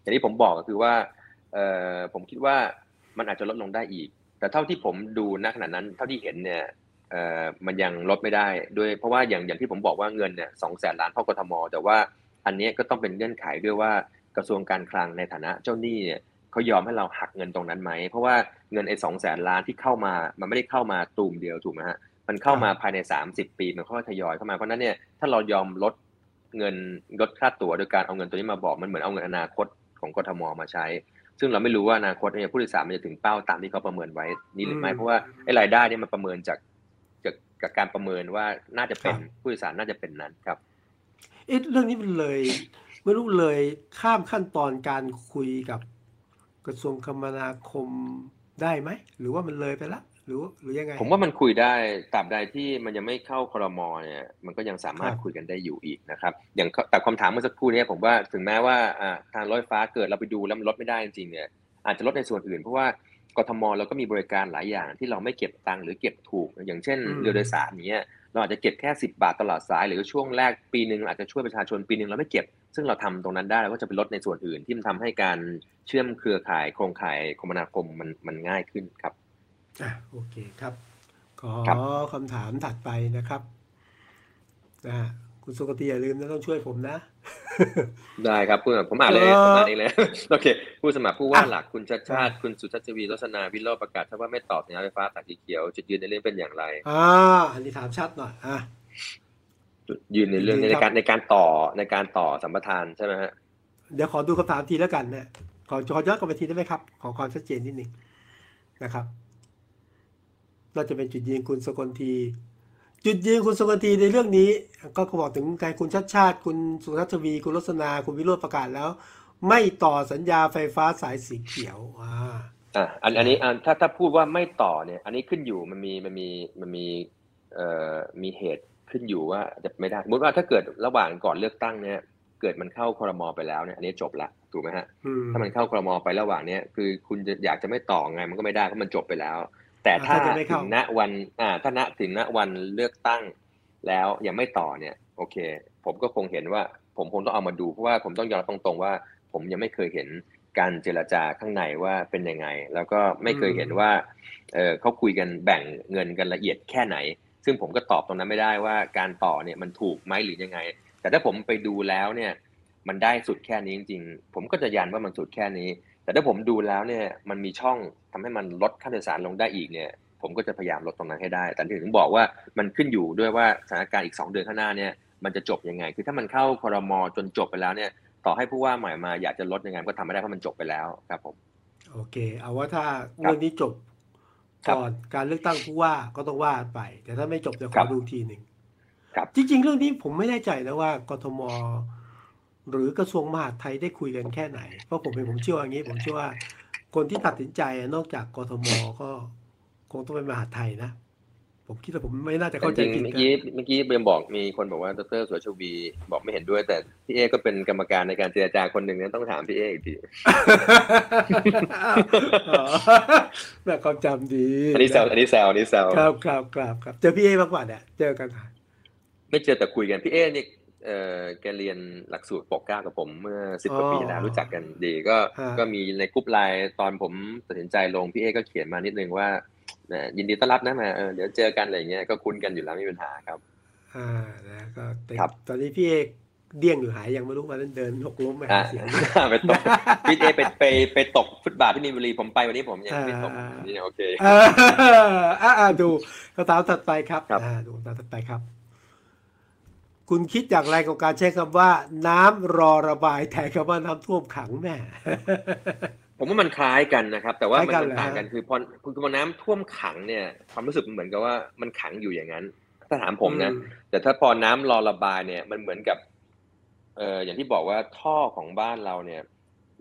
อย่างที่ผมบอกก็คือว่าเอ่อผมคิดว่ามันอาจจะลดลงได้อีก แต่เท่าที่ผมดูณขณะนั้น เท่าที่เห็นเนี่ยเอ่อมันยังลดไม่ได้ด้วยเพราะว่าอย่างอย่างที่ผมบอกว่าเงินเนี่ยสองแสนล้านเข้ากทม แต่ว่าอันเนี้ยก็ต้องเป็นเงื่อนไขด้วยว่า กระทรวงการคลังในฐานะเจ้าหนี้เนี่ยเขายอมให้เราหักเงินตรงนั้นไหม เพราะว่าเงินไอ้สองแสนล้านที่เข้ามา มันไม่ได้เข้ามาตูมเดียวถูกไหมฮะ มันเข้ามาภายใน 30 ปี มันค่อยๆทยอยเข้ามา เพราะฉะนั้นเนี่ย ถ้าเรายอมลดเงินลดค่าตั๋วโดยการเอาเงินตัวนี้มาบอก มันเหมือนเอาเงินอนาคตของกทมมาใช้ ซึ่งเราไม่รู้ว่าอนาคตเนี่ยผู้โดยสารมันจะถึงเป้าตามที่เขาประเมินไว้นี่หรือไม่อืมเพราะว่าไอ้รายได้เนี่ยมันประเมินจากจากจากการประเมินว่าน่าจะเป็นครับผู้โดยสารน่าจะเป็นนั้นครับ เอ๊ะเรื่องนี้มันเลย ไม่รู้เลยข้ามขั้นตอนการคุยกับกระทรวงคมนาคมได้ไหม หรือว่ามันเลยไปละ หรือหรือยังไง ผมว่ามันคุยได้ตราบใดที่มันยังไม่เข้าครมเนี่ยมันก็ยังสามารถครับคุยกันได้อยู่อีกนะครับ อย่างแต่คำถามเมื่อสักครู่เนี้ผมว่าถึงแม้ว่าอ่าทางรถไฟฟ้าเกิดเราไปดูแล้วมันลดไม่ได้จริงๆเนี่ยอาจจะลดในส่วนอื่นเพราะว่ากทมเราก็มีบริการหลายอย่างที่เราไม่เก็บตังค์หรือเก็บถูก อย่างเช่นอืมเรือโดยสารเนี้ย เราอาจจะเก็บแค่ 10 บาทตลอดสาย หรือช่วงแรกปีหนึ่งอาจจะช่วยประชาชนปีหนึ่งเราไม่เก็บ ซึ่งเราทำตรงนั้นได้เราก็จะไปลดในส่วนอื่นที่มันทำให้การเชื่อมเครือข่ายโครงข่ายคมนาคมมันมันง่ายขึ้นครับอะโอเคครับ ขอครับคำถามถัดไปนะครับนะฮะ คุณสุกติอย่าลืมนะต้องช่วยผมนะ ได้ครับคุณผมอ่านเลยเออผมอ่านเองเลยโอเค ผู้สมัครผู้ว่าอะหลักคุณชัดชาติ คุณสุชัชวีลักษณาวิโรจน์ประกาศว่าไม่ตอบสัญญาณไฟฟ้าสายสีเขียวจุดยืนในเรื่องเป็นอย่างไรอ่าอันนี้ถามชัดหน่อยอะจุดยืนในเรื่องจริงๆในครับการในการต่อในการต่อสัมปทานใช่ไหมฮะเดี๋ยวขอดูคำถามทีแล้วกันเนี่ยขอขอย้อนกลับไปทีได้ไหมครับ ขอความชัดเจนนิดหนึ่งนะครับน่าจะเป็นจุดยืนคุณสกลที จุดยืนคุณสกลทีในเรื่องนี้ ก็บอกถึงการคุณชัดชาติ คุณสุทัศวี คุณลักษณาคุณวิโรจน์ประกาศแล้ว ไม่ต่อสัญญาไฟฟ้าสายสีเขียวอ่าอะอันอันนี้อะถ้าถ้าพูดว่าไม่ต่อเนี่ย อันนี้ขึ้นอยู่มันมีมันมีมันมีเอ่อมีเหตุขึ้นอยู่ว่าจะไม่ได้สมมติว่าถ้าเกิดระหว่างก่อนเลือกตั้งเนี่ยเกิดมันเข้าครมไปแล้วเนี่ยอันนี้จบละถูกไหมฮะอืมถ้ามันเข้าครมไประหว่างเนี้ยคือคุณจะอยากจะไม่ต่อไงมันก็ไม่ได้เพราะมันจบไปแล้ว แต่อ่าถ้าถ้าจะไม่ถึเข้างณวันอ่าถ้าณถึงณวันเลือกตั้งแล้วยังไม่ต่อเนี่ย โอเค ผมก็คงเห็นว่า ผมคงต้องเอามาดูเพราะว่าผมต้องยอมรับตรงๆว่า ผมยังไม่เคยเห็นการเจรจาข้างในว่าเป็นยังไง แล้วก็ไม่เคยเห็นว่าเออเขาคุยกันแบ่งเงินกันละเอียดแค่ไหน ซึ่งซึ่งผมก็ตอบตรงนั้นไม่ได้ว่าการต่อเนี่ยมันถูกไหมหรือยังไง แต่ถ้าผมไปดูแล้วเนี่ย มันได้สุดแค่นี้จริงๆ ผมก็จะยันว่ามันสุดแค่นี้ แต่ถ้าผมดูแล้วเนี่ยมันมีช่องทำให้มันลดค่าโดยสารลงได้อีกเนี่ยผมก็จะพยายามลดตรงนั้นให้ได้ แต่ถึงบอกว่ามันขึ้นอยู่ด้วยว่าสถานการณ์อีก 2 เดือนข้างหน้าเนี่ยมันจะจบยังไง คือถ้ามันเข้าคอรมอจนจบไปแล้วเนี่ยต่อให้ผู้ว่าใหม่มาอยากจะลดยังไงก็ทำไม่ได้เพราะมันจบไปแล้วครับผมโอเค เอาว่าถ้าเรื่องนี้จบครับก่อนการเลือกตั้งผู้ว่าก็ต้องว่าไป แต่ถ้าไม่จบเดี๋ยวขครัอบดูทีหนึ่งครับจริงๆ เรื่องนี้ผมไม่แน่ใจนะว่ากทม หรือกระทรวงมหาดไทยได้คุยกันแค่ไหน เพราะผมเป็นผมเชื่อว่าอย่างนี้ ผมเชื่อว่า คนที่ตัดสินใจนอกจากกทมก็คงต้องเป็นมหาดไทยนะ ผมคิดว่าผมไม่น่าจะเข้าใจจริงผิดๆเมื่อนะกี้เมื่อกี้เบมบอกมีคนบอกว่าดรสุชัชวีร์บอกไม่เห็นด้วย แต่พี่เอก็เป็นกรรมการในการเจรจาคนหนึ่งเนี่ยต้องถามพี่เออีกทีอ๋อแบบความจำดีอันนี้แซวอันนี้แซวอันนี้แซวครับครับครับครับเจอพี่เอมากกว่าเนี่ยเจอกันไม่เจอแต่คุยกันพี่เอเนี่ย เออแกเรียนหลักสูตรปกเกล้ากับผมเมื่อสิบกว่าปีแล้วรู้จักกันดี ก็ก็มีในกรุ๊ปไลน์ตอนผมตัดสินใจลงพี่เอก็เขียนมานิดนึงว่าแหมยินดีต้อนรับนะมาเออเดี๋ยวเจอกันอะไรเงี้ยก็คุ้นกันอยู่แล้วไม่มีปัญหาครับอ่านะก็แต่ครับตอนนี้พี่เอกเดี้ยงอยู่หายยังไม่รู้วันนั้นเดินหกล้มไปหาอ่าเสียงไปตกพี่เอไปไปไปตกฟุตบาทที่มีนบุรีผมไปวันนี้ผมยังไม่ตกอ่านี่โอเคเอออ่าอ่าดูคำถามถัดไปครับครับอ่าดูคำถามถัดไปครับ คุณคิดอย่างไรกับการใช้คำว่า น้ำรอระบายแทนคำว่าน้ำท่วมขังแม่ผมว่ามันคล้ายกันนะครับ แต่ว่าคล้ายมันกันมันเหรอต่างกันฮะคือพอคือพอน้ำท่วมขังเนี่ย ความรู้สึกมันเหมือนกับว่ามันขังอยู่อย่างนั้น ถ้าถามผมนะอืแต่ถ้าพอน้ำรอระบายเนี่ย มันเหมือนกับ เอออย่างที่บอกว่าท่อของบ้านเราเนี่ย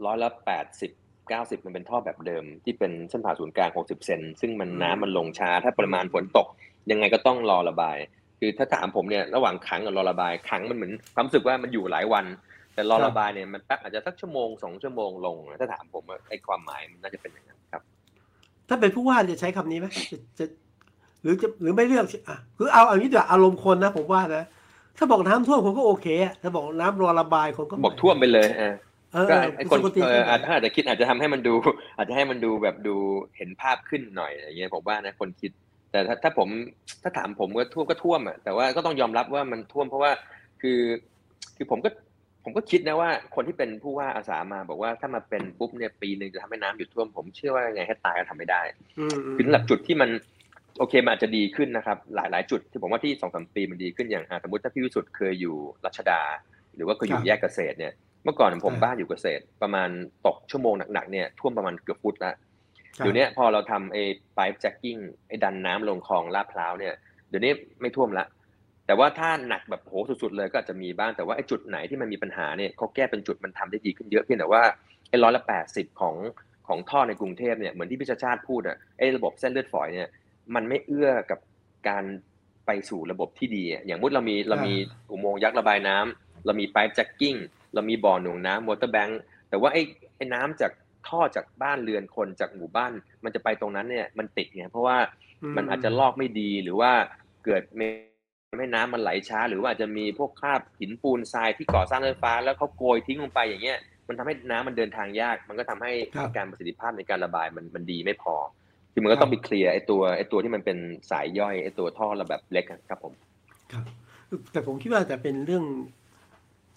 ร้อยละแปดสิบเก้าสิบมันเป็นท่อแบบเดิม ที่เป็นเส้นผ่าศูนย์กลางหกสิบเซนซึ่งมันน้ำมันลงช้า ถ้าปริมาณฝนตก ยังไงก็ต้องรอระบาย คือถ้าถามผมเนี่ยระหว่างขังกับรอระบายขังมันเหมือนความรู้สึกว่ามันอยู่หลายวัน แต่รอระบายเนี่ยมันแป๊บอาจจะสักชั่วโมงสองชั่วโมงลง ถ้าถามผมว่าไอ้ความหมายมันน่าจะเป็นอย่างนั้นครับ ถ้าเป็นผู้ว่าจะใช้คำนี้ไหมจะจะหรือจะหรือไม่เลือกอะคือเอาอย่างนี้ดีกว่าอารมณ์คนนะผมว่านะถ้าบอกน้ำท่วมคนก็โอเคอะถ้าบอกน้ำรอระบายคนก็บอกท่วมไปเลยเออเออก็เออไอ้คนณสกลทีเอก็ออาจอาจจะคิดอาจจะทำให้มันดู อาจจะให้มันดูแบบดูเห็นภาพขึ้นหน่อยอะไรเงี้ยผมว่านะคนคิด แต่ถ้าถ้าผมถ้าถามผมก็ท่วมก็ท่วมอะแต่ว่าก็ต้องยอมรับว่ามันท่วมเพราะว่าคือคือผมก็ผมก็คิดนะว่าคนที่เป็นผู้ว่าอาสามาบอกว่าถ้ามาเป็นปุ๊บเนี่ยปีหนึ่งจะทำให้น้ำหยุดท่วมผมเชื่อว่ายังไงให้ตายก็ทำไม่ได้อืมอืมคือระดับจุดที่มันโอเคมันอาจจะดีขึ้นนะครับ หลายหลายจุดที่ผมว่าที่สองสามปีมันดีขึ้นอย่างอะสมมติถ้าพี่วิสุทธ์เคยอยู่รัชดา หรือว่าเคยอยู่แยกเกษตรเนี่ยเมื่อก่อนผมบ้านอยู่เกษตรประมาณตกชั่วโมงหนักๆเนี่ยท่วมประมาณเกือบฟุตละครับ เดี๋ยวนี้พอเราทำไอ้ pipe jacking ไอ้ดันน้ำลงคลองลาดพร้าวเนี่ยเดี๋ยวนี้ไม่ท่วมละแต่ว่าถ้าหนักแบบโหสุดๆเลยก็อาจจะมีบ้างแต่ว่าไอ้จุดไหนที่มันมีปัญหาเนี่ยเขาแก้เป็นจุดมันทำได้ดีขึ้นเยอะเพียงแต่ว่าไอ้ร้อยละแปดสิบของของท่อในกรุงเทพเนี่ยเหมือนที่พิชาชาติพูดอะไอ้ระบบเส้นเลือดฝอยเนี่ยมันไม่เอื้อกับการไปสู่ระบบที่ดีอะอย่างมุดเรามีเรามีอุโมงค์ยักษ์ระบายน้ำเรามี pipe jacking เรามีบ่อหน่วงน้ำ water bank แต่ว่าไอ้ไอ้น้ำจาก ท่อจากบ้านเรือนคนจากหมู่บ้าน มันจะไปตรงนั้นเนี่ยมันติดไงเพราะว่ามันอาจจะลอกไม่ดีหรือว่าเกิดเมทำให้น้ำมันไหลช้า หรือว่าอาจจะมีพวกคราบหินปูนทรายที่ก่อสร้างรถไฟฟ้า แล้วเขาโกยทิ้งลงไปอย่างเงี้ยมันทำให้น้ำมันเดินทางยาก มันก็ทำให้ครับการประสิทธิภาพในการระบายมันมันดีไม่พอ คือมันก็ต้องไปเคลียร์ไอ้ตัวไอ้ตัวที่มันเป็นสายย่อยไอ้ตัวท่อระแบบเล็กอะครับผม ครับ แต่ผมคิดว่าจะเป็นเรื่อง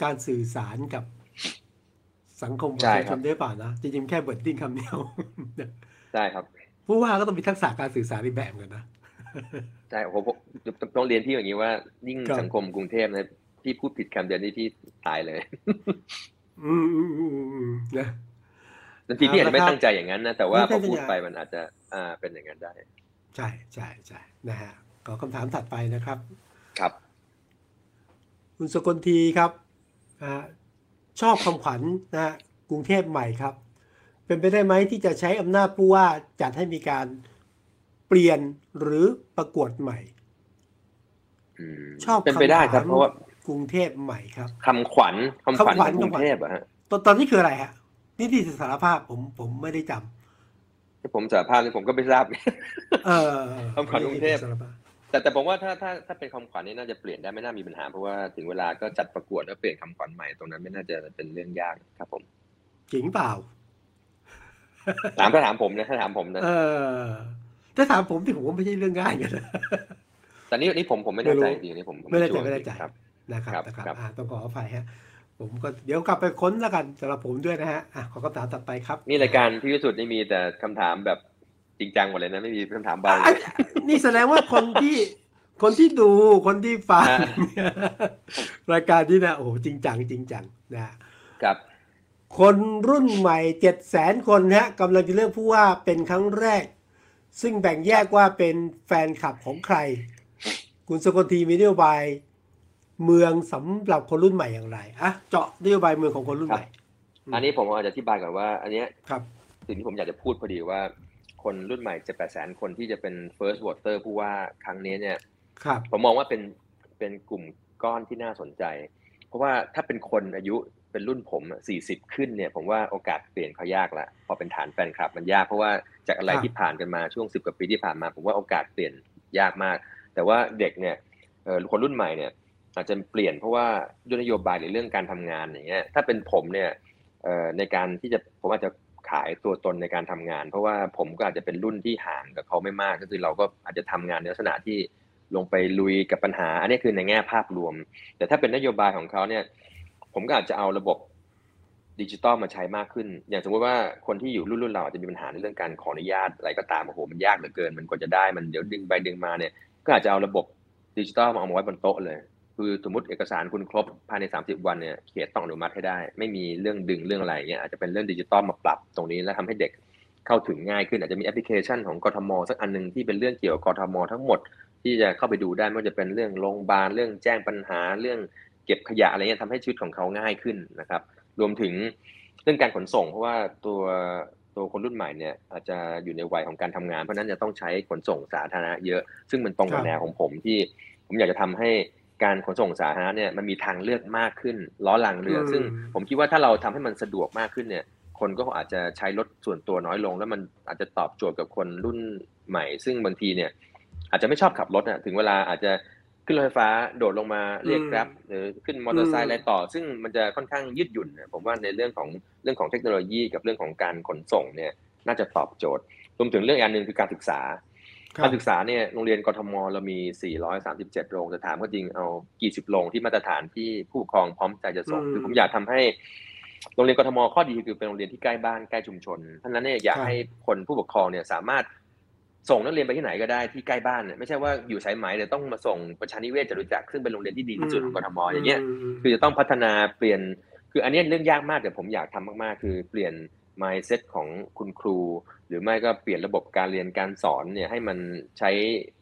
การสื่อสารกับ สังคมประใช่ชาคชรับนได้เปล่านะ จริงๆ แค่เบิร์ดดิ้งคำเดียวใช่ครับ ผู้ว่าก็ต้องมีทักษะการสื่อสารอีกแบบกันนะใช่ผมผมต้องเรียนพี่อย่างนี้ว่ายิ่งครับสังคมกรุงเทพนะพี่พูดผิดคำเดียวนี่พี่ตายเลย อืมอืมอืมอืมอืมนะบางทีพี่อาจจะไม่เอาละครับตั้งใจอย่างนั้นนะแต่ว่าไม่พใช่อพูดเป็นอย่างไปมันอาจจะอ่าเป็นอย่างนั้นได้ ใช่ใช่ใช่นะฮะขอคำถามถัดไปนะครับ ครับ คุณสกลทีครับอ่า ชอบคำขวัญนะฮะกรุงเทพใหม่ครับ เป็นไปได้ไหมที่จะใช้อำนาจผู้ว่าจัดให้มีการเปลี่ยนหรือประกวดใหม่อืมชอบเป็นไปได้ครับคำถามเพราะว่ากรุงเทพใหม่ครับคำขวัญคำขวัญคำขวัญของกรุงคำขวัญเทพอะฮะตอนตอนนี้คืออะไรฮะนี่ที่สารภาพผมผมไม่ได้จำที่ผมสารภาพนี่ผมก็ไม่ทราบ เออคำขวัญกรุงเทพสารภาพ แต่แต่ผมว่าถ้าถ้าถ้าเป็นคำขวัญนี่น่าจะเปลี่ยนได้ไม่น่ามีปัญหา เพราะว่าถึงเวลาก็จัดประกวดแล้วเปลี่ยนคำขวัญใหม่ตรงนั้นไม่น่าจะเป็นเรื่องยากครับผมจริงเปล่าถามถ้าถามผมนะถ้าถามผมนะเออถ้าถามผมที่ผมว่าไม่ใช่เรื่องง่ายกันนะแต่นี่นี่ผมผมไม่แน่ใจไม่รู้จริงๆนี่ผมผไม่แน่ใจชัวร์ไม่แน่ใจครับนะครับครับนะครับครับอ่าต้องขออภัยฮะผมก็เดี๋ยวกลับไปค้นแล้วกันสำหรับผมด้วยนะฮะอะขอคำถามต่อไปครับ นี่รายการพี่วิสุทธ์นี่มีแต่คำถามแบบ จริงจังหมดเลยนะไม่มีคำถามเบาอะเลยนี่แสดงว่าคนที่คนที่ดูคนที่ฟังฮะเนี่ยรายการที่นะโอ้โหจริงจังจริงจังนะครับ คนรุ่นใหม่เจ็ดแสนคนฮะกำลังจะเลือกผู้ว่าเป็นครั้งแรก ซึ่งแบ่งแยกว่าเป็นแฟนคลับของใคร คุณสกลทีมีนโยบายเมืองสำหรับคนรุ่นใหม่อย่างไรอะเจาะนโยบายเมืองของคนรุ่นใหม่ อันนี้ผมอาจจะอธิบายก่อนว่า อันเนี้ยครับสิ่งที่ผมอยากจะพูดพอดีว่า คนรุ่นใหม่เจ็ดแปดแสนคนที่จะเป็น first voter ผู้ว่าครั้งนี้เนี่ยครับผมมองว่าเป็นเป็นกลุ่มก้อนที่น่าสนใจ เพราะว่าถ้าเป็นคนอายุเป็นรุ่นผมสี่สิบขึ้นเนี่ยผมว่าโอกาสเปลี่ยนเขายากละพอเป็นฐานแฟนคลับมันยากเพราะว่าจากอะไรที่ผ่านกันมาช่วงสิบกว่าปีที่ผ่านมา ผมว่าโอกาสเปลี่ยนยากมาก แต่ว่าเด็กเนี่ยเอ่อคนรุ่นใหม่เนี่ยอาจจะเปลี่ยนเพราะว่าด้วยนโยบายหรือเรื่องการทำงานอย่างเงี้ยถ้าเป็นผมเนี่ยเอ่อในการที่จะผมอาจจะ ขายตัวตนในการทำงาน เพราะว่าผมก็อาจจะเป็นรุ่นที่ห่างกับเขาไม่มาก ก็คือเราก็อาจจะทำงานในลักษณะที่ลงไปลุยกับปัญหา อันนี้คือในแง่ภาพรวม แต่ถ้าเป็นนโยบายของเขาเนี่ย ผมก็อาจจะเอาระบบดิจิตอลมาใช้มากขึ้น อย่างสมมติว่าคนที่อยู่รุ่นรุ่นเราอาจจะมีปัญหาในเรื่องการขออนุญาตอะไรก็ตามโอ้โหมันยากเหลือเกิน มันกว่าจะได้มันเดี๋ยวดึงไปดึงมาเนี่ย ก็อาจจะเอาระบบดิจิตอลมาเอามาไว้บนโต๊ะเลย คือสมมติเอกสารคุณครบภายใน 30 วันเนี่ยเขตต้องอนุมัติให้ได้ ไม่มีเรื่องดึงเรื่องอะไรเงี้ยอาจจะเป็นเรื่องดิจิตอลมาปรับตรงนี้แล้วทำให้เด็กเข้าถึงง่ายขึ้นอาจจะมีแอปพลิเคชันของกทมสักอันหนึ่งที่เป็นเรื่องเกี่ยวกับกทมทั้งหมด ที่จะเข้าไปดูได้ไม่ว่าจะเป็นเรื่องโรงพยาบาลเรื่องแจ้งปัญหาเรื่องเก็บขยะอะไรเงี้ยทำให้ชีวิตของเขาง่ายขึ้นนะครับรวมถึงเรื่องการขนส่ง เพราะว่าตัวตัวคนรุ่นใหม่เนี่ยอาจจะอยู่ในวัยของการทำงาน เพราะฉะนั้นจะต้องใช้ขนส่งสาธารณะเยอะ ซึ่งมันตรงกับแนวของผมที่ผมอยากจะทำให้ การขนส่งสาธารณะเนี่ยมันมีทางเลือกมากขึ้น ล้อหลังเรืออืมซึ่งผมคิดว่าถ้าเราทำให้มันสะดวกมากขึ้นเนี่ย คนก็อาจจะใช้รถส่วนตัวน้อยลง แล้วมันอาจจะตอบโจทย์กับคนรุ่นใหม่ ซึ่งบางทีเนี่ย อาจจะไม่ชอบขับรถอะถึงเวลาอาจจะขึ้นรถไฟฟ้าโดดลงมาเรียกอืมแกร็บหรือขึ้นมอเตอร์ไซอืมค์อะไรต่อ ซึ่งมันจะค่อนข้างยืดหยุ่นนะผมว่าในเรื่องของเรื่องของเทคโนโลยี กับเรื่องของการขนส่งเนี่ยน่าจะตอบโจทย์รวมถึงเรื่องอีกอันหนึ่งคือการศึกษาครับ การศึกษาเนี่ยโรงเรียนกทมเรามี 437 โรงแต่ถามก็จริงเอากี่สิบโรงที่มาตรฐานที่ผู้ปกครองพร้อมใจจะส่งอืมคือผมอยากทำให้โรงเรียนกทมข้อดีคือเป็นโรงเรียนที่ใกล้บ้านใกล้ชุมชนท่านั้นเนี่ยอยากครับให้คนผู้ปกครองเนี่ยสามารถส่งนักเรียนไปที่ไหนก็ได้ที่ใกล้บ้านเนี่ยไม่ใช่ว่าอยู่สายไหมเดี๋ยวต้องมาส่งประชานิเวศจตุจักรซึ่งเป็นโรงเรียนที่ดีที่สุดของกทมอย่างเงี้ยมคือจะต้องพัฒนาเปลี่ยน คืออันเนี้ยเรื่องยากมากแต่ผมอยากทำมากๆ คือเปลี่ยน mindset ของคุณครู หรือไม่ก็เปลี่ยนระบบการเรียนการสอนเนี่ยให้มันใช้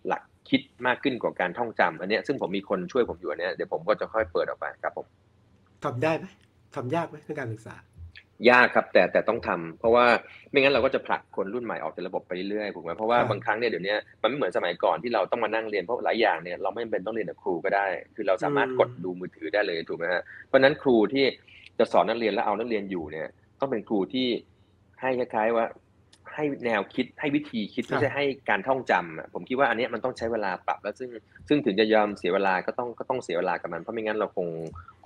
หลักคิดมากขึ้นกว่าการท่องจำอันเนี้ยซึ่งผมมีคนช่วยผมอยู่อันเนี้ยเดี๋ยวผมก็จะค่อยเปิดออกไปครับผมทำได้ไหมทำยากไหมในการศึกษายากครับแต่แต่ต้องทำเพราะว่าไม่งั้นเราก็จะผลักคนรุ่นใหม่ออกจากระบบไปเรื่อยๆถูกไหมเพราะว่าครับบางครั้งเนี่ยเดี๋ยวนี้มันไม่เหมือนสมัยก่อนที่เราต้องมานั่งเรียนเพราะหลายอย่างเนี่ยเราไม่จำเป็นต้องเรียนกับครูก็ได้ คือเราสามารถอืมกดดูมือถือได้เลยถูกไหมฮะเพราะฉะนั้นครูที่จะสอนนักเรียนและเอานักเรียนอยู่เนี่ย ต้องเป็นครูที่ให้คล้ายๆว่าให้แนวคิดให้วิธีคิดครับไม่ใช่ให้การท่องจำอะผมคิดว่าอันเนี้ยมันต้องใช้เวลาปรับแล้วซึ่งซึ่งถึงจะยอมเสียเวลาก็ต้องก็ต้องเสียเวลากับมันเพราะไม่งั้นเราคง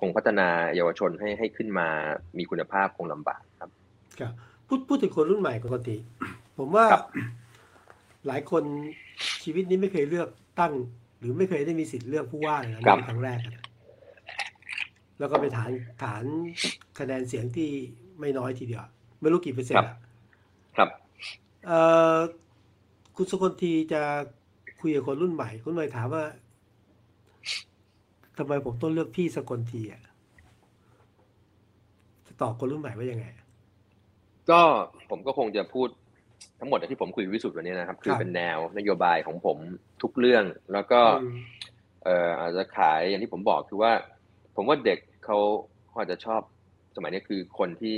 คงพัฒนาเยาวชนให้ให้ขึ้นมามีคุณภาพคงลำบากครับครับพูดพูดถึงคนรุ่นใหม่ปกติ ผมว่าครับหลายคนชีวิตนี้ไม่เคยเลือกตั้ง หรือไม่เคยได้มีสิทธิ์เลือกผู้ว่าเลยนะนี่เป็นครั้งแรกอะแล้วก็ไปฐานฐานคะแนนเสียงที่ ไม่น้อยทีเดียว ไม่รู้กี่เปอร์เซ็นต์อะครับเอ่อคุณสกลทีจะคุยกับคนรุ่นใหม่ คุณใหม่ถามว่าทำไมผมต้องเลือกพี่สกลทีอะจะตอบคนรุ่นใหม่ว่ายังไง ก็ผมก็คงจะพูดทั้งหมดที่ผมคุยวิสุทธ์วันนี้นะครับ คือครับเป็นแนวนโยบายของผมทุกเรื่อง แล้วก็อืมเอ่ออาจจะขายอย่างที่ผมบอกคือว่า ผมว่าเด็กเขาเขาอาจจะชอบ สมัยนี้คือคนที่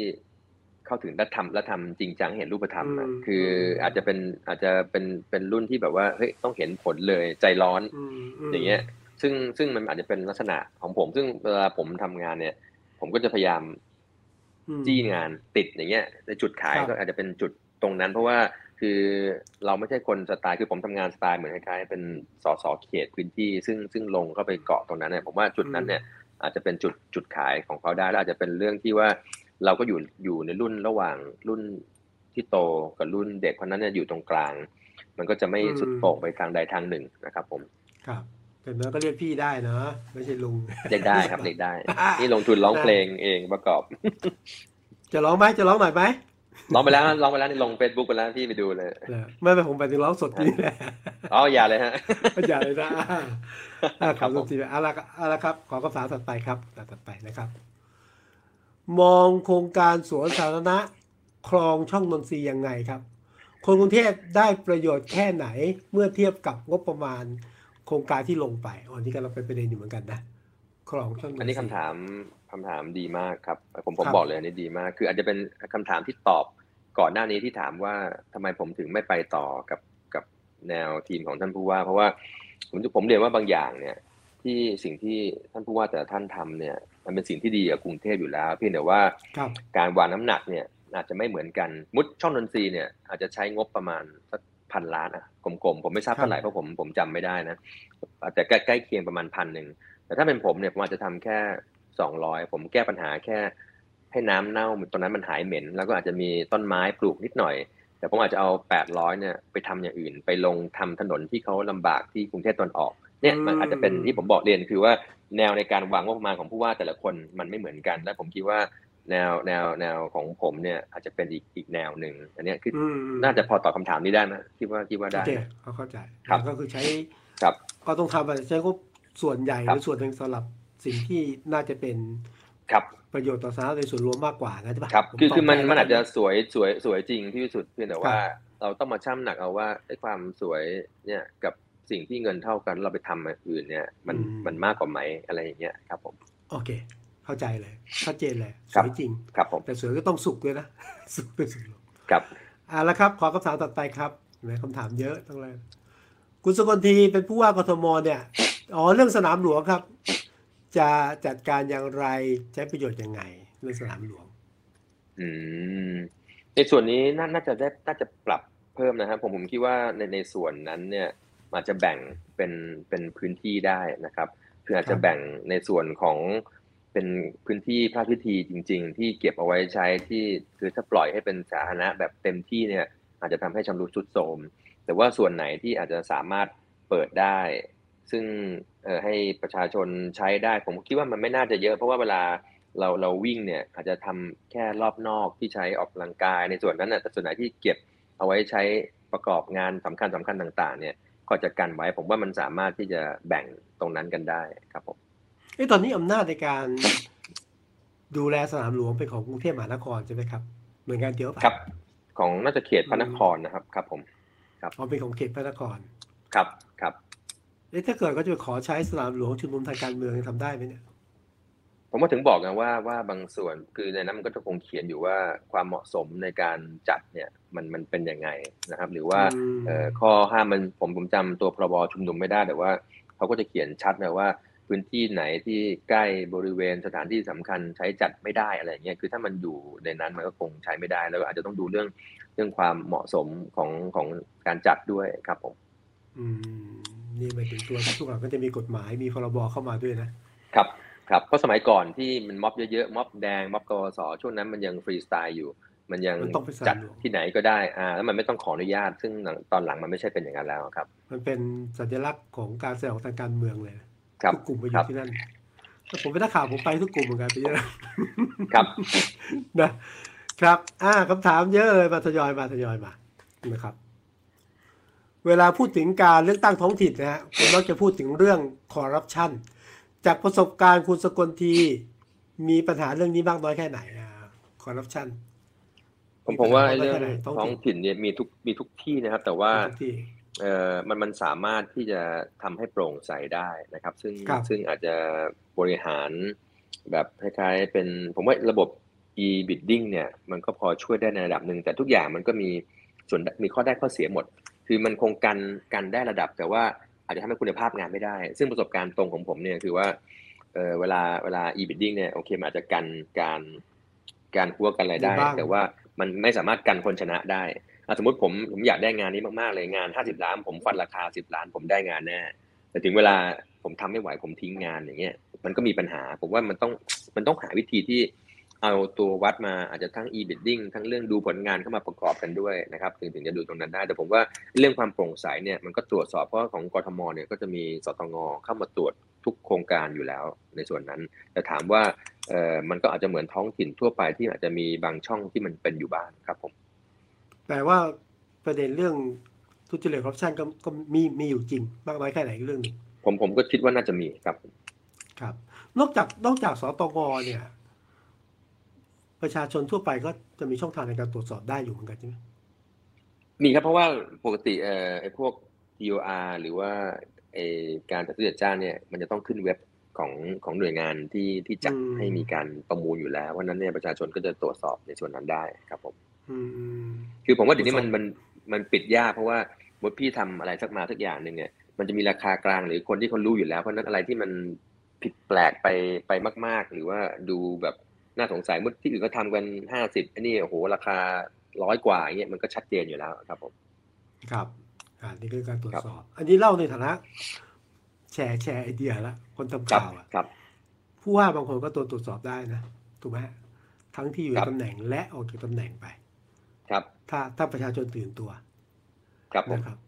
เข้าถึงและทำและทำจริงจังเห็นรูปธรรมอะอืมคืออาจจะเป็นอาจจะเป็นเป็นรุ่นที่แบบว่าเฮ้ยต้องเห็นผลเลยใจร้อนอืมมอย่างเงี้ย ซึ่งซึ่งมันอาจจะเป็นลักษณะของผม ซึ่งเวลาผมทำงานเนี่ย ผมก็จะพยายามอืมจี้งานติดอย่างเงี้ยในจุดขายครับก็อาจจะเป็นจุดตรงนั้น เพราะว่าคือเราไม่ใช่คนสไตล์คือผมทำงานสไตล์เหมือนคล้ายๆเป็นสสเขตพื้นที่ ซึ่งซึ่งลงเข้าไปเกาะตรงนั้นเนี่ยผมว่าจุดนั้นเนี่ย อาจจะเป็นจุดจุดขายของเขาได้แล้วอาจจะเป็นเรื่องที่ว่าเราก็อยู่อยู่ในรุ่นระหว่างรุ่นที่โตกับรุ่นเด็กเพราะฉะนั้นเนี่ยอยู่ตรงกลาง มันก็จะไม่สุดโต่งไปทางใดทางหนึ่งนะครับผมครับแต่เนื้อก็เรียกพี่ได้เนอะไม่ใช่ลุงเรียกได้ครับเรียกได้ นี่ลงทุนร้องเพลงเองประกอบ จะร้องไหมจะร้องหน่อยไหม ร้องไปแล้วร้องไปแล้วนี่ลงเฟซบุ๊กไปแล้วพี่ไปดูเลยเออไม่ไม่ผมไปถึงร้องสดนี่แหละอ๋ออย่าเลยฮะอย่าเลยนะอ่าอ่าขครัอบบคุผณมทีเอาละเอาละครับ ขอคำถามถัดไปครับถัดไปนะครับ มองโครงการสวนสาธารณะคลองช่องนนทรีย์ยังไงครับ คนกรุงเทพได้ประโยชน์แค่ไหนเมื่อเทียบกับงบประมาณ โครงการที่ลงไปอันนี้ก็เราเป็นประเด็นอยู่เหมือนกันนะ คลองช่องนนทรีย์อันนี้คำถามคำถามดีมากครับ ผมผมครับบอกเลยอันนี้ดีมาก คืออาจจะเป็นคำถามที่ตอบก่อนหน้านี้ที่ถามว่าทำไมผมถึงไม่ไปต่อกับกับแนวทีมของท่านผู้ว่า เพราะว่าผมผมเรียนว่าบางอย่างเนี่ยที่สิ่งที่ท่านผู้ว่าแต่ละท่านทำเนี่ย มันเป็นสิ่งที่ดีกับกรุงเทพอยู่แล้ว เพียงแต่ว่าครับการวางน้ำหนักเนี่ยอาจจะไม่เหมือนกันมุดช่องนนทรีย์เนี่ยอาจจะใช้งบประมาณสักพันล้านอะกลมๆผมไม่ทราบครับเท่าไหร่เพราะผมผมจำไม่ได้นะอาจจะใกล้ใกล้เคียงประมาณพันหนึ่ง แต่ถ้าเป็นผมเนี่ยผมอาจจะทำแค่สองร้อยผมแก้ปัญหาแค่ให้น้ำเน่าตอนนั้นมันหายเหม็น แล้วก็อาจจะมีต้นไม้ปลูกนิดหน่อย แต่ผมอาจจะเอาแปดร้อยเนี่ยไปทำอย่างอื่น ไปลงทำถนนที่เขาลำบากที่กรุงเทพตอนออกเนี่ยมันอาจจะเป็นที่ผมบอกเรียนคือว่าแนวในการวางงบประมาณของผู้ว่าแต่ละคนมันไม่เหมือนกัน และผมคิดว่าแนวแนวแนวของผมเนี่ยอาจจะเป็นอีกอีกแนวหนึ่งอันเนี้ยคืออืมน่าจะพอตอบคำถามนี้ได้ไหมคิดว่าคิดว่าโอได้เคเขาเข้าใจครับก็คือใช้ครับก็ต้องทำอะใช้งบ ส่วนใหญ่หครับรือส่วนหนึ่งสำหรับสิ่งที่น่าจะเป็นครับประโยชน์ต่อสาธารณะในส่วนรวมมากกว่านะใช่ปะครับผมคือตบคือมันแทมันอาจจะแล้วกัสวยสวยสวยจริงที่สุดเพียงแต่ว่าครับเราต้องมาชั่งน้ำหนักเอาว่าไอ้ความสวยเนี่ยกับสิ่งที่เงินเท่ากันเราไปทำอย่างอื่นเนี่ยมันมันมากกว่าไหมอะไรอย่างเงี้ยครับผมโอเค เข้าใจเลยชัดเจนเลยสครับวยจริงครับผมแต่สวยก็ต้องสุกด้วยนะสุกเป็นสุกครับอ่าแล้วครับ ขอคำถามต่อไปครับแหมคำถามเยอะตั้งเลยคุณสกลทีเป็นผู้ว่ากทมเนี่ย อ๋อเรื่องสนามหลวงครับ จะจัดการอย่างไรใช้ประโยชน์ยังไงเรื่องสนามหลวง อืมในส่วนนี้น่าน่าจะได้น่าจะปรับเพิ่มนะครับผมผมคิดว่าในในส่วนนั้นเนี่ยอาจจะแบ่งเป็นเป็นพื้นที่ได้นะครับคืออาจจะครับแบ่งในส่วนของเป็นพื้นที่พระพิธีจริง ๆ ที่เก็บเอาไว้ใช้ที่คือถ้าปล่อยให้เป็นสาธารณะแบบเต็มที่เนี่ยอาจจะทำให้ชำรุดทรุดโทรมแต่ว่าส่วนไหนที่อาจจะสามารถเปิดได้ ซึ่งเอ่อให้ประชาชนใช้ได้ ผมคิดว่ามันไม่น่าจะเยอะ เพราะว่าเวลาเราเราวิ่งเนี่ยอาจจะทำแค่รอบนอกที่ใช้ออกกำลังกายในส่วนนั้นนะแต่ส่วนไหนที่เก็บเอาไว้ใช้ประกอบงานสำคัญสำคัญต่าง ๆ เนี่ยก็จะกันไว้ผมว่ามันสามารถที่จะแบ่งตรงนั้นกันได้ครับผมเอ้ตอนนี้อำนาจในการดูแลสนามหลวงเป็นของกรุงเทพมหานครใช่ไหมครับหน่วยงานเดียวปะครับ ของน่าจะเขตพระนครนะครับครับผมอ๋อเป็นของเขตพระนครครับครับ เอ๊ะถ้าเกิดเขาจะไปขอใช้สนามหลวงชุมนุมทางการเมืองทำได้ไหมเนี่ย ผมก็ถึงบอกกันว่าว่าบางส่วนคือในนั้นมันก็จะคงเขียนอยู่ว่าความเหมาะสมในการจัดเนี่ยมันมันเป็นยังไงนะครับ หรือว่าอืมเอ่อข้อห้ามมันผมผมจำตัวพรบชุมนุมไม่ได้แต่ว่าเขาก็จะเขียนชัดนะว่าพื้นที่ไหนที่ใกล้บริเวณสถานที่สำคัญใช้จัดไม่ได้อะไรอย่างเงี้ย คือถ้ามันอยู่ในนั้นมันก็คงใช้ไม่ได้ แล้วก็อาจจะต้องดูเรื่องเรื่องความเหมาะสมของของการจัดด้วยครับผม อืม นี่หมายถึงตัวทุกอย่างก็จะมีกฎหมายมีพรบเข้ามาด้วยนะครับครับเพราะสมัยก่อนที่มันม็อบเยอะๆม็อบแดงม็อบกสช่วงนั้นมันยังฟรีสไตล์อยู่ มันยังมันต้องไปสนาจัดมหลวงที่ไหนก็ได้อ่าแล้วมันไม่ต้องขออนุญาต ซึ่งหลังตอนหลังมันไม่ใช่เป็นอย่างนั้นแล้วครับ มันเป็นสัญลักษณ์ของการแสดงออกทางการเมืองเลยนะครับทุกกลุ่มไปอครัยู่บที่นั่นแต่ผมเป็นนักข่าวผมไปทุกกลุ่มเหมือนกันไปเยอะครับนะครับ อ่าคำถามเยอะเลยมาทยอยมาทยอยมานะครับ เวลาพูดถึงการเลือกตั้งท้องถิ่นนะฮะผมมักจะพูดถึงเรื่องคอร์รัปชันจากประสบการณ์คุณสกลทีมีปัญหาเรื่องนี้มากน้อยแค่ไหนคอร์รัปชันผมผมว่าไอ้เรื่องท้องท้องถิ่นถิ่นเนี่ยมีทุกมีทุกที่นะครับ แต่ว่าทุกที่เอ่อมันมันสามารถที่จะทำให้โปร่งใสได้นะครับ ซึ่งครับซึ่งอาจจะบริหารแบบคล้ายๆเป็นผมว่าระบบ e-bidding เนี่ย มันก็พอช่วยได้ในระดับหนึ่งแต่ทุกอย่างมันก็มีส่วนมีข้อได้ข้อเสียหมด คือมันคงกันกันได้ระดับ แต่ว่าอาจจะทำให้คุณภาพงานไม่ได้ ซึ่งประสบการณ์ตรงของผมเนี่ยคือว่าเออเวลาเวลา e-bidding เนี่ยโอเคมันอาจจะกันการการหัวกันอะไรได้มีบ้างแต่ว่ามันไม่สามารถกันคนชนะได้อะสมมติผมผมอยากได้งานนี้มากๆเลยงาน 50 ล้าน ผมฟันราคา 10 ล้าน ผมได้งานแน่แต่ถึงเวลาผมทำไม่ไหวผมทิ้งงานอย่างเงี้ยมันก็มีปัญหาผมว่ามันต้องมันต้องหาวิธีที่ เอาตัววัดมาอาจจะทั้ง e-bidding ทั้งเรื่องดูผลงานเข้ามาประกอบกันด้วยนะครับถึงถึงจะดูตรงนั้นได้ แต่ผมว่าเรื่องความโปร่งใสเนี่ยมันก็ตรวจสอบเพราะว่าของกทมเนี่ยก็จะมีสตงเข้ามาตรวจทุกโครงการอยู่แล้วในส่วนนั้น แต่ถามว่าเออมันก็อาจจะเหมือนท้องถิ่นทั่วไปที่อาจจะมีบางช่องที่มันเป็นอยู่บ้างครับผมแต่ว่าประเด็นเรื่องทุจริตคอร์รัปชันก็ก็มีมีอยู่จริง มากน้อยแค่ไหนอีกเรื่องหนึ่งผมผมก็คิดว่าน่าจะมีครับ ครับ นอกจากนอกจากสตงเนี่ย ประชาชนทั่วไปก็จะมีช่องทางในการตรวจสอบได้อยู่เหมือนกันใช่ไหมมีครับเพราะว่าปกติเอ่อไอ้พวก TOR หรือว่าไอ้การจัดซื้อจัดจ้างเนี่ยมันจะต้องขึ้นเว็บของของหน่วยงานที่ที่จัดให้มีการประมูลอยู่แล้วเพราะฉะนั้นเนี่ยประชาชนก็จะตรวจสอบในส่วนนั้นได้ครับผมอืมอืมคือผมว่าเดี๋ยวนี้มันตรวจสอบมันมันปิดยากเพราะว่าสมมติพี่ทำอะไรสักมาสักอย่างหนึ่งเนี่ยมันจะมีราคากลางหรือคนที่เขารู้อยู่แล้วเพราะฉะนั้นอะไรที่มันผิดแปลกไปไปมาก ๆ หรือว่าดูแบบ น่าสงสัยเมื่อที่อื่นก็ทำกันห้าสิบอันนี้โอ้โหราคาร้อยกว่าอย่างเงี้ยมันก็ชัดเจนอยู่แล้วครับผม ครับอ่านี่คือการตรวจครับสอบ อันนี้เล่าในฐานะ แชร์แชร์ไอเดียละคนทำครับข่าวอะครับ ผู้ว่าบางคนก็ตัวตรวจสอบได้นะถูกไหมทั้งที่อยู่คในรับตำแหน่งและออกจากตำแหน่งไป ครับ ถ้าถ้าประชาชนตื่นตัว ครับผมนะครับ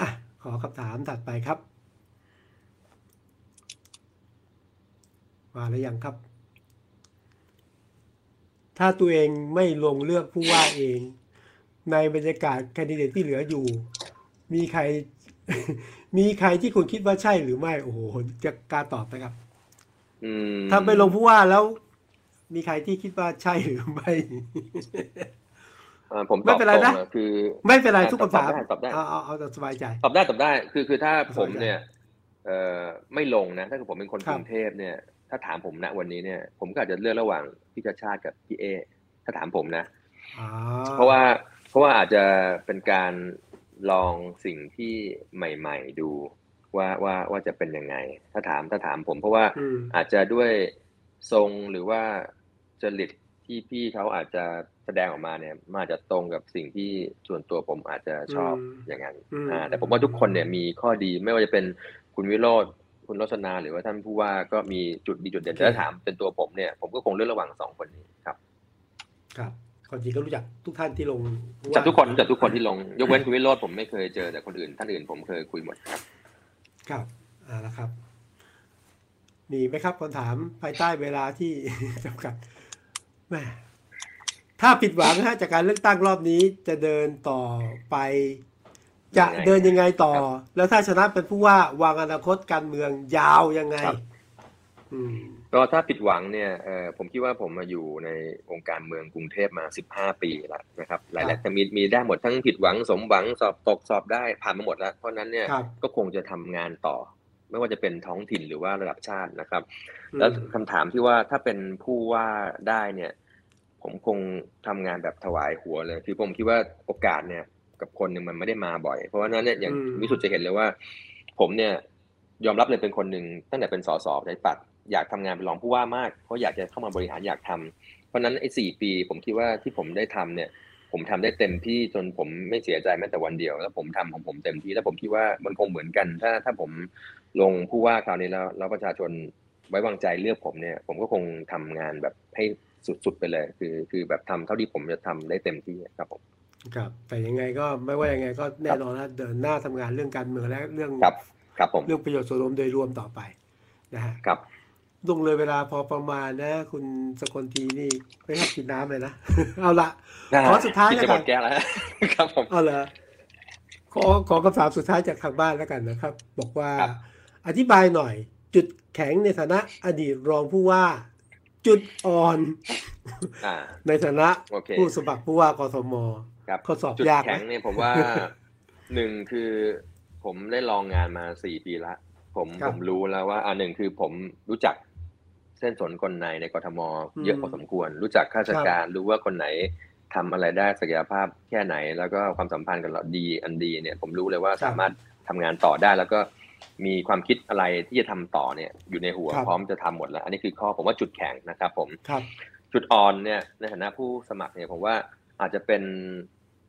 อะขอคำถามถัดไปครับ มาแล้วยังครับ ถ้าตัวเองไม่ลงเลือกผู้ว่าเอง ในบรรยากาศแคนดิเดตที่เหลืออยู่ มีใคร มีใครที่คุณคิดว่าใช่หรือไม่โอ้โหจะกล้าตอบนะครับอืมถ้าไม่ลงผู้ว่าแล้ว มีใครที่คิดว่าใช่หรือไม่เอ่อผมไม่ตอบเป็นไรตรงนะอะคือ ไม่เป็นไรทุกตอบคำถามได้ตอบได้เอาเอาเอาแต่สบายใจตอบได้ตอบได้ คือคือถ้าสบายใจผมเนี่ย เอ่อไม่ลงนะ ถ้าเกิดผมเป็นคนครักบรุงเทพเนี่ย ถ้าถามผมณวันนี้เนี่ย ผมก็อาจจะเลือกระหว่าง พี่ชาติชาติกับพี่เอ ถ้าถามผมนะอ่าเพราะว่าเพราะว่าอาจจะเป็นการลองสิ่งที่ใหม่ ๆ ดูว่าว่าว่าจะเป็นยังไง ถ้าถามถ้าถามผม เพราะว่าอืมอาจจะด้วยทรงหรือว่าจริตที่พี่เขาอาจจะแสดงออกมาเนี่ยมันอาจจะตรงกับสิ่งที่ส่วนตัวผมอาจจะชอบอืมอย่างนั้นอืมอ่าแต่ผมว่าทุกคนเนี่ยมีข้อดีไม่ว่าจะเป็นคุณวิโรธ คุณรสนาหรือว่าท่านผู้ว่าก็มีจุดดีจุดเด่นแต่ถ้าถามเป็นตัวผมเนี่ยผมก็คงเลือกระหว่างสองคนนี้ครับ ครับคนจริงก็รู้จักทุกท่านที่ลงผู้ว่าจากทุกคนจากทุกคนที่ลง ยกเว้นคุณวิโรธผมไม่เคยเจอแต่คนอื่น ท่านอื่นผมเคยคุยหมดครับ ครับอ่าละครับ มีไหมครับคำถามภายใต้เวลาที่จำกัดแหม่ถ้าผิดหวังนะฮะจากการเลือกตั้งรอบนี้จะเดินต่อไป จะยังไงเดินยังไงต่อครับแล้วถ้าชนะเป็นผู้ว่าวางอนาคตการเมืองยาวยังไงครับอืมก็ถ้าผิดหวังเนี่ยเออผมคิดว่าผมมาอยู่ในองค์การเมืองกรุงเทพมา 15 ปีแล้วนะครับหครัลายบๆแต่มีมีได้หมดทั้งผิดหวังสมหวังสอบตกสอบได้ผ่านมาหมดแล้ว เพราะฉะนั้นเนี่ยครับก็คงจะทำงานต่อ ไม่ว่าจะเป็นท้องถิ่นหรือว่าระดับชาตินะครับอืมแล้วคำถามที่ว่าถ้าเป็นผู้ว่าได้เนี่ย ผมคงทำงานแบบถวายหัวเลย คือผมคิดว่าโอกาสเนี่ย กับคนหนึ่งมันไม่ได้มาบ่อย เพราะว่านั้นเนี่ยอย่างอืมวิสุทธ์จะเห็นเลยว่า ผมเนี่ยยอมรับเลยเป็นคนหนึ่งตั้งแต่เป็นสสในปัดอยากทำงานเป็นรองผู้ว่ามาก เพราะอยากจะเข้ามาบริหารอยากทำเพราะฉะนั้นไอ้สี่ปี ผมคิดว่าที่ผมได้ทำเนี่ย ผมทำได้เต็มที่จนผมไม่เสียใจแม้แต่วันเดียว แล้วผมทำของผมเต็มที่แล้วผมคิดว่ามันคงเหมือนกัน ถ้าถ้าผมลงผู้ว่าคราวนี้แล้วแล้วประชาชนไว้วางใจเลือกผมเนี่ย ผมก็คงทำงานแบบให้สุดๆไปเลย คือคือแบบทำเท่าที่ผมจะทำได้เต็มที่ครับผม ครับ แต่ยังไงก็ไม่ว่ายังไงก็แน่นอนนะเดินหน้าทำงานเรื่องการเมืองและเรื่องครับครับผมเรื่องประโยชน์ส่วนรวมโดยรวมต่อไปนะฮะครับลงเลยเวลาพอประมาณนะ คุณสกลทีนี่ไม่ให้กินน้ำเลยนะ เอาละขอสุดท้ายกินแล้วจะหกัมนดแก้วแล้วครับผมเอาละขอขอคำถามสุดท้ายจากทางบ้านแล้วกันนะครับ บอกว่าครับอธิบายหน่อย จุดแข็งในฐานะอดีตรองผู้ว่า จุดอ่อนอ่าในฐานะโอเคผู้สมัครผู้ว่ากทม ครับข้อสอบจุดยากแข็งไหมเนี่ยผมว่าหนึ่งคือผมได้ลองงานมาสี่ปีละ ผมครับผมรู้แล้วว่าอ่าหนึ่งคือผมรู้จักเส้นสนคนในในกทม เยอะอืมพอสมควร รู้จักข้าราชการรู้ว่าคนไหนทำอะไรได้ศักยภาพแค่ไหน แล้วก็ความสัมพันธ์กับเราดีอันดีเนี่ย ผมรู้เลยว่าสามารถทำงานต่อได้แล้วก็มีความคิดอะไรที่จะทำต่อเนี่ยอยู่ในหัวครับพร้อมจะทำหมดแล้ว อันนี้คือข้อผมว่าจุดแข็งนะครับ ผมครับจุดอ่อนเนี่ยในฐานะผู้สมัครเนี่ยผมว่าอาจจะเป็น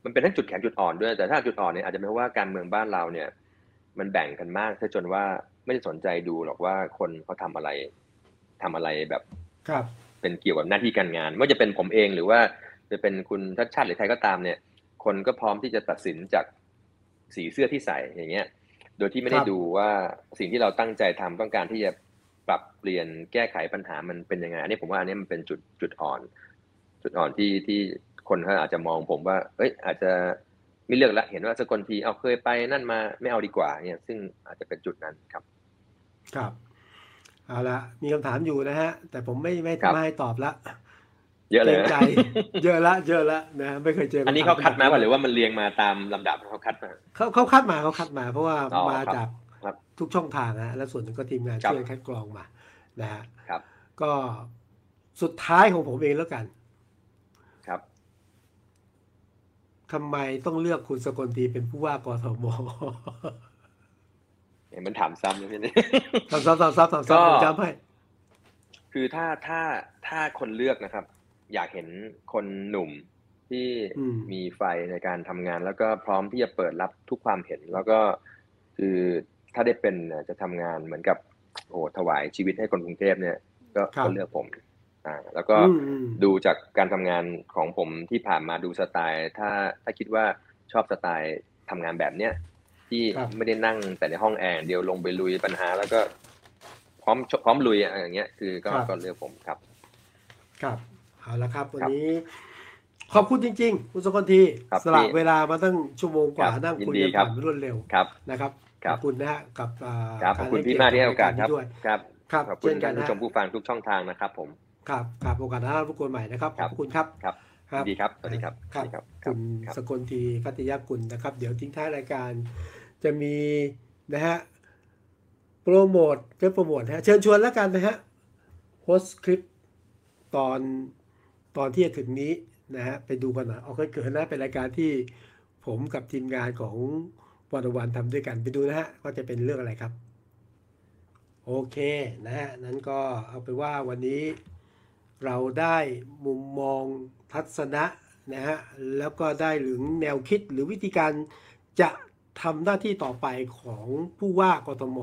มันเป็นทั้งจุดแข็งจุดอ่อนด้วย แต่ถ้าจุดอ่อนเนี่ยอาจจะเป็นเพราะว่าการเมืองบ้านเราเนี่ย มันแบ่งกันมากซะจนว่าไม่ได้สนใจดูหรอกว่าคนเขาทำอะไรทำอะไรแบบครับ เป็นเกี่ยวกับหน้าที่การงานไม่ว่าจะเป็นผมเองหรือว่า จะเป็นคุณทัชชาติหรือใครก็ตามเนี่ย คนก็พร้อมที่จะตัดสินจากสีเสื้อที่ใส่อย่างเงี้ย โดยที่ไม่ได้ครับดูว่าสิ่งที่เราตั้งใจทำต้องการที่จะปรับเปลี่ยนแก้ไขปัญหามันเป็นยังไงอันนี้ผมว่าอันนี้มันเป็นจุดจุดอ่อน จุดอ่อนที่ที่ คนเขาอาจจะมองผมว่า เอ้ย อาจจะไม่เลือกละเห็นว่าสกลทีเอาเคยไปนั่นมาไม่เอาดีกว่าเนี่ยซึ่งอาจจะเป็นจุดนั้นครับ ครับเอาละมีคำถามอยู่นะฮะ แต่ผมไม่ไม่ครับไม่ให้ตอบละเยอะเลยกรงนะใจ เยอะละเยอะละนะไม่เคยเจออัอันนี้เขาคัดมาป่ะหรือว่ามันเรียงมาตามลำดับเขาคัดมาเขาเขาคัดมาเขาคัดมา เพราะว่าอ๋อมาครับจากครับทุกช่องทางนะแล้วส่วนหนึ่งก็ทีมงานครับช่วยคัดกรองมานะฮะครับก็สุดท้ายของผมเองแล้วกัน ครับ ทำไมต้องเลือกคุณสกลทีเป็นผู้ว่ากทมเห็นมันถามซ้ำเลยพี่นี่ซ้ำซ้ำซ้ำซ้ำซ้ำก็ซ้ำผมจำให้คือถ้าถ้าถ้าคนเลือกนะครับ อยากเห็นคนหนุ่มที่อืมมีไฟในการทำงาน แล้วก็พร้อมที่จะเปิดรับทุกความเห็น แล้วก็คือถ้าได้เป็นเนี่ยจะทำงานเหมือนกับโอ้โหถวายชีวิตให้คนกรุงเทพเนี่ย ก็ครับก็เลือกผม อ่าแล้วก็อืมอืมดูจากการทำงานของผมที่ผ่านมาดูสไตล์ ถ้าถ้าคิดว่าชอบสไตล์ทำงานแบบเนี้ยที่ครับไม่ได้นั่งแต่ในห้องแอร์อย่างเดียวลงไปลุยปัญหา แล้วก็พร้อมพร้อมลุยอะไรอย่างเงี้ยคือก็ครับก็เลือกผมครับ ครับเอาละครับ วันครับนี้ขอบคุณจริงๆ คุณสกลทีครับสละพี่เวลามาตั้งชั่วโมงกว่าครับนั่งคุยยินดีกันครับผ่านรวดเร็วครับนะครับครัขบอบคุณนะฮะกับอ่าครับขอบคุณรพี่มากที่ให้โอกาสเยครับรด้วยครับ ครับขอบคุณเช่นกัท่านนนะผู้ชมผู้ฟังทุกช่องทางนะครับผม ครับครับโอกาสหน้าพบกันใหม่นะครับขครัอบบคุณครับครับครับยินดีครับสวัสดีครับครับสวัสดีครับคุณครับสกลทีคัตยากุลนะครับ เดี๋ยวทิ้งท้ายรายการจะมีนะฮะโปรโมทจะโปรโมทนะฮะเชิญชวนแล้วกันนะฮะโพสต์คลิปตอนตอนที่จะถึงนี้นะฮะไปดูกันหน่อยเอาเกิดนะเป็นรายการที่ผมกับทีมงานของวันวันทำด้วยกันไปดูนะฮะว่าจะเป็นเรื่องอะไรครับ โอเคนะฮะนั้นก็เอาไปนว่าวันนี้ เราได้มุมมองทัศนะนะฮะแล้วก็ได้หรือแนวคิดหรือวิธีการจะทำหน้าที่ต่อไปของผู้ว่ากทม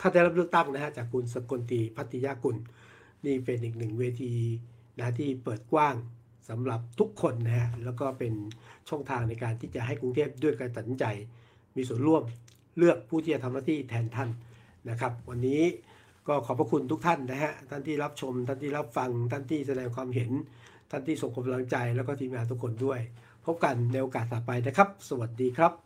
ถ้าได้รับเลือกตั้งนะฮะจากคุณสกลตีพัทยากุล นี่เป็นอีกหนึ่งเวทีนะที่เปิดกว้างสำหรับทุกคนนะฮะแล้วก็เป็นช่องทางในการที่จะให้กรุงเทพด้วยการตัดสินใจ มีส่วนร่วมเลือกผู้ที่จะทำหน้าที่แทนท่านนะครับ วันนี้ ก็ขอบพระคุณทุกท่านนะฮะท่านที่รับชม ท่านที่รับฟัง ท่านที่แสดงความเห็น ท่านที่ส่งกำลังใจแล้วก็ทีมงานทุกคนด้วย พบกันในโอกาสต่อไปนะครับ สวัสดีครับ